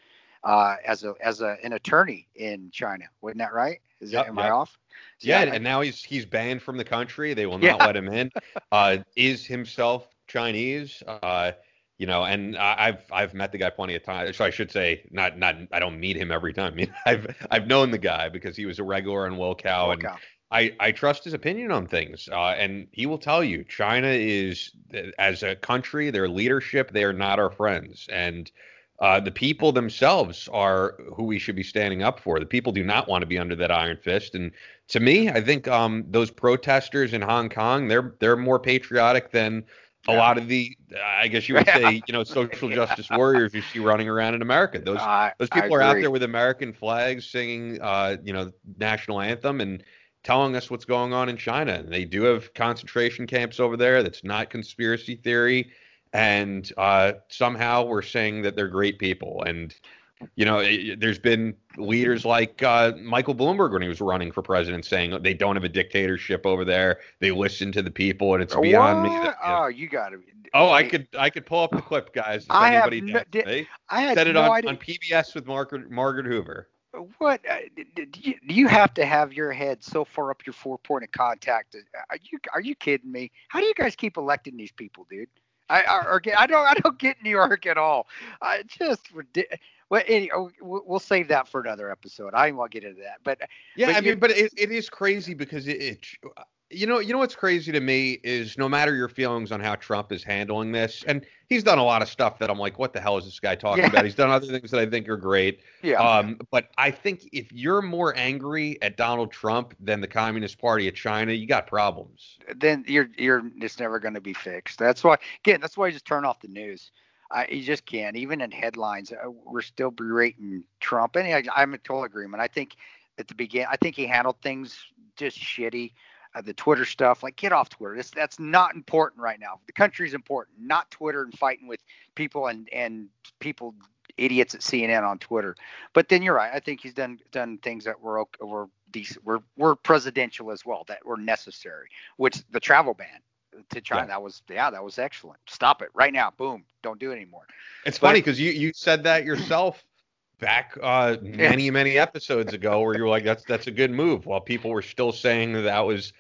uh, as a as a, an attorney in China. Wasn't that right? Is yep, that am yep. I off? Yeah, and now he's he's banned from the country. They will not yeah. let him in. Uh, is himself Chinese? Uh, you know, and I've I've met the guy plenty of times. So I should say, not not I don't meet him every time. I mean, I've I've known the guy because he was a regular in Wilkow, and I I trust his opinion on things. Uh, and he will tell you, China is as a country, their leadership, they are not our friends, and uh, the people themselves are who we should be standing up for. The people do not want to be under that iron fist. And to me, I think um, those protesters in Hong Kong, they're they're more patriotic than a yeah. lot of the, I guess you would say, you know, social justice warriors you see running around in America. Those uh, those people are out there with American flags, singing, uh, you know, national anthem and telling us what's going on in China. And they do have concentration camps over there. That's not conspiracy theory and uh, somehow we're saying that they're great people. And you know, it, there's been leaders like uh, Michael Bloomberg when he was running for president saying they don't have a dictatorship over there. They listen to the people, and it's beyond what? me. That, you know, oh, you got to. Oh, I could I could pull up the clip, guys. I have no, did, I had said it no on, idea. on PBS with Margaret Margaret Hoover. What uh, do you, do you have to have your head so far up your four point of contact? Are you are you kidding me? How do you guys keep electing these people, dude? I, I, I don't I don't get New York at all. I just ridiculous. Well, anyway, oh, we'll save that for another episode. I won't get into that, but yeah, but I mean, but it, it is crazy because it, it, you know, you know what's crazy to me is no matter your feelings on how Trump is handling this, and he's done a lot of stuff that I'm like, what the hell is this guy talking yeah. about? He's done other things that I think are great. Yeah. Um, but I think if you're more angry at Donald Trump than the Communist Party of China, you got problems. Then you're you're just never going to be fixed. That's why again, that's why you just turn off the news. I, you just can't. Even in headlines, uh, we're still berating Trump. And I, I'm in total agreement. I think at the beginning, I think he handled things just shitty uh, the Twitter stuff. Like, get off Twitter. That's that's not important right now. The country's important, not Twitter and fighting with people and and people idiots at CNN on Twitter. But then you're right. I think he's done done things that were were decent. Were were presidential as well that were necessary. Which the travel ban to China yeah. that was yeah that was excellent. Stop it right now. Boom. Don't do it anymore. It's but, funny because you you said that yourself back uh, many many episodes ago where you were like that's that's a good move while people were still saying that that was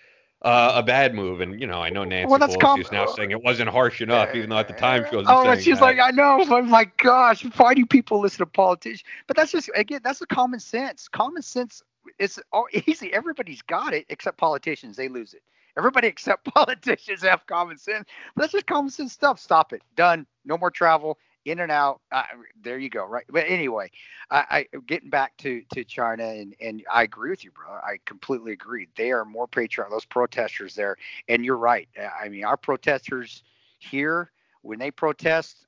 uh, a bad move. And you know I know Nancy well, Pelosi com- is now saying it wasn't harsh enough even though at the time she wasn't oh she's that. like I know oh my gosh why do people listen to politicians but that's just again that's a common sense. Common sense it's easy. Everybody's got it except politicians. They lose it. Everybody except politicians have common sense. But that's just common sense stuff. Stop it. Done. No more travel in and out. Uh, there you go. Right. But anyway, I, I getting back to to China and and I agree with you, bro. I completely agree. They are more patriotic. Those protesters there, and you're right. I mean, our protesters here when they protest,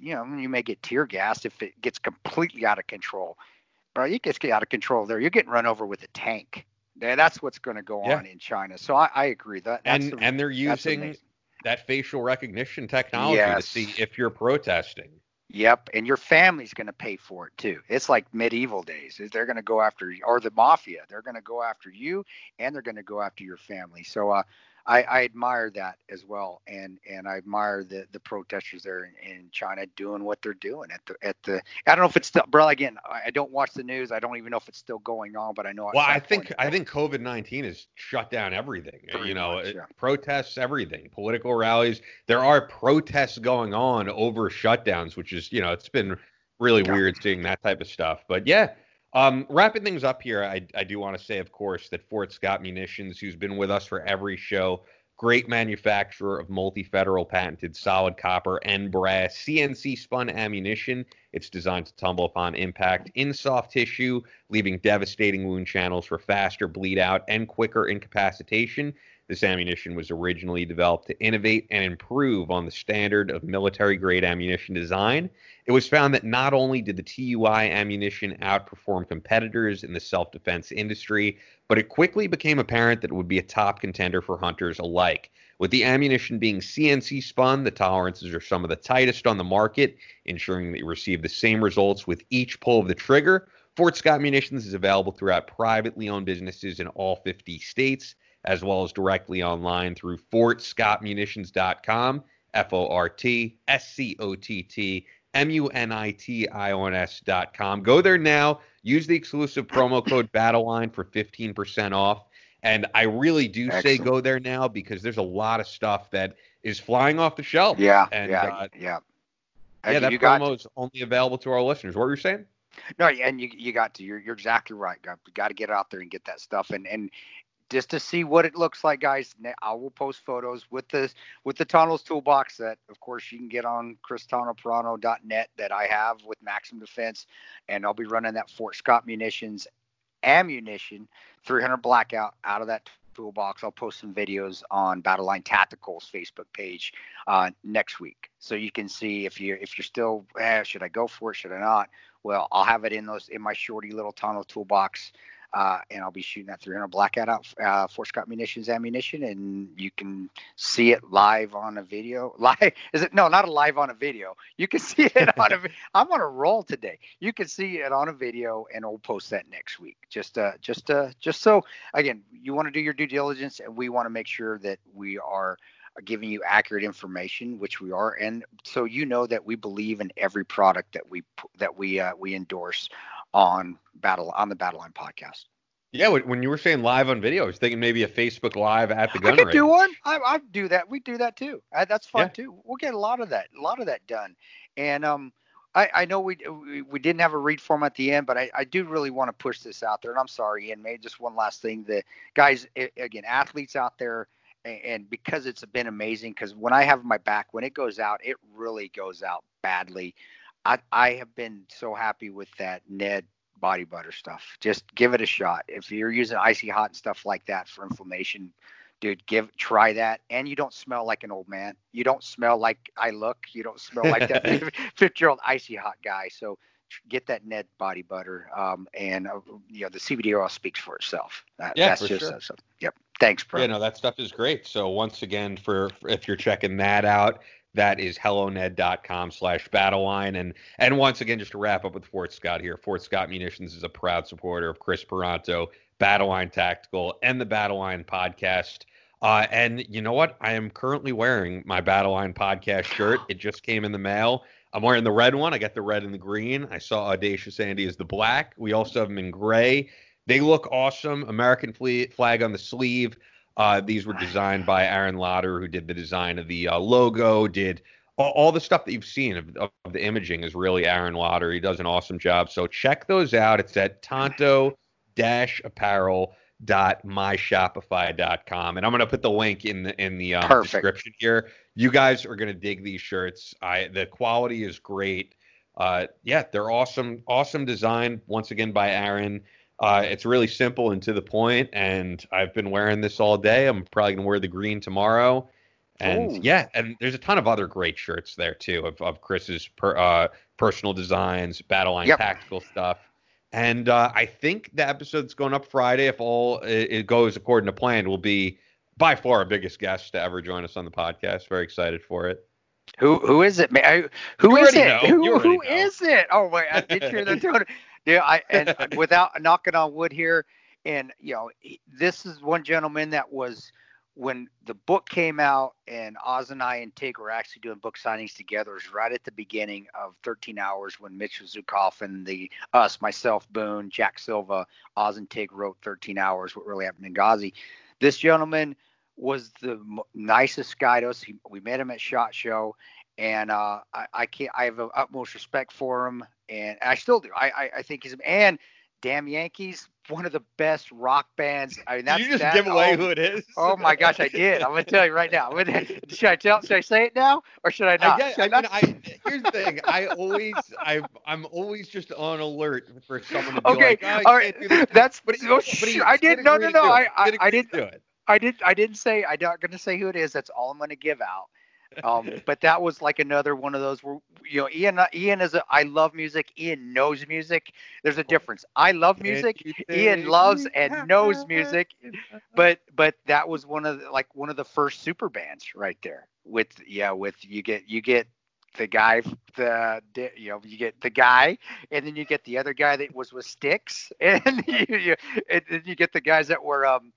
you know, you may get tear gassed if it gets completely out of control. Right? You get out of control there. You're getting run over with a tank. That's what's going to go yeah. on in China. So I, I agree that. and the, and they're using that facial recognition technology Yes. to see if you're protesting. Yep, and your family's going to pay for it too. It's like medieval days. Is they're going to go after or the mafia. They're going to go after you, and they're going to go after your family. So, uh, I, I admire that as well, and and I admire the the protesters there in, in China doing what they're doing at the at the. I don't know if it's still, bro. Again, I don't watch the news. I don't even know if it's still going on, but I know. Well, I think I think COVID nineteen has shut down everything. Pretty you know, much, yeah. protests, everything, political rallies. There are protests going on over shutdowns, which is you know it's been really Yeah. weird seeing that type of stuff. But yeah, um, wrapping things up here, I I do want to say, of course, that Fort Scott Munitions, who's been with us for every show. Great manufacturer of multi-federal patented solid copper and brass CNC spun ammunition. It's designed to tumble upon impact in soft tissue, leaving devastating wound channels for faster bleed out and quicker incapacitation. This ammunition was originally developed to innovate and improve on the standard of military grade ammunition design. It was found that not only did the TUI ammunition outperform competitors in the self defense industry, but it quickly became apparent that it would be a top contender for hunters alike. With the ammunition being CNC spun, the tolerances are some of the tightest on the market, ensuring that you receive the same results with each pull of the trigger. Fort Scott Munitions is available throughout privately owned businesses in all 50 states, as well as directly online through fortscottmunitions.com, F O R T S C O T T M U N I T I O N S.com. Go there now. Use the exclusive promo code BattleLine for 15% off. And I really do say go there now because there's a lot of stuff that is flying off the shelf. Yeah, And, yeah, uh, yeah. Yeah, Uh, that you got promo is only available to our listeners. What were you saying? No, and you you got to. You're you're exactly right. Got got to get out there and get that stuff, and and just to see what it looks like, guys. I will post photos with the with the Tanto's toolbox that, of course, you can get on ChrisTantoParonto.net that I have with Maximum Defense, and I'll be running that Fort Scott munitions ammunition 300 blackout out of that toolbox. I'll post some videos on Battleline Tacticals Facebook page uh, next week, so you can see if you if you're still eh, should I go for it, should I not? Well, I'll have it in those in my shorty little tunnel toolbox. Uh, and I'll be shooting that 300 blackout out uh, Fort Scott munitions ammunition, and you can see it live on a video. Live is it? No, not a live on a video. You can see it on a. I'm on a roll today. You can see it on a video, and we'll post that next week. Just uh, just uh, just so again, you want to do your due diligence, and we want to make sure that we are giving you accurate information, which we are, and so you know that we believe in every product that we that we uh, we endorse on battle on the Battleline podcast. Yeah, when you were saying live on video, I was thinking maybe a Facebook Live at the gun. I could range. do one. I, I do that. We do that too. Uh, that's fun Yeah. too. We'll get a lot of that, a lot of that done. And um, I, I know we, we we didn't have a read form at the end, but I, I do really want to push this out there. And I'm sorry, Ian. Maybe just one last thing. The guys, again, athletes out there, and because it's been amazing. Because when I have my back, when it goes out, it really goes out badly. I I have been so happy with that Ned body butter stuff. Just give it a shot. If you're using icy hot and stuff like that for inflammation, dude, give try that. And you don't smell like an old man. You don't smell like I look. You don't smell like that 50 year old icy hot guy. So get that Ned body butter. Um, and uh, you know the CBD oil speaks for itself. That, Yeah, that's for just sure. uh, so, yep. Thanks, bro. Yeah, no, that stuff is great. So once again, for, for if you're checking that out, that is helloned.com slash battleline. And and once again, just to wrap up with Fort Scott here, Fort Scott Munitions is a proud supporter of Chris Paronto, Battleline Tactical, and the Battleline podcast. Uh, and you know what? I am currently wearing my Battleline podcast shirt. It just came in the mail. I'm wearing the red one. I got the red and the green. I saw Audacious Andy as the black. We also have them in gray. They look awesome. American flag on the sleeve. Uh, these were designed by Aaron Lauder, who did the design of the uh, logo, did all, all the stuff that you've seen of, of the imaging is really Aaron Lauder. He does an awesome job. So check those out. It's at tanto apparel dot myshopify.com and i'm going to put the link in the in the um, description here you guys are going to dig these shirts i the quality is great uh yeah they're awesome awesome design once again by aaron uh, it's really simple and to the point, and I've been wearing this all day. I'm probably gonna wear the green tomorrow, and Ooh. yeah, and there's a ton of other great shirts there too of, of Chris's per, uh, personal designs, Battleline Yep. tactical stuff, and uh, I think the episode that's going up Friday, if all it, it goes according to plan, will be by far our biggest guest to ever join us on the podcast. Very excited for it. Who who is it? Man? Who You is it? know. Who, who is it? Oh wait, I did hear doing it. Yeah, I and without knocking on wood here, and you know, this is one gentleman that was when the book came out, and Oz and I and Tig were actually doing book signings together. It was right at the beginning of 13 Hours when Mitch Zuckoff and the us, myself, Boon, Jack Silva, Oz and Tig wrote 13 Hours. What really happened in Ghazi? This gentleman was the m- nicest guy to us. He, we met him at Shot Show, and uh, I, I can't. I have the utmost respect for him, and I still do. I, I, I think he's and Damn Yankees, one of the best rock bands. I mean, that's you just that, give away oh, who it is? Oh my gosh, I did. I'm gonna tell you right now. Should I tell? Should I say it now, or should I I, not? I not? mean, I here's the thing. I always, I, I'm always just on alert for someone to be Okay, like, oh, all right. can't do this. That's But oh, but he I did. No, no, no. I. I, Did I didn't. do it. I did. I didn't say. I'm not going to say who it is. That's all I'm going to give out. Um, but that was like another one of those where you know Ian. Ian is a. I love music. Ian knows music. There's a difference. I love music. Ian loves and knows music. But but that was one of the, like one of the first super bands right there. With yeah, with you get you get the guy the the- you know you get the guy and then you get the other guy that was with Styx and you, you and then you get the guys that were um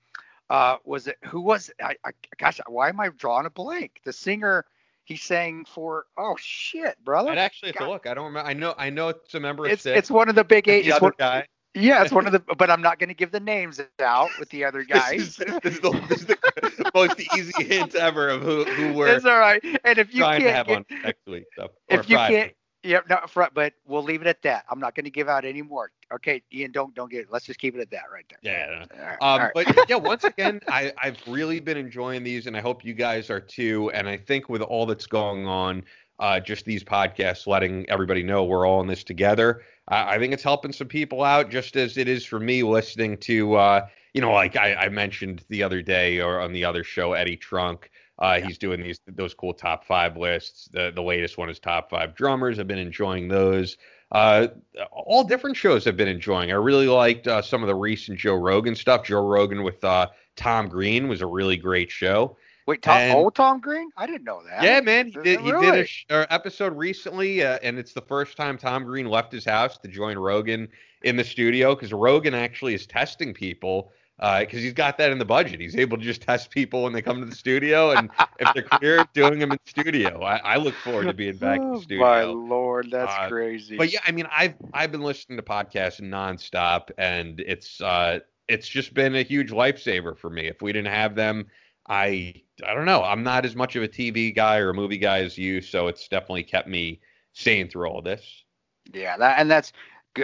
uh was it who was I, I gosh why am I drawing a blank the singer he sang for oh shit brother I'd actually have to look. I don't remember. I know. I know it's a member of it's Six. it's one of the big eight the other one, guy. yeah it's one of the but I'm not going to give the names out with the other guys This is, this is the, this is the most easy hint ever of who, who we're it's all right and if you can't get, on next week. So, or if you Friday. can't yeah no front but we'll leave it at that i'm not going to give out any more okay ian don't don't get it let's just keep it at that right there Yeah. Right, Um, right. But yeah, once again, I, I've really been enjoying these, and I hope you guys are too. And I think with all that's going on, uh, just these podcasts letting everybody know we're all in this together. I I think it's helping some people out, just as it is for me listening to, uh, you know, like I, I mentioned the other day or on the other show, Eddie Trunk. Uh, He's doing these those cool top five lists. The the latest one is top five drummers. I've been enjoying those. Uh, all different shows I've been enjoying. I really liked uh, some of the recent Joe Rogan stuff. Joe Rogan with uh, Tom Green was a really great show. wait tom and- old tom green i didn't know that Yeah, man, he did. He did a sh- uh, episode recently, uh, and it's the first time Tom Green left his house to join Rogan in the studio because Rogan actually is testing people because he's got that in the budget. He's able to just test people when they come to the studio, and if they're clear, doing them in studio. I, I look forward to being back in Oh, the studio. my lord that's Uh, crazy But yeah, I mean, I've I've been listening to podcasts nonstop, and it's uh it's just been a huge lifesaver for me. If we didn't have them, I I don't know. I'm not as much of a TV guy or a movie guy as you, so it's definitely kept me sane through all this. Yeah, that and that's.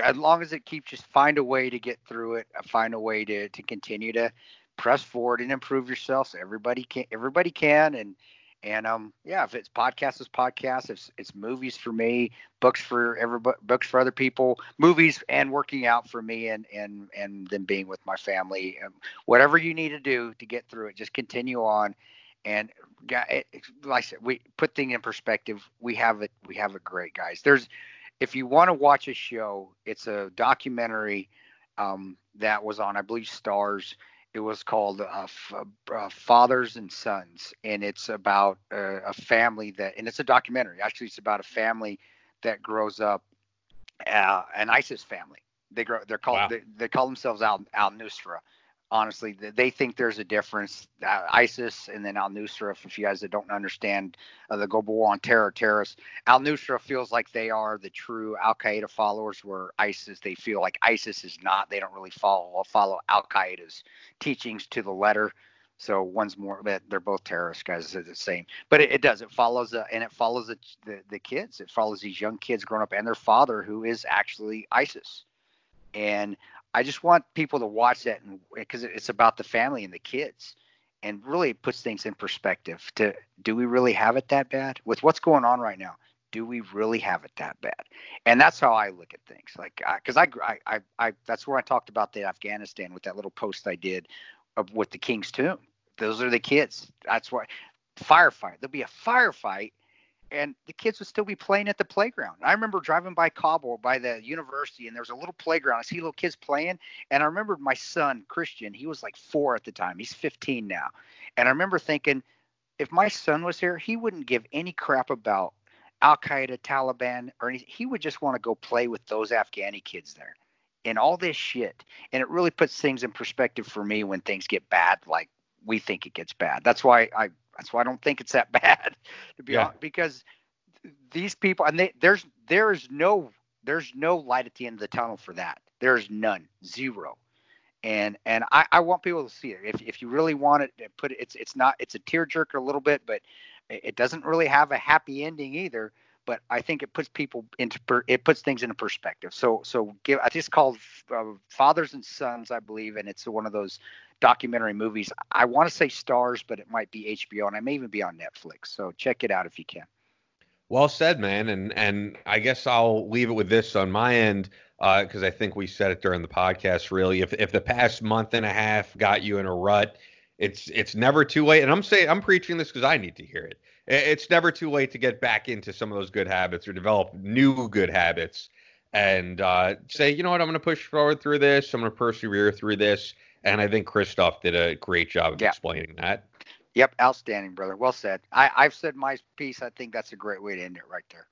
As long as it keeps, just find a way to get through it. uh, Find a way to to continue to press forward and improve yourself. So everybody can, everybody can, and and um, yeah, if it's podcasts it's podcasts, If it's, movies for me, books for everybody, books for other people, movies and working out for me, and and and then being with my family. Um, whatever you need to do to get through it, just continue on. And like I said, we put things in perspective. We have it. We have it great, guys. There's if you want to watch a show, it's a documentary um, that was on, I believe, Starz. It was called uh, F- uh, Fathers and Sons, and it's about uh, a family that, and it's a documentary. Actually, it's about a family that grows up, uh, an ISIS family. They grow. They're called. Wow. They, they call themselves Al Al Nusra. Honestly, they think there's a difference. Uh, ISIS and then Al Nusra. If you guys that don't understand uh, the global war on terror, terrorists, Al Nusra feels like they are the true Al Qaeda followers, where ISIS they feel like ISIS is not. They don't really follow follow Al Qaeda's teachings to the letter. So one's more, but they're both terrorist guys. It's the same, but it, it does. It follows, and it follows the, the the kids. It follows these young kids growing up and their father, who is actually ISIS. And I just want people to watch that, because it's about the family and the kids, and really puts things in perspective. To do we really have it that bad with what's going on right now? Do we really have it that bad? And that's how I look at things. Like, uh, because I, I, I, I, that's where I talked about the Afghanistan with that little post I did of, with the King's Tomb. Those are the kids. That's why firefight. There'll be a firefight, and the kids would still be playing at the playground. I remember driving by Kabul by the university, and there was a little playground. I see little kids playing, and I remember my son Christian. He was like four at the time. He's 15 now, And I remember thinking, if my son was here, he wouldn't give any crap about Al Qaeda, Taliban, or anything. He would just want to go play with those Afghani kids there and all this shit. And it really puts things in perspective for me when things get bad, like we think it gets bad. That's why I that's why I don't think it's that bad to be yeah. honest, because these people and they, there's there's no there's no light at the end of the tunnel for that. There's none, zero. And and I, I want people to see it. If if you really want it, put it. It's it's not. It's a tearjerker a little bit, but it doesn't really have a happy ending either. But I think it puts people into per, it puts things into perspective. So so give. I just called uh, Fathers and Sons, I believe, and it's one of those documentary movies. I want to say Starz, but it might be HBO, and I may even be on Netflix. So check it out if you can. Well said, man. And and I guess I'll leave it with this on my end because uh, I think we said it during the podcast. Really, if if the past month and a half got you in a rut, it's it's never too late. And I'm saying I'm preaching this because I need to hear it. It's never too late to get back into some of those good habits or develop new good habits. And uh, say, you know what, I'm going to push forward through this. I'm going to persevere through this. And I think Kristof did a great job of yeah. explaining that. Yep, outstanding, brother. Well said. I, I've said my piece. I think that's a great way to end it right there.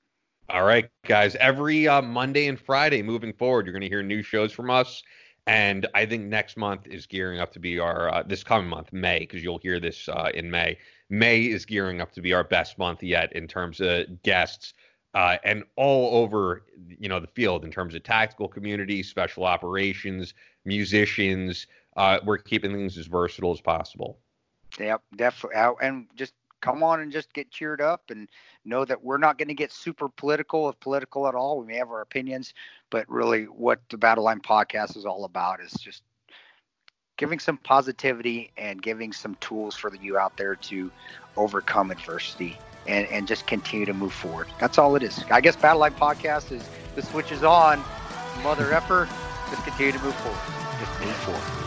All right, guys. Every uh, Monday and Friday moving forward, you're going to hear new shows from us. And I think next month is gearing up to be our, uh, this coming month, May, because you'll hear this uh, in May. May is gearing up to be our best month yet in terms of guests uh, and all over, you know, the field in terms of tactical community, special operations, musicians. Uh, we're keeping things as versatile as possible. Yep, definitely. And just come on and just get cheered up and know that we're not going to get super political, if political at all. We may have our opinions, but really what the Battleline podcast is all about is just giving some positivity and giving some tools for you out there to overcome adversity and, and just continue to move forward. That's all it is. I guess Battleline podcast is the switch is on. Mother effer, just continue to move forward. Just move forward.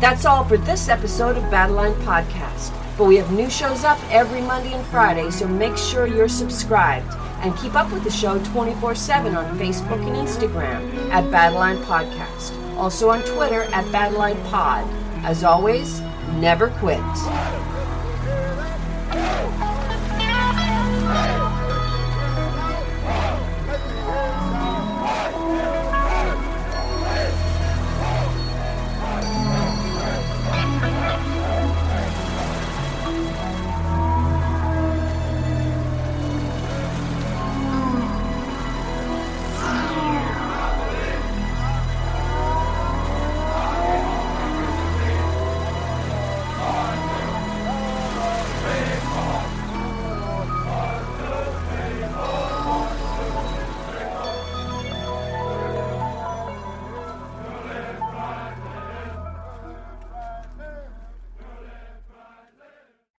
That's all for this episode of Battleline Podcast. But we have new shows up every Monday and Friday, so make sure you're subscribed and keep up with the show 24 7 on Facebook and Instagram at Battleline Podcast. Also on Twitter at Battleline Pod. As always, never quit.